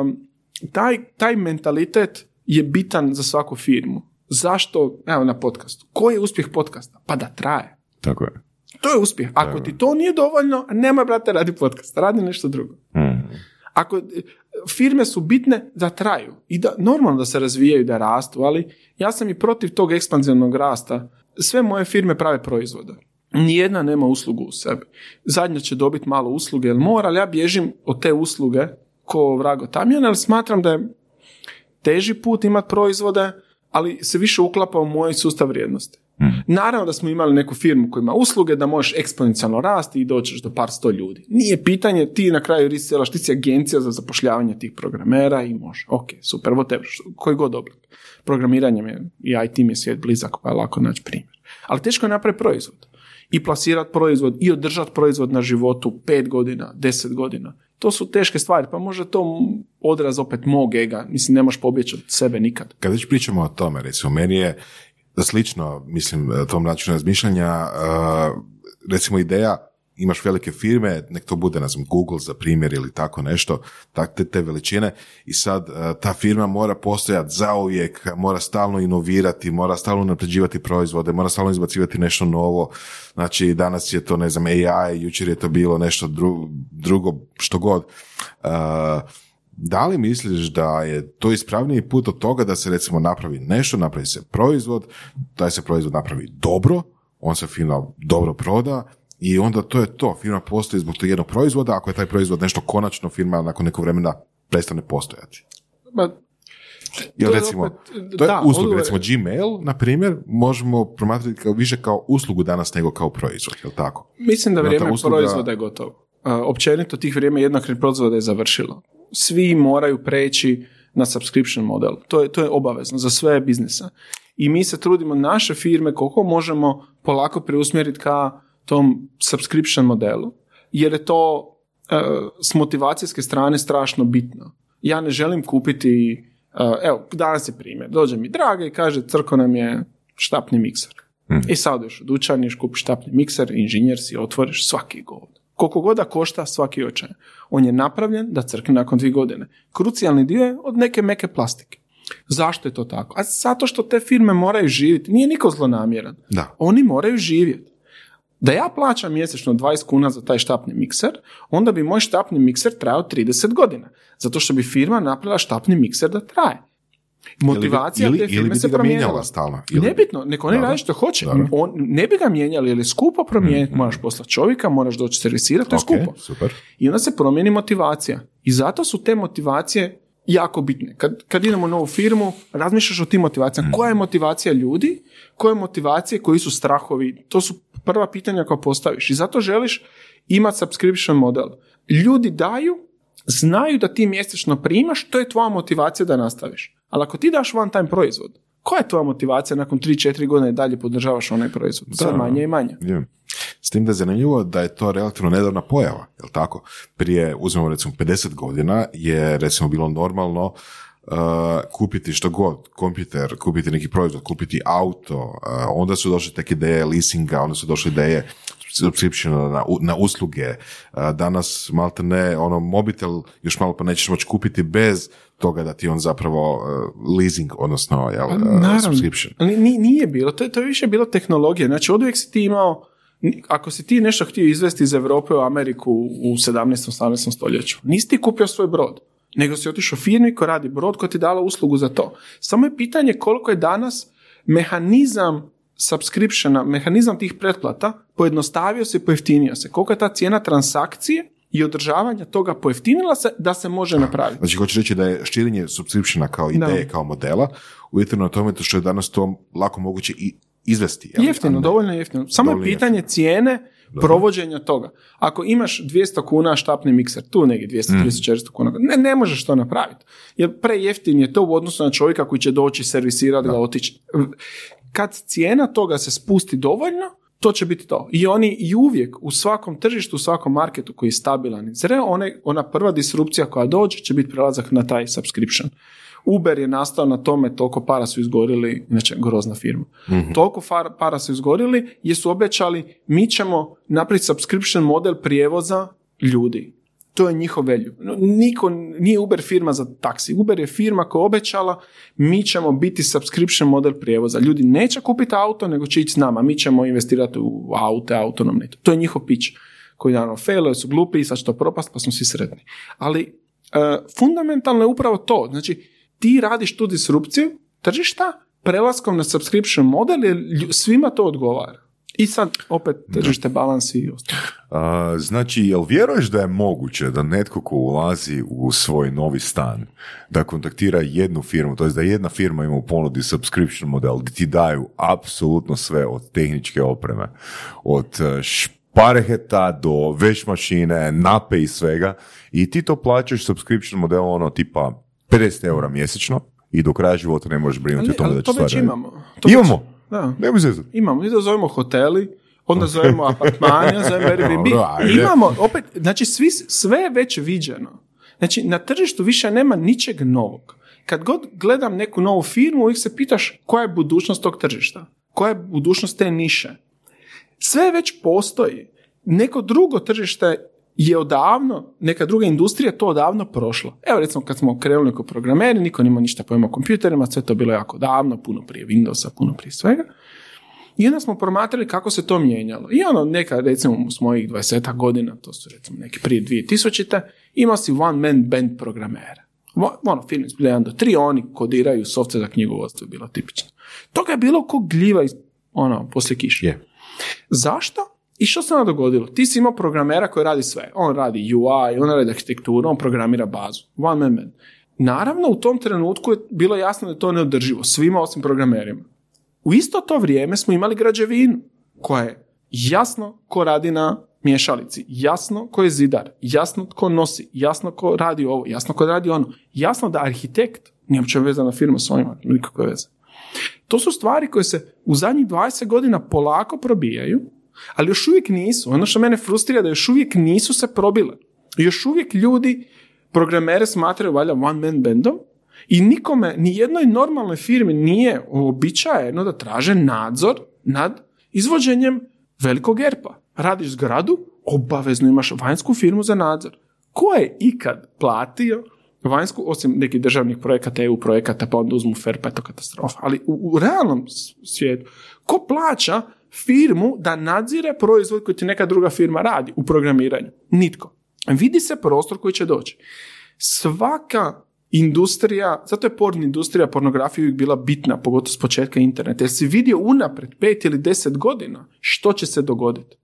Um, taj, taj mentalitet je bitan za svaku firmu. Zašto? Evo na podcastu. Koji je uspjeh podcasta? Pa da traje. Tako je. To je uspjeh. Ako ti to nije dovoljno, nema brate radi podcast, radi nešto drugo. Mm. Ako e, firme su bitne da traju i da normalno da se razvijaju, da rastu, ali ja sam i protiv tog ekspanzivnog rasta. Sve moje firme prave proizvode. Nijedna nema uslugu u sebi. Zadnja će dobiti malo usluge, jer mora, ali ja bježim od te usluge ko vrago tamjan, ali smatram da je teži put imati proizvode, ali se više uklapa u moj sustav vrijednosti. Naravno da smo imali neku firmu koja ima usluge, da možeš eksponencijalno rasti i doćeš do par sto ljudi. Nije pitanje, ti na kraju riselaš, ti si agencija za zapošljavanje tih programera i može. Ok, super, whatever, što- koji god oblik. Programiranje mi je, i IT mi je svijet blizak, pa je lako naći primjer. Ali teško je napraviti proizvod. I plasirati proizvod, i održati proizvod na životu pet godina, deset godina. To su teške stvari, pa možda to odraz opet mog ega. Mislim, ne možeš pobjeći od sebe nikad. Kad već pričamo o tome, recimo, meni je slično, mislim, tom načinu razmišljanja, recimo ideja imaš velike firme, nek to bude, ne znam, Google za primjer ili tako nešto, tak, te, te veličine i sad e, ta firma mora postojati zauvijek, mora stalno inovirati, mora stalno napređivati proizvode, mora stalno izbacivati nešto novo, znači danas je to, ne znam, AI, jučer je to bilo nešto drugo, što god. Uh, da li misliš da je to ispravniji put od toga da se recimo napravi nešto, napravi se proizvod, da se proizvod napravi dobro, on se fino dobro proda i onda to je to. Firma postoji zbog tog jednog proizvoda, ako je taj proizvod nešto konačno, firma nakon nekog vremena prestane postojati. Ba, Jel, recimo, to je da, usluga, recimo Gmail, na primjer, možemo promatrati kao, više kao uslugu danas nego kao proizvod, je tako? Mislim da vrijeme usluga... proizvoda je gotovo. općenito tih vrijeme jednakih proizvoda je završilo. Svi moraju preći na subscription model. To je, to je obavezno za sve biznise. I mi se trudimo naše firme koliko možemo polako preusmjeriti ka tom subscription modelu, jer je to e, s motivacijske strane strašno bitno. Ja ne želim kupiti, uh, evo, danas je primjer, dođe mi draga i kaže, crko nam je štapni mikser. Hmm. I sad u dućan, kupiš štapni mikser, inženjer si, otvoriš svaki god. Koliko god da košta svaki očaj. On je napravljen da crkne nakon dvije godine. Krucijalni dio je od neke meke plastike. Zašto je to tako? A zato što te firme moraju živjeti. Nije niko zlonamjeran. Da. Oni moraju živjeti. Da ja plaćam mjesečno 20 kuna za taj štapni mikser, onda bi moj štapni mikser trajao 30 godina. Zato što bi firma napravila štapni mikser da traje. Motivacija ili, te firme ili se promijenila. stalno. Ili... Nebitno, neko oni radi što hoće. On, ne bi ga mijenjali jer je skupo promijeniti. Mm, moraš poslati čovjeka, moraš doći servisirati, to je skupo. Super. I onda se promijeni motivacija. I zato su te motivacije jako bitne. Kad, kad idemo u novu firmu, razmišljaš o tim motivacijama. Mm. Koja je motivacija ljudi? Koje motivacije? Koji su strahovi? To su prva pitanja koja postaviš. I zato želiš imati subscription model. Ljudi daju, znaju da ti mjesečno primaš, to je tvoja motivacija da nastaviš. Ali ako ti daš one time proizvod, koja je tvoja motivacija nakon 3-4 godine dalje podržavaš onaj proizvod? Sve manje i manje. S tim da je zanimljivo da je to relativno nedavna pojava, jel tako? Prije, uzmemo recimo 50 godina, je recimo bilo normalno uh, kupiti što god, kompjuter, kupiti neki proizvod, kupiti auto, uh, onda su došle tek ideje leasinga, onda su došle ideje subscriptiona na, na usluge. Uh, danas malte ne, ono, mobitel još malo pa nećeš moći kupiti bez toga da ti on zapravo uh, leasing, odnosno jel, uh, subscription. Nije bilo, to je, to je više bilo tehnologija. Znači, od uvijek si ti imao ako si ti nešto htio izvesti iz Europe u Ameriku u 17. 18. stoljeću, nisi ti kupio svoj brod, nego si otišao firmi koja radi brod koja ti dala uslugu za to. Samo je pitanje koliko je danas mehanizam subscriptiona, mehanizam tih pretplata pojednostavio se i pojeftinio se. Koliko je ta cijena transakcije i održavanja toga pojeftinila se da se može napraviti. Znači, hoćeš reći da je širenje subscriptiona kao ideje, kao modela, uvjetno na tome što je danas to lako moguće i izvesti. Jel? Jeftino, dovoljno jeftino. Samo je pitanje cijene provođenja toga. Ako imaš 200 kuna štapni mikser, tu negdje 200, 300, 400 kuna, ne, ne možeš to napraviti. Jer prejeftin je to u odnosu na čovjeka koji će doći servisirati ga, otići. Kad cijena toga se spusti dovoljno, to će biti to. I oni i uvijek u svakom tržištu, u svakom marketu koji je stabilan i zre, ona prva disrupcija koja dođe će biti prelazak na taj subscription. Uber je nastao na tome, toliko para su izgorili, inače grozna firma, mm toliko para su izgorili jer su obećali mi ćemo napraviti subscription model prijevoza ljudi. To je njihov value. Niko, nije Uber firma za taksi. Uber je firma koja obećala mi ćemo biti subscription model prijevoza. Ljudi neće kupiti auto, nego će ići s nama. Mi ćemo investirati u aute, autonomne. To je njihov pitch koji naravno failuje, su glupi, sad će to propast, pa smo svi sretni. Ali uh, fundamentalno je upravo to. Znači, ti radiš tu disrupciju tržišta prelaskom na subscription model jer svima to odgovara. I sad opet tržište balansi i ostalo. Znači, jel vjeruješ da je moguće da netko ko ulazi u svoj novi stan, da kontaktira jednu firmu, to da jedna firma ima u ponudi subscription model gdje ti daju apsolutno sve od tehničke opreme, od e, špareheta do veš mašine, nape i svega i ti to plaćaš subscription model ono tipa 50 eura mjesečno i do kraja života ne možeš brinuti o tome da će to već imamo. To imamo? Da. Nemo se Imamo. Mi to zovemo hoteli, onda zovemo apartmanja, zovemo Airbnb. Imamo, opet, znači svi, sve je već viđeno. Znači, na tržištu više nema ničeg novog. Kad god gledam neku novu firmu, uvijek se pitaš koja je budućnost tog tržišta. Koja je budućnost te niše. Sve već postoji neko drugo tržište je odavno, neka druga industrija to odavno prošla. Evo recimo kad smo krenuli kao programeri, niko nima ništa pojma o kompjuterima, sve to bilo jako davno, puno prije Windowsa, puno prije svega. I onda smo promatrali kako se to mijenjalo. I ono, neka, recimo, s mojih 20 godina, to su recimo neki prije 2000 imao si one man band programera. Ono, film iz 1 do 3, oni kodiraju software za knjigovodstvo, je bilo tipično. Toga je bilo ko gljiva iz, ono, poslije kiše. Je. Zašto? I što se onda dogodilo? Ti si imao programera koji radi sve. On radi UI, on radi arhitekturu, on programira bazu. One man man. Naravno, u tom trenutku je bilo jasno da je to neodrživo. Svima osim programerima. U isto to vrijeme smo imali građevinu koja je jasno ko radi na miješalici, jasno ko je zidar, jasno ko nosi, jasno ko radi ovo, jasno ko radi ono, jasno da arhitekt nije uopće vezana firma s ovima, nikakve veze. To su stvari koje se u zadnjih 20 godina polako probijaju, ali još uvijek nisu. Ono što mene frustrira da još uvijek nisu se probile. Još uvijek ljudi programere smatraju valjda one man bandom i nikome, ni jednoj normalnoj firmi nije uobičajeno da traže nadzor nad izvođenjem velikog erpa. Radiš zgradu, obavezno imaš vanjsku firmu za nadzor. Ko je ikad platio vanjsku, osim nekih državnih projekata, EU projekata, pa onda uzmu FER, pa je to katastrofa. Ali u, u realnom svijetu, ko plaća firmu da nadzire proizvod koji ti neka druga firma radi u programiranju? Nitko. Vidi se prostor koji će doći. Svaka industrija, zato je porn industrija pornografija uvijek bila bitna, pogotovo s početka interneta, jer si vidio unapred pet ili deset godina što će se dogoditi.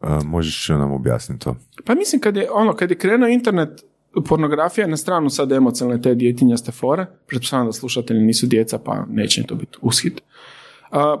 Uh, možeš nam objasniti to? Pa mislim kad je, ono, kad je krenuo internet, pornografija na stranu sad emocionalne te djetinjaste fore, pretpostavljam da slušatelji nisu djeca pa neće to biti ushit.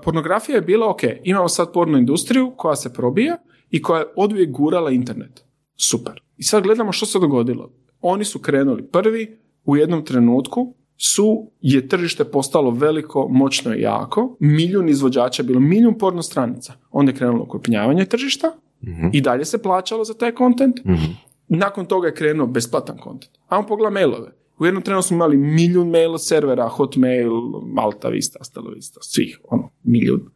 Pornografija je bila, ok, imamo sad pornu industriju koja se probija i koja je odvijek gurala internet. Super. I sad gledamo što se dogodilo. Oni su krenuli prvi, u jednom trenutku su, je tržište postalo veliko, moćno i jako, milijun izvođača, bilo milijun porno stranica. Onda je krenulo okrupnjavanje tržišta Mhm. i dalje se plaćalo za taj kontent. Mhm. Nakon toga je krenuo besplatan kontent. Ajmo pogledaj mailove. U jednom trenutku smo imali milijun mail servera, Hotmail, Malta Vista, Stella Vista, svih, ono, milijun.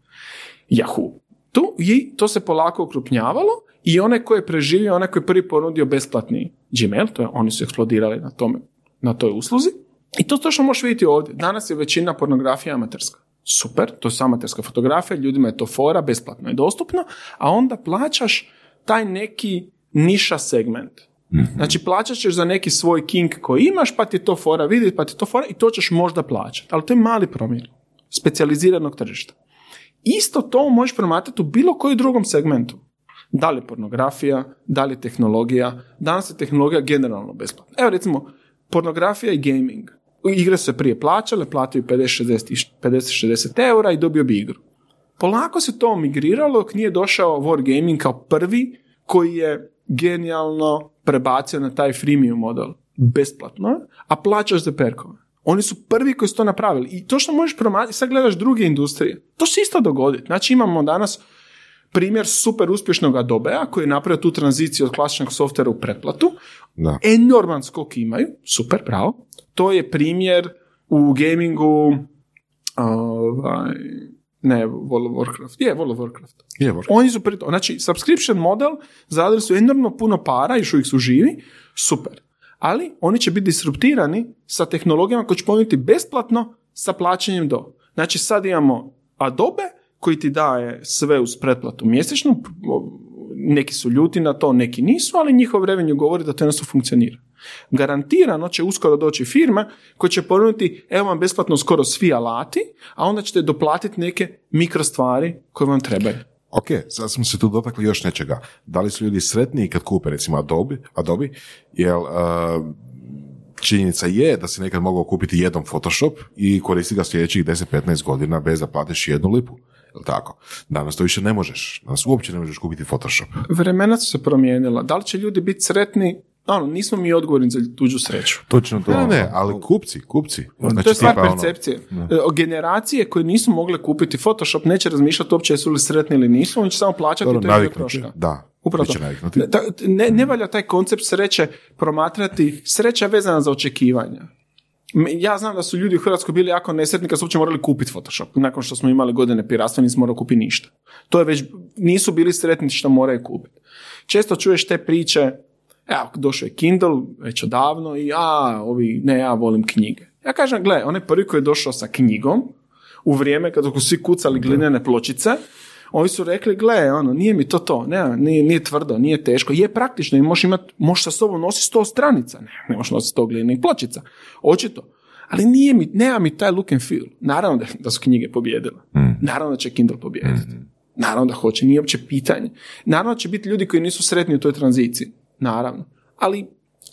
Yahoo. Tu, I to se polako okrupnjavalo i onaj koji je preživio, onaj koji je prvi ponudio besplatni Gmail, to je, oni su eksplodirali na tome, na toj usluzi. I to što možeš vidjeti ovdje. Danas je većina pornografija amaterska. Super, to je amaterska fotografija, ljudima je to fora, besplatno je dostupno, a onda plaćaš taj neki niša segment. Znači plaćat ćeš za neki svoj king koji imaš, pa ti je to fora vidjeti, pa ti to fora i to ćeš možda plaćati. Ali to je mali promjer specijaliziranog tržišta. Isto to možeš promatrati u bilo kojem drugom segmentu. Da li pornografija, da li tehnologija, danas je tehnologija generalno besplatna. Evo recimo, pornografija i gaming. Igre su se prije plaćale, platio 50-60 50-60 eura i dobio bi igru. Polako se to migriralo nije došao Wargaming kao prvi koji je genijalno prebacio na taj freemium model. Besplatno, a plaćaš za perkove. Oni su prvi koji su to napravili. I to što možeš promatrati, sad gledaš druge industrije, to se isto dogoditi. Znači imamo danas primjer super uspješnog Adobea koji je napravio tu tranziciju od klasičnog softvera u pretplatu. Da. Enorman skok imaju, super, bravo. To je primjer u gamingu ovaj, ne, World of Warcraft. Je, World of Warcraft. Je, Warcraft. Oni su pri to, znači, subscription model, zaradili su enormno puno para, još uvijek su živi, super. Ali oni će biti disruptirani sa tehnologijama koje će ponuditi besplatno sa plaćanjem do. Znači, sad imamo Adobe koji ti daje sve uz pretplatu mjesečnu, neki su ljuti na to, neki nisu, ali njihov revenju govori da to jednostavno funkcionira. Garantirano će uskoro doći firma koja će ponuditi, evo vam besplatno skoro svi alati, a onda ćete doplatiti neke mikro stvari koje vam trebaju. Ok, sad smo se tu dotakli još nečega. Da li su ljudi sretniji kad kupe recimo Adobe, Adobe jer uh, činjenica je da si nekad mogao kupiti jedan Photoshop i koristiti ga sljedećih 10-15 godina bez da platiš jednu lipu. Jel tako? Danas to više ne možeš. Danas uopće ne možeš kupiti Photoshop. Vremena su se promijenila. Da li će ljudi biti sretni? Ono, nismo mi odgovorni za tuđu sreću. Točno to. Ne, ne, ne, ali kupci, kupci. Znači, to je stvar tipa ono- percepcije. E, Generacije koje nisu mogle kupiti Photoshop neće razmišljati uopće jesu li sretni ili nisu, oni će samo plaćati Dobro, i to je troška. Da, Upravo to. naviknuti. Ne, ne, valja taj koncept sreće promatrati, sreća je vezana za očekivanja. Ja znam da su ljudi u Hrvatskoj bili jako nesretni kad su uopće morali kupiti Photoshop. Nakon što smo imali godine piratstva nismo morali kupiti ništa. To je već, nisu bili sretni što moraju kupiti. Često čuješ te priče, evo, došao je Kindle već odavno i a, ovi, ne, ja volim knjige. Ja kažem, gle, onaj prvi koji je došao sa knjigom, u vrijeme kada su svi kucali glinene pločice, ovi su rekli, gle, ono, nije mi to to, ne, nije, nije tvrdo, nije teško, je praktično i možeš imat, možeš sa sobom nositi sto stranica, ne, ne možeš nositi sto glinenih pločica, očito. Ali nije mi, nema mi taj look and feel. Naravno da, da su knjige pobijedile. Naravno da će Kindle pobijediti. Naravno da hoće, nije uopće pitanje. Naravno da će biti ljudi koji nisu sretni u toj tranziciji. Naravno. Ali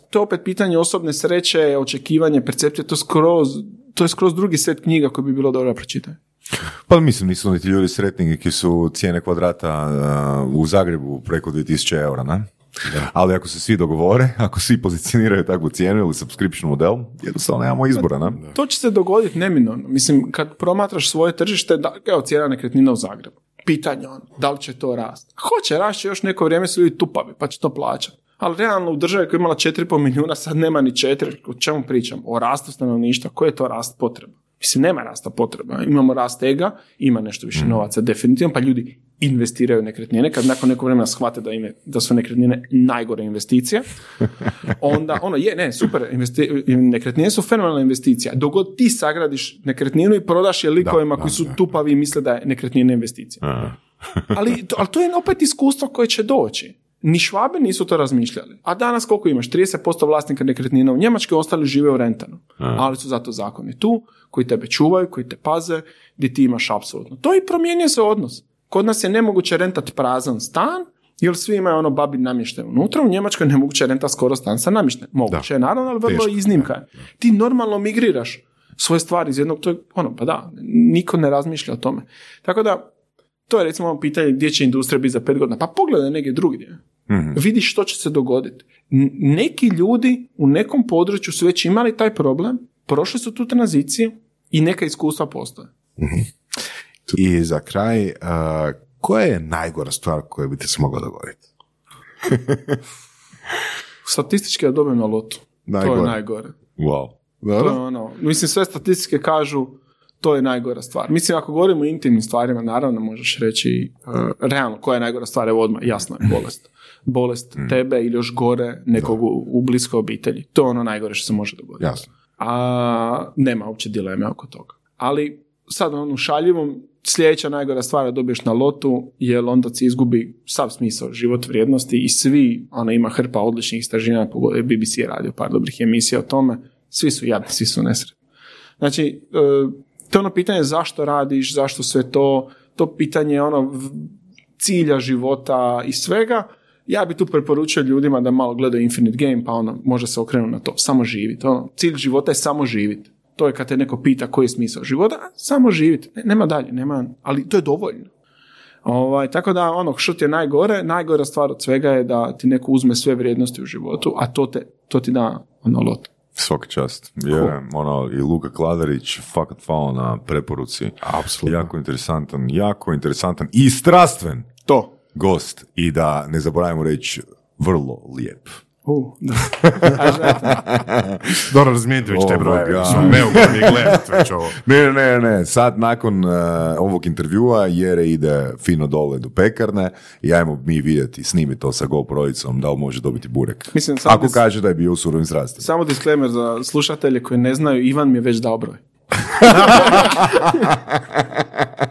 to je opet pitanje osobne sreće, očekivanje, percepcije, to, skroz, to je skroz drugi set knjiga koji bi bilo dobro pročitati. Pa mislim, nisu niti ljudi sretni ki su cijene kvadrata uh, u Zagrebu preko 2000 eura, ne? Ali ako se svi dogovore, ako svi pozicioniraju takvu cijenu ili subscription model, jednostavno nemamo izbora, ne? To će se dogoditi neminovno. Mislim, kad promatraš svoje tržište, da, evo cijena nekretnina u Zagrebu. Pitanje ono, da li će to rast? Hoće, rast još neko vrijeme su ljudi tupavi, pa će to plaćati. Ali realno u državi koja je imala 4,5 milijuna, sad nema ni 4, o čemu pričam? O rastu stanovništva, koji je to rast potreba? Mislim, nema rasta potreba. Imamo rast ega, ima nešto više novaca, definitivno, pa ljudi investiraju u nekretnine, kad nakon nekog vremena shvate da, ime, da su nekretnine najgore investicija, onda, ono, je, ne, super, investi- nekretnine su fenomenalna investicija. Dok god ti sagradiš nekretninu i prodaš je likovima koji su tupavi i misle da je nekretnina investicija. ali, to, ali to je opet iskustvo koje će doći. Ni švabe nisu to razmišljali. A danas koliko imaš? 30% vlasnika nekretnina u Njemačkoj, ostali žive u rentanu. Ali su zato zakoni tu, koji tebe čuvaju, koji te paze, gdje ti imaš apsolutno. To i promijenio se odnos. Kod nas je nemoguće rentat prazan stan, jer svi imaju ono babi namještaj unutra, u Njemačkoj je nemoguće rentat skoro stan sa namještajem. Moguće je naravno, ali vrlo Teško, iznimka je. Ti normalno migriraš svoje stvari iz jednog, to je ono, pa da, niko ne razmišlja o tome. Tako da, to je recimo ono pitanje gdje će industrija biti za pet godina. Pa pogledaj negdje drugdje. Vidi što će se dogoditi. N- Neki ljudi u nekom području su već imali taj problem, prošli su tu tranziciju i neka iskustva postoje. I za kraj, uh, koja je najgora stvar koja bi ti se mogla dogoditi? Statistički ja dobijem na lotu. To Najgore. je najgore. Wow. To je ono, mislim, sve statistike kažu to je najgora stvar. Mislim, ako govorimo o intimnim stvarima, naravno možeš reći uh, realno koja je najgora stvar, evo odmah, jasno je bolest. Bolest tebe ili još gore nekog u, u bliskoj obitelji. To je ono najgore što se može dogoditi. Jasno. A nema uopće dileme oko toga. Ali sad ono šaljivom sljedeća najgora stvar da dobiješ na lotu, jer onda se izgubi sav smisao život vrijednosti i svi, ona ima hrpa odličnih istraživanja, BBC je radio par dobrih emisija o tome, svi su jadni, svi su nesretni. Znači, e, to je ono pitanje zašto radiš, zašto sve to, to pitanje ono cilja života i svega, ja bi tu preporučio ljudima da malo gledaju Infinite Game, pa ono, može se okrenu na to, samo živiti. Ono, cilj života je samo živiti. To je kad te neko pita koji je smisao života, samo živiti. Ne, nema dalje, nema, ali to je dovoljno. Ovaj, tako da, ono, što ti je najgore, najgora stvar od svega je da ti neko uzme sve vrijednosti u životu, a to, te, to ti da ono lot. Svaka čast. Je, ono, i Luka Kladarić fakat fao na preporuci. Apsolutno. Jako interesantan, jako interesantan i strastven To. Gost. I da ne zaboravimo reći vrlo lijep. Uh, da. Dobro, razmijenite već te Oh brojeve. Neugodni gledati već ovo. Ne, ne, ne, sad nakon uh, ovog intervjua Jere ide fino dole do pekarne i ajmo mi vidjeti, snimi to sa GoPro-icom da li može dobiti burek. Mislim, samo Ako dis- kaže da je bio u surovim strastima. Samo disclaimer za slušatelje koji ne znaju, Ivan mi je već dao broj.